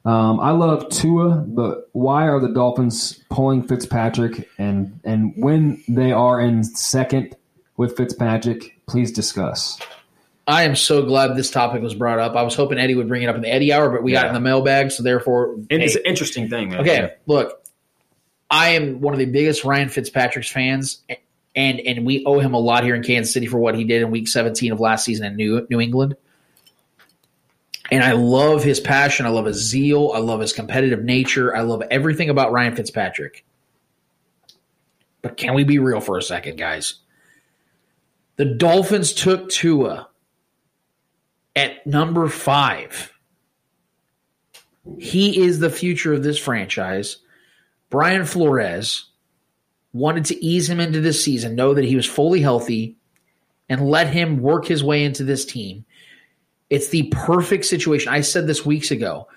um, I love Tua, but why are the Dolphins pulling Fitzpatrick? And and when they are in second with Fitzpatrick, please discuss. I am so glad this topic was brought up. I was hoping Eddie would bring it up in the Eddie hour, but we yeah. got it in the mailbag, so therefore, and hey, it's an interesting thing. Man. Okay, yeah. look, I am one of the biggest Ryan Fitzpatrick's fans, and and we owe him a lot here in Kansas City for what he did in Week 17 of last season in New New England. And I love his passion. I love his zeal. I love his competitive nature. I love everything about Ryan Fitzpatrick. But can we be real for a second, guys? The Dolphins took Tua at number five. He is the future of this franchise. Brian Flores wanted to ease him into this season, know that he was fully healthy, and let him work his way into this team. It's the perfect situation. I said this weeks ago.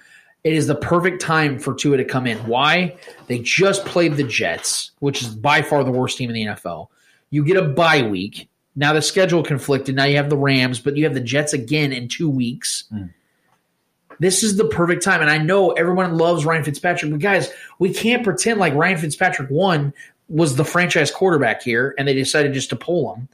It is the perfect time for Tua to come in. Why? They just played the Jets, which is by far the worst team in the NFL. You get a bye week. Now the schedule conflicted. Now you have the Rams, but you have the Jets again in two weeks. Mm. This is the perfect time. And I know everyone loves Ryan Fitzpatrick, but guys, we can't pretend like Ryan Fitzpatrick, one, was the franchise quarterback here and they decided just to pull him.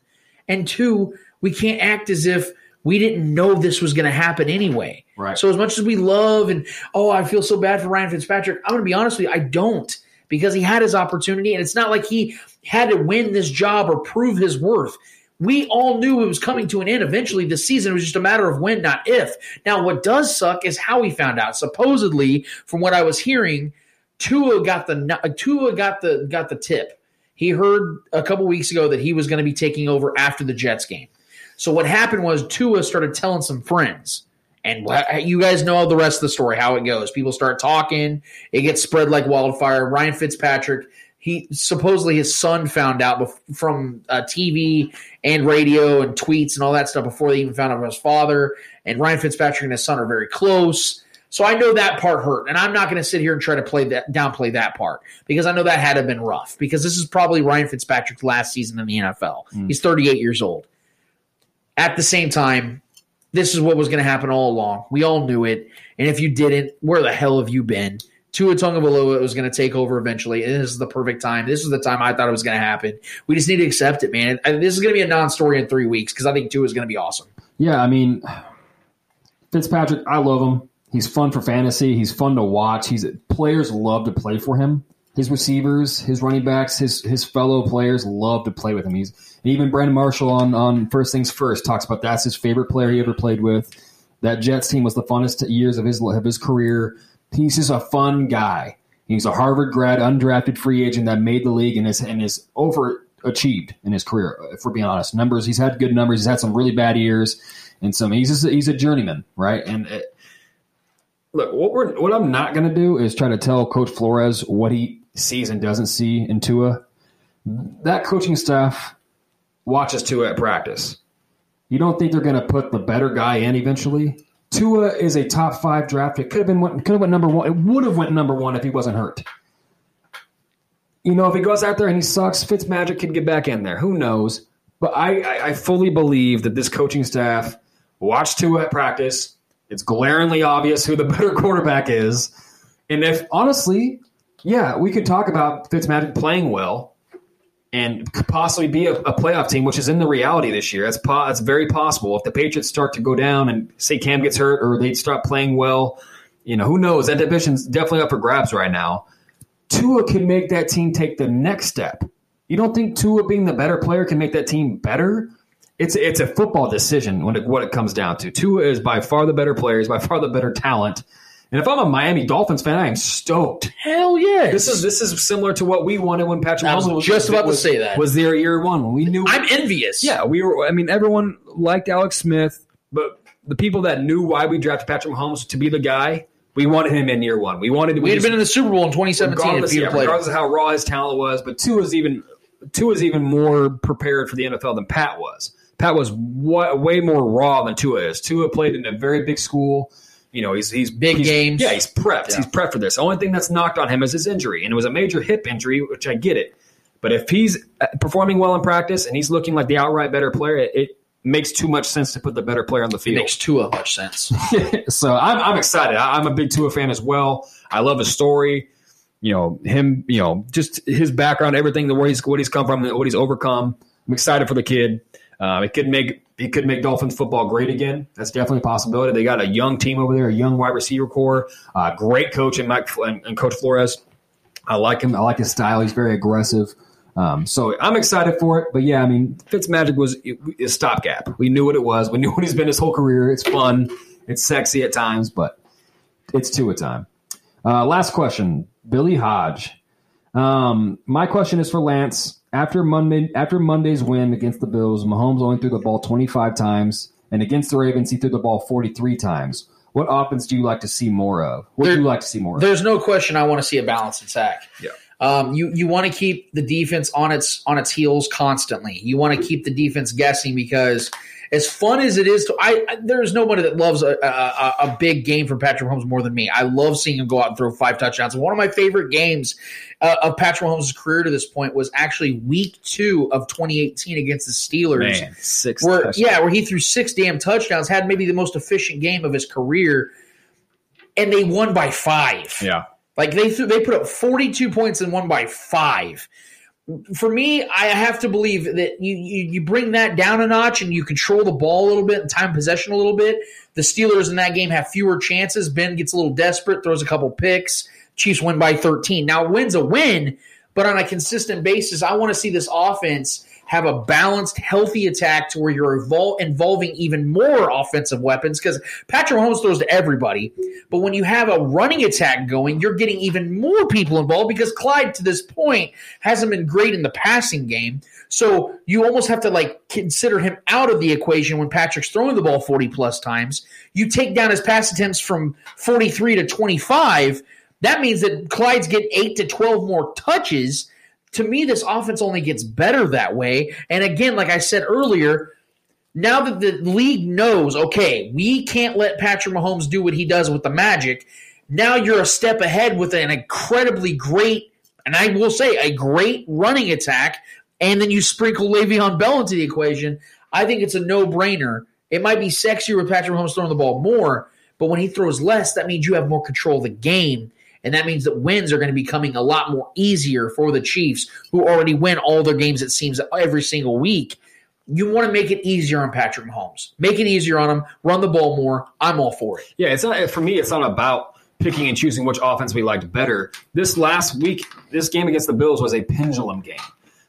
And two, we can't act as if we didn't know this was going to happen anyway. Right. So as much as we love and oh, I feel so bad for Ryan Fitzpatrick, I'm going to be honest with you, I don't because he had his opportunity and it's not like he had to win this job or prove his worth. We all knew it was coming to an end eventually this season. It was just a matter of when, not if. Now, what does suck is how he found out. Supposedly, from what I was hearing, Tua got the uh, Tua got the got the tip. He heard a couple weeks ago that he was going to be taking over after the Jets game. So what happened was Tua started telling some friends. And you guys know the rest of the story, how it goes. People start talking, it gets spread like wildfire. Ryan Fitzpatrick, he supposedly his son found out from uh, TV and radio and tweets and all that stuff before they even found out about his father. And Ryan Fitzpatrick and his son are very close. So I know that part hurt, and I'm not going to sit here and try to play that downplay that part because I know that had to have been rough. Because this is probably Ryan Fitzpatrick's last season in the NFL. Mm. He's 38 years old. At the same time, this is what was going to happen all along. We all knew it. And if you didn't, where the hell have you been? Tua Tagovailoa was going to take over eventually. And this is the perfect time. This is the time I thought it was going to happen. We just need to accept it, man. And this is going to be a non-story in three weeks because I think Tua is going to be awesome. Yeah, I mean, Fitzpatrick, I love him. He's fun for fantasy. He's fun to watch. He's players love to play for him his receivers, his running backs, his his fellow players love to play with him. He's even Brandon Marshall on on First Things First talks about that's his favorite player he ever played with. That Jets team was the funnest years of his of his career. He's just a fun guy. He's a Harvard grad, undrafted free agent that made the league and is and is overachieved in his career. If we're being honest, numbers he's had good numbers. He's had some really bad years, and some he's just, he's a journeyman, right? And it, look, what we're what I'm not going to do is try to tell Coach Flores what he sees and doesn't see in Tua, that coaching staff watches Tua at practice. You don't think they're going to put the better guy in eventually? Tua is a top five draft pick. Could have been could have went number one. It would have went number one if he wasn't hurt. You know, if he goes out there and he sucks, Fitzmagic could get back in there. Who knows? But I, I, fully believe that this coaching staff watched Tua at practice. It's glaringly obvious who the [LAUGHS] better quarterback is. And if honestly, yeah, we could talk about Fitzmagic playing well, and possibly be a, a playoff team, which is in the reality this year. That's po- that's very possible. If the Patriots start to go down and say Cam gets hurt or they start playing well, you know who knows? That division's definitely up for grabs right now. Tua can make that team take the next step. You don't think Tua being the better player can make that team better? It's it's a football decision when it, what it comes down to. Tua is by far the better player. He's by far the better talent. And if I'm a Miami Dolphins fan, I am stoked. Hell yeah! This is this is similar to what we wanted when Patrick I was Mahomes just about to say that. was there year one when we knew. I'm envious. yeah, we were. I mean, everyone liked Alex Smith, but the people that knew why we drafted Patrick Mahomes to be the guy, we wanted him in year one. We wanted. To. We'd have been in the Super Bowl in 2017 regardless, he'd yeah, regardless of how raw his talent was, but Tua was even Tua was even more prepared for the NFL than Pat was. Pat was wa- way more raw than Tua is. Tua played in a very big school. You know, he's he's Big he's- games. Yeah, he's prepped. He's prepped for this. The only thing that's knocked on him is his injury, and it was a major hip injury, which I get it. But if he's uh, performing well in practice and he's looking like the outright better player, it, it makes too much sense to put the better player on the It field. makes Tua much sense. [LAUGHS] so I'm, I'm excited. I, I'm a big Tua fan as well. I love his story. You know him. You know just his background, everything, the where he's what he's come from, what he's overcome. I'm excited for the kid. Uh, it could make it could make Dolphins football great again. That's definitely a possibility. They got a young team over there, a young wide receiver core, uh, great coach in Mike and, and Coach Flores. I like him. I like his style. He's very aggressive. Um, So I'm excited for it. But yeah, I mean, Fitzmagic was a stopgap. We knew what it was. We [LAUGHS] knew what he's been his whole career. It's fun. It's sexy at times, but it's Tua time. Uh, last question, Billy Hodge. Um, my question is for Lance. After Monday, after Monday's win against the Bills, Mahomes only threw the ball 25 times, and against the Ravens, he threw the ball 43 times. What offense do you like to see more of? What do you like to see more of? There's no question. I want to see a balanced attack. Yeah. Um, you you want to keep the defense on its on its heels constantly. You want to keep the defense guessing because as fun as it is to, I, I there's nobody that loves a, a, a big game from Patrick Mahomes more than me. I love seeing him go out and throw five touchdowns. One of my favorite games uh, of Patrick Mahomes' career to this point was actually Week Two of 2018 against the Steelers. man, six. where touchdowns. yeah, where he threw six damn touchdowns, had maybe the most efficient game of his career, and they won by five. yeah. Like they threw, they put up 42 points and won by five. For me, I have to believe that you, you you bring that down a notch and you control the ball a little bit and time possession a little bit. The Steelers in that game have fewer chances. Ben gets a little desperate, throws a couple picks. Chiefs win by 13. Now, win's a win, but on a consistent basis, I want to see this offense have a balanced, healthy attack to where you're evol- involving even more offensive weapons because Patrick Mahomes throws to everybody. But when you have a running attack going, you're getting even more people involved because Clyde, to this point, hasn't been great in the passing game. So you almost have to like consider him out of the equation when Patrick's throwing the ball 40 plus times. You take down his pass attempts from 43 to 25. That means that Clyde's get 8 to 12 more touches to me, this offense only gets better that way. And again, like I said earlier, now that the league knows, okay, we can't let Patrick Mahomes do what he does with the Magic. Now you're a step ahead with an incredibly great, and I will say a great running attack, and then you sprinkle Le'Veon Bell into the equation. I think it's a no brainer. It might be sexier with Patrick Mahomes throwing the ball more, but when he throws less, that means you have more control of the game. And that means that wins are going to be coming a lot more easier for the Chiefs, who already win all their games, it seems, every single week. You want to make it easier on Patrick Mahomes. Make it easier on him. Run the ball more. I'm all for it. Yeah, it's not for me. It's not about picking and choosing which offense we liked better. This last week, this game against the Bills was a pendulum game.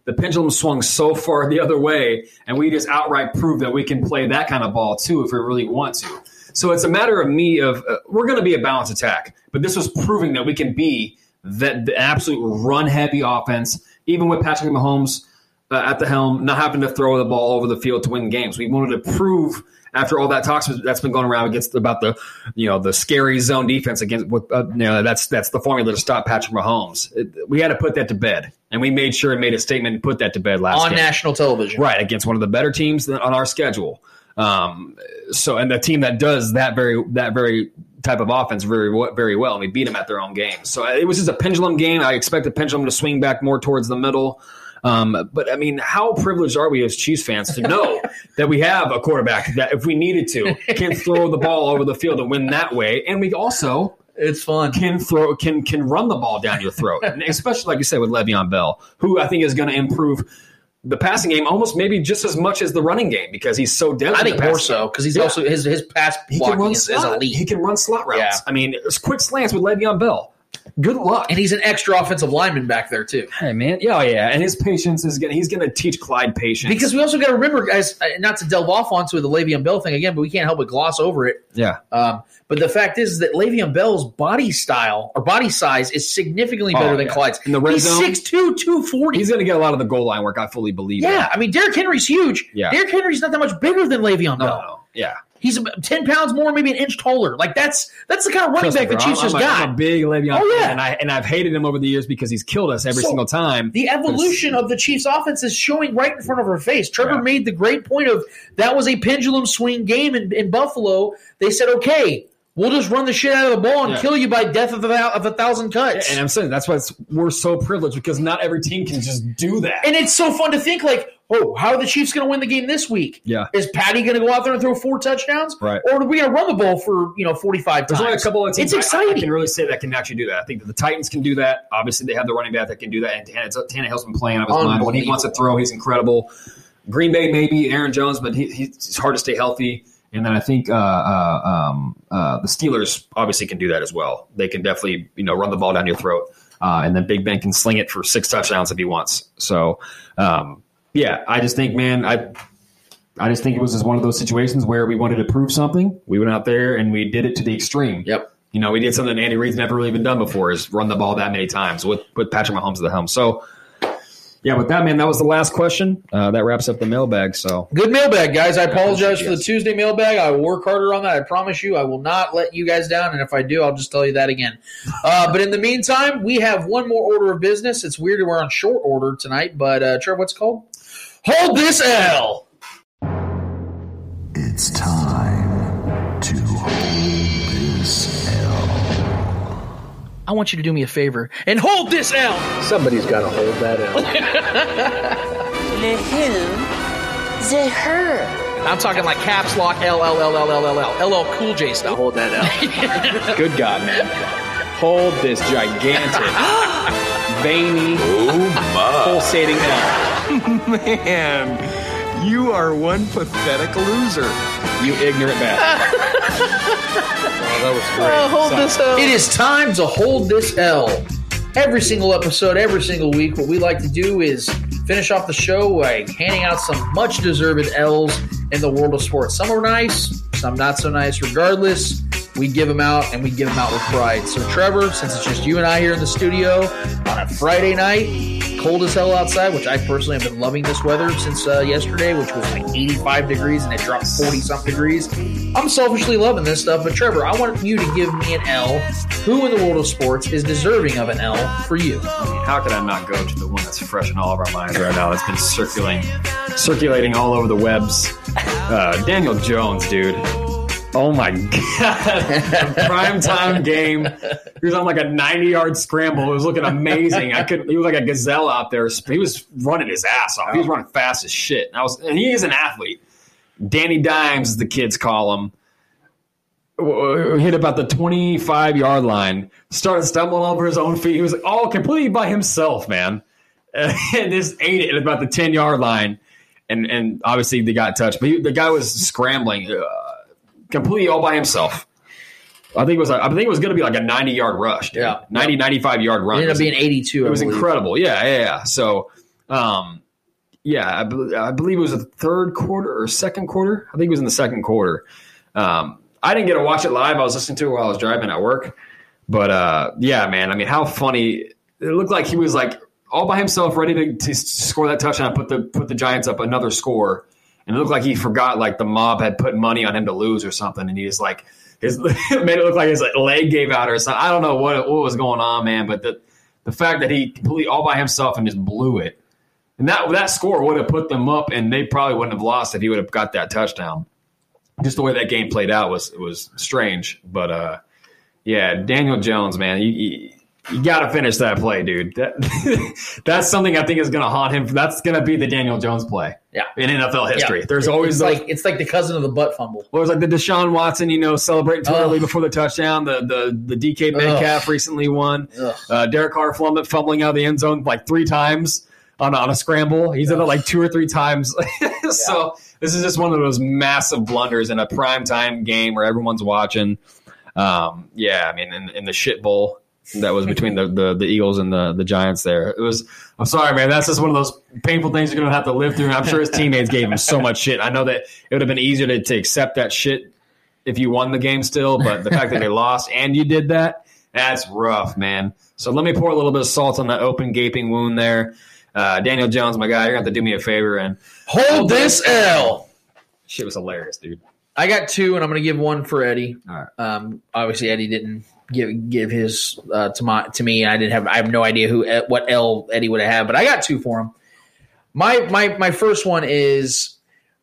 The pendulum swung so far the other way, and we just outright proved that we can play that kind of ball too if we really want to. So it's a matter of me of uh, we're going to be a balanced attack, but this was proving that we can be that the absolute run heavy offense, even with Patrick Mahomes uh, at the helm, not having to throw the ball over the field to win games. We wanted to prove after all that talks that's been going around against about the you know the scary zone defense against with uh, you know that's that's the formula to stop Patrick Mahomes. It, we had to put that to bed, and we made sure and made a statement and put that to bed last On game. national television. right against one of the better teams on our schedule. Um, so and the team that does that very that very type of offense very very well, and we beat them at their own game. So it was just a pendulum game. I expect the pendulum to swing back more towards the middle. Um, but I mean, how privileged are we as Chiefs fans to know [LAUGHS] that we have a quarterback that, if we needed to, can throw the ball over the field and win that way? And we also It's fun. Can throw can can run the ball down your throat, [LAUGHS] and especially like you said with Le'Veon Bell, who I think is going to improve the passing game almost maybe just as much as the running game because he's so deadly. I think more so because he's Yeah. also his his pass he can run is, is slot. elite. He can run slot routes. Yeah. I mean, quick slants with Le'Veon Bell. Good luck. and he's an extra offensive lineman back there too. Hey man, yeah, oh, yeah, and his patience is gonna he's gonna teach Clyde patience Because we also got to remember, guys, uh, not to delve off onto the Le'Veon Bell thing again, but we can't help but gloss over it. yeah, Um, but the fact is that Le'Veon Bell's body style or body size is significantly better Oh, than yeah. Clyde's. In the red he's zone, 6'2", 240. he's gonna get a lot of the goal line work. I fully believe. yeah, that. I mean, Derrick Henry's huge. Yeah. Derrick Henry's not that much bigger than Le'Veon no, Bell. no, yeah. He's 10 pounds more, maybe an inch taller. Like, that's that's the kind of running back the Chiefs I'm, just I'm got. I'm a big Le'Veon Oh, yeah. and I and I've hated him over the years because he's killed us every So, single time. The evolution of the Chiefs' offense is showing right in front of our face. Trevor Yeah. made the great point of that was a pendulum swing game in, in Buffalo. They said, okay, we'll just run the shit out of the ball and Yeah. kill you by death of a, of a thousand cuts. And I'm saying that's why it's, we're so privileged because not every team can just do that. And it's so fun to think like, oh, how are the Chiefs going to win the game this week? Yeah. Is Patty going to go out there and throw four touchdowns? Right. Or are we going to run the ball for, you know, 45 There's times? only a couple of teams It's I- I, exciting. can really say that can actually do that. I think that the Titans can do that. Obviously, they have the running back that can do that. And Tannehill- Tannehill's been playing out of his mind. When he wants to throw, he's incredible. Green Bay, maybe Aaron Jones, but he, he's hard to stay healthy. And then I think uh, uh, um, uh, the Steelers obviously can do that as well. They can definitely you know run the ball down your throat, uh, and then Big Ben can sling it for six touchdowns if he wants. So um, yeah, I just think, man, I I just think it was just one of those situations where we wanted to prove something. We went out there and we did it to the extreme. Yep. You know, we did something Andy Reid's never really been done before is run the ball that many times with, with Patrick Mahomes at the helm. So, yeah, with that, man, that was the last question. Uh, that wraps up the mailbag. So, Good mailbag, guys. I apologize appreciate for the Tuesday mailbag. I will work harder on that. I promise you. I will not let you guys down. And if I do, I'll just tell you that again. Uh, but in the meantime, we have one more order of business. It's weird we're on short order tonight, but uh, Trevor, what's it called? Hold this L. It's time I want you to do me a favor and hold this L. Somebody's got to hold that L. [LAUGHS] Le who? The her. I'm talking like caps lock L L L L L L L L Cool J stuff. Hold that L. [LAUGHS] Good God, man. Hold this gigantic, [GASPS] veiny, oh, pulsating L. [LAUGHS] Man, you are one pathetic loser. You ignorant bastard. [LAUGHS] that was great. hold this L. It is time to hold this L. Every single episode, every single week, what we like to do is finish off the show by handing out some much deserved L's in the world of sports. Some are nice, some not so nice. Regardless, we give them out and we give them out with pride. So, Trevor, since it's just you and I here in the studio on a Friday night, cold as hell outside, which I personally have been loving this weather since uh, yesterday, which was like 85 degrees and it dropped 40 something degrees. I'm selfishly loving this stuff, but Trevor, I want you to give me an L. Who in the world of sports is deserving of an L for you? how could I not go to the one that's fresh in all of our minds right now? That's been circulating, circulating all over the webs. Uh, Daniel Jones, dude. Oh my god! [LAUGHS] Prime time game. He was on like a ninety-yard scramble. It was looking amazing. I could. He was like a gazelle out there. He was running his ass off. He was running fast as shit. And I was, and he is an athlete. Danny Dimes, the kids call him, hit about the 25 yard line, started stumbling over his own feet. He was all completely by himself, man. [LAUGHS] And just ate it at about the 10 yard line. And, and obviously they got touched, but he, the guy was scrambling uh, completely all by himself. I think it was. I think it was going to be like a 90 yard rush. Dude. Yeah. 90, 95 yard run. It ended up was- being 82. it was incredible. Yeah, yeah, yeah. So, um, yeah, I, bel I believe it was the third quarter or second quarter. I think it was in the second quarter. Um, I didn't get to watch it live. I was listening to it while I was driving at work. But uh, yeah, man. I mean, how funny! It looked like he was like all by himself, ready to, to score that touchdown, put the put the Giants up another score, and it looked like he forgot like the mob had put money on him to lose or something, and he just like his [LAUGHS] made it look like his leg gave out or something. I don't know what what was going on, man. But the the fact that he completely all by himself and just blew it, and that that score would have put them up, and they probably wouldn't have lost if he would have got that touchdown. Just the way that game played out was was strange, but uh, yeah, Daniel Jones, man, he, he- You got to finish that play, dude. That, [LAUGHS] that's something I think is going to haunt him. That's going to be the Daniel Jones play. Yeah. in NFL history. Yeah. There's always it's those, like it's like the cousin of the butt fumble. Well, it was like the Deshaun Watson, you know, celebrating too Ugh. early before the touchdown. The the the DK Metcalf recently won. Ugh. Uh, Derek Carr fumbling, fumbling out of the end zone like three times on a, on a scramble. He's done it like two or three times. [LAUGHS] so this is just one of those massive blunders in a prime time game where everyone's watching. Um, yeah, I mean, in, in the shit bowl that was between the, the, the Eagles and the, the Giants there. It was, I'm sorry, man. That's just one of those painful things you're going to have to live through. And I'm sure his teammates gave him so much shit. I know that it would have been easier to, to accept that shit if you won the game still, but the fact that they lost and you did that, that's rough, man. So let me pour a little bit of salt on that open gaping wound there. Uh, Daniel Jones, my guy, you're going to have to do me a favor and Hold this L. Shit was hilarious, dude. I got two, and I'm going to give one for Eddie. Right. Um, obviously, Eddie didn't give give his uh, to my to me. I didn't have. I have no idea who what L Eddie would have had, but I got two for him. My my my first one is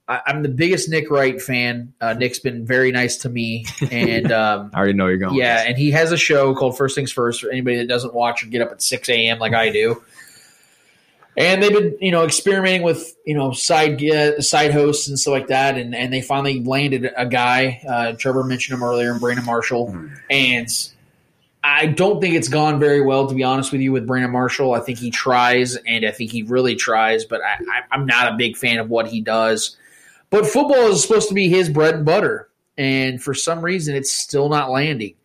I, I'm the biggest Nick Wright fan. Uh, Nick's been very nice to me, and [LAUGHS] um, I already know you're going. yeah, and he has a show called First Things First. For anybody that doesn't watch or get up at six a.m. like I do, and they've been you know experimenting with you know side uh, side hosts and stuff like that, and and they finally landed a guy. Uh, Trevor mentioned him earlier, and Brandon Marshall, and I don't think it's gone very well to be honest with you with Brandon Marshall. I think he tries, and I think he really tries, but I, I'm not a big fan of what he does. But football is supposed to be his bread and butter, and for some reason, it's still not landing.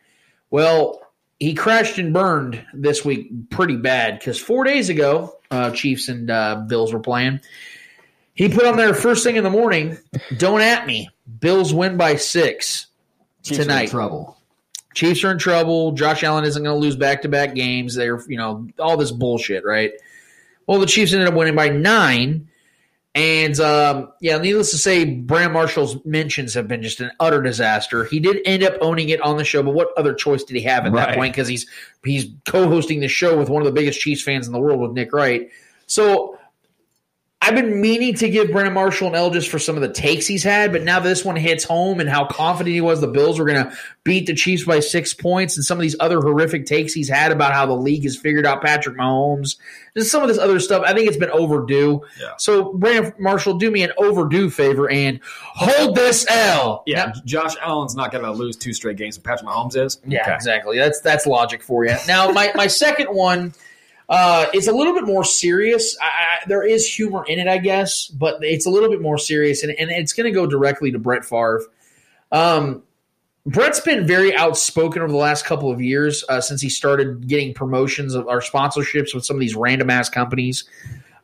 Well, he crashed and burned this week pretty bad because four days ago, uh, Chiefs and uh, Bills were playing. He put on there first thing in the morning. Don't at me. Bills win by six Chiefs tonight. trouble. Chiefs are in trouble. Josh Allen isn't going to lose back to back games. They're, you know, all this bullshit, right? Well, the Chiefs ended up winning by nine. And, um, yeah, needless to say, Brandon Marshall's mentions have been just an utter disaster. He did end up owning it on the show, but what other choice did he have at that point? Because he's he's co-hosting the show with one of the biggest Chiefs fans in the world with Nick Wright. So I've been meaning to give Brandon Marshall an L just for some of the takes he's had, but now this one hits home and how confident he was the Bills were going to beat the Chiefs by six points, and some of these other horrific takes he's had about how the league has figured out Patrick Mahomes, just some of this other stuff. I think it's been overdue. Yeah. So, Brandon Marshall, do me an overdue favor and hold this L. Yeah, Now- Josh Allen's not going to lose two straight games. But Patrick Mahomes is. yeah, Okay. exactly. That's that's logic for you. Now, my my second one uh, is a little bit more serious. I, I, there is humor in it, I guess, but it's a little bit more serious, and, and it's going to go directly to Brett Favre. Um, Brett's been very outspoken over the last couple of years uh, since he started getting promotions of our sponsorships with some of these random ass companies.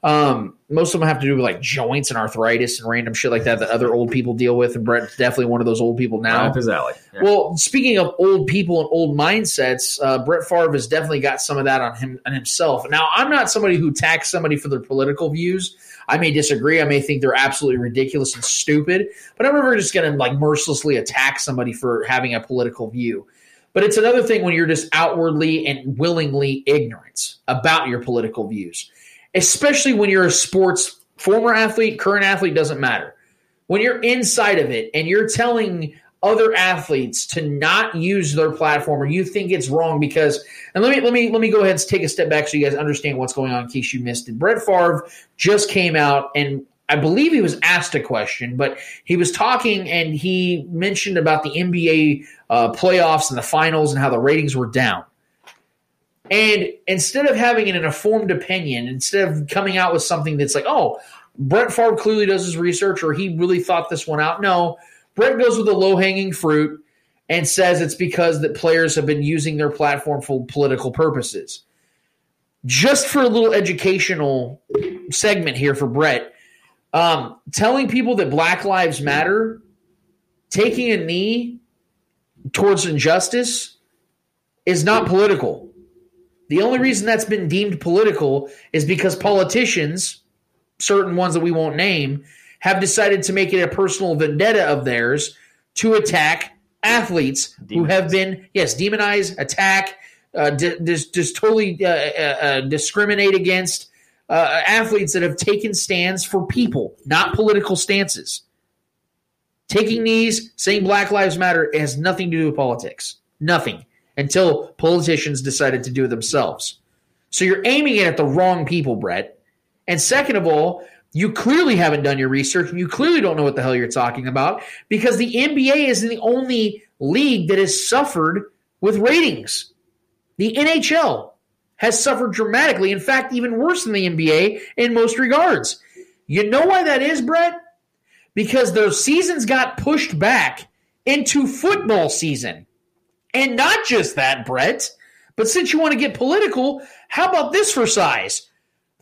Um, most of them have to do with like joints and arthritis and random shit like that that other old people deal with, and Brett's definitely one of those old people now. Right alley. Yeah. Well, speaking of old people and old mindsets, uh, Brett Favre has definitely got some of that on him on himself. Now, I'm not somebody who attacks somebody for their political views. I may disagree. I may think they're absolutely ridiculous and stupid, but I'm never just going to like mercilessly attack somebody for having a political view. But it's another thing when you're just outwardly and willingly ignorant about your political views, especially when you're a sports former athlete, current athlete doesn't matter when you're inside of it and you're telling other athletes to not use their platform or you think it's wrong because and let me let me let me go ahead and take a step back so you guys understand what's going on in case you missed it. Brett Favre just came out and I believe he was asked a question, but he was talking and he mentioned about the NBA uh, playoffs and the finals and how the ratings were down. And instead of having an informed opinion, instead of coming out with something that's like, oh, Brett Favre clearly does his research or he really thought this one out. No, Brett goes with the low hanging fruit and says it's because that players have been using their platform for political purposes. Just for a little educational segment here for Brett, um, telling people that Black Lives Matter, taking a knee towards injustice, is not political. The only reason that's been deemed political is because politicians, certain ones that we won't name, have decided to make it a personal vendetta of theirs to attack athletes who have been, yes, demonize, attack, uh, di- just totally uh, uh, uh, discriminate against uh, athletes that have taken stands for people, not political stances. Taking knees, saying Black Lives Matter has nothing to do with politics. Nothing. Until politicians decided to do it themselves. So you're aiming it at the wrong people, Brett. And second of all, you clearly haven't done your research and you clearly don't know what the hell you're talking about because the NBA is the only league that has suffered with ratings. The NHL has suffered dramatically, in fact, even worse than the NBA in most regards. You know why that is, Brett? Because those seasons got pushed back into football season. And not just that, Brett, but since you want to get political, how about this for size?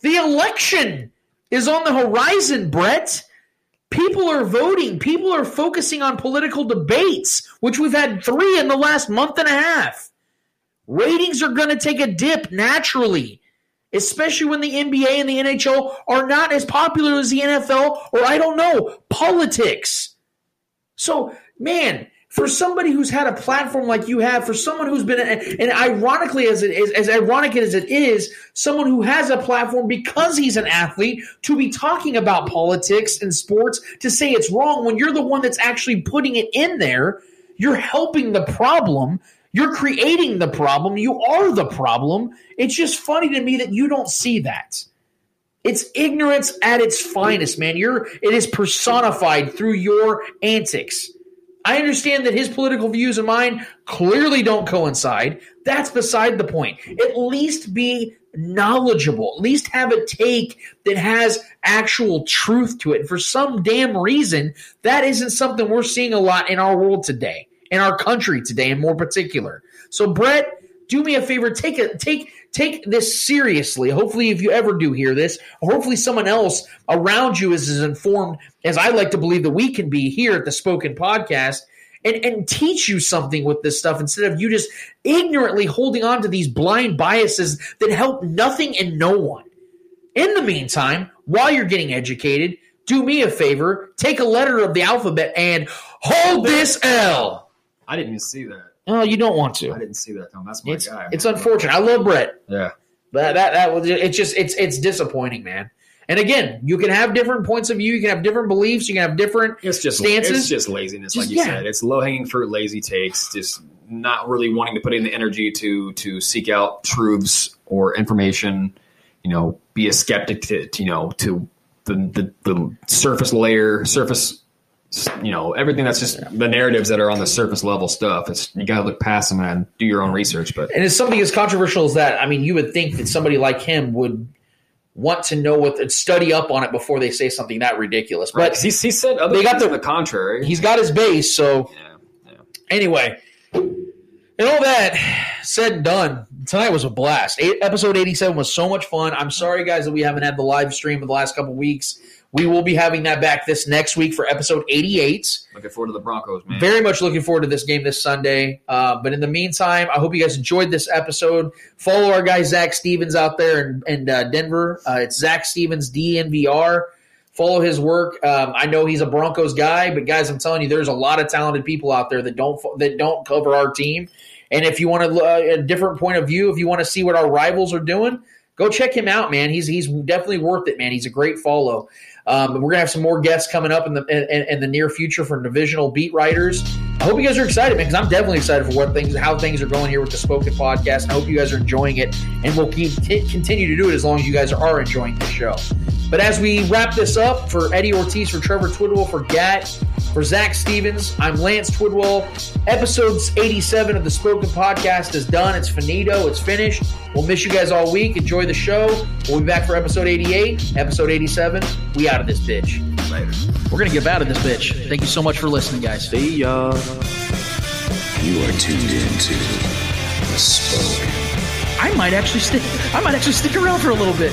The election is on the horizon, Brett. People are voting. People are focusing on political debates, which we've had three in the last month and a half. Ratings are going to take a dip naturally, especially when the NBA and the NHL are not as popular as the NFL or, I don't know, politics. So, man, for somebody who's had a platform like you have, for someone who's been, and ironically as it is, as ironic as it is, someone who has a platform because he's an athlete to be talking about politics and sports to say it's wrong when you're the one that's actually putting it in there, you're helping the problem. You're creating the problem. You are the problem. It's just funny to me that you don't see that. It's ignorance at its finest, man. You're it is personified through your antics. I understand that his political views and mine clearly don't coincide. That's beside the point. At least be knowledgeable. At least have a take that has actual truth to it. For some damn reason, that isn't something we're seeing a lot in our world today, in our country today, in more particular. So, Brett, do me a favor. Take a take take this seriously. Hopefully, if you ever do hear this, hopefully someone else around you is as informed as I like to believe that we can be here at the Spoken Podcast. And, and teach you something with this stuff instead of you just ignorantly holding on to these blind biases that help nothing and no one. In the meantime, while you're getting educated, do me a favor, take a letter of the alphabet and hold this L. I didn't see that. Oh, you don't want to. I didn't see that. Tom. That's my It's guy. it's unfortunate. I love Brett. Yeah. But that that was it's just it's it's disappointing, man. And again, you can have different points of view, you can have different beliefs, you can have different It's just stances. It's just laziness, Just- like you yeah. said. It's low hanging fruit, lazy takes. Just not really wanting to put in the energy to to seek out truths or information. You know, be a skeptic to, to, you know to the, the the surface layer, surface. You know everything that's just the narratives that are on the surface level stuff. It's you got to look past them and do your own research. But and it's something as controversial as that. I mean, you would think that somebody like him would want to know what and study up on it before they say something that ridiculous. Right, But he, he said other they got the- to the contrary. he's got his base. So anyway, and all that said and done, tonight was a blast. Eight, episode eighty-seven was so much fun. I'm sorry, guys, that we haven't had the live stream of the last couple weeks. We will be having that back this next week for episode eighty-eight. Looking forward to the Broncos, man. Very much looking forward to this game this Sunday. Uh, but in the meantime, I hope you guys enjoyed this episode. Follow our guy Zac Stevens out there in, in uh, Denver. Uh, it's Zac Stevens DNVR. Follow his work. Um, I know he's a Broncos guy, but guys, I'm telling you, there's a lot of talented people out there that don't that don't cover our team. And if you want to uh, a different point of view, if you want to see what our rivals are doing, go check him out, man. He's he's definitely worth it, man. He's a great follow. Um, we're gonna have some more guests coming up in the in, in the near future for divisional beat writers. I hope you guys are excited, man, because I'm definitely excited for what things, how things are going here with the Spoken Podcast. I hope you guys are enjoying it, and we'll keep t- continue to do it as long as you guys are enjoying the show. But as we wrap this up, for Eddie Ortiz, for Trevor Twidwell, for Gat, for Zac Stevens, I'm Lance Twidwell. Episodes 87 of the Spoken Podcast is done. It's finito. It's finished. We'll miss you guys all week. Enjoy the show. We'll be back for episode 88, episode 87. We out of this bitch. Later. We're gonna get out of this bitch. Thank you so much for listening, guys. See ya. You are tuned into the spoken. I might actually stick. I might actually stick around for a little bit.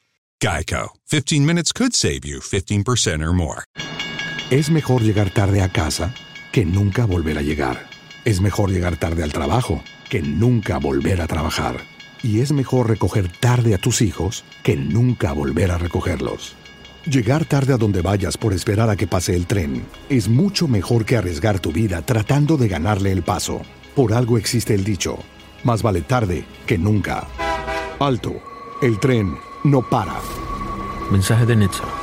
Geico. 15 minutes could save you 15% or more. Es mejor llegar tarde a casa que nunca volver a llegar. Es mejor llegar tarde al trabajo que nunca volver a trabajar. Y es mejor recoger tarde a tus hijos que nunca volver a recogerlos. Llegar tarde a donde vayas por esperar a que pase el tren es mucho mejor que arriesgar tu vida tratando de ganarle el paso. Por algo existe el dicho, más vale tarde que nunca. Alto, el tren no para. Mensaje de Netza.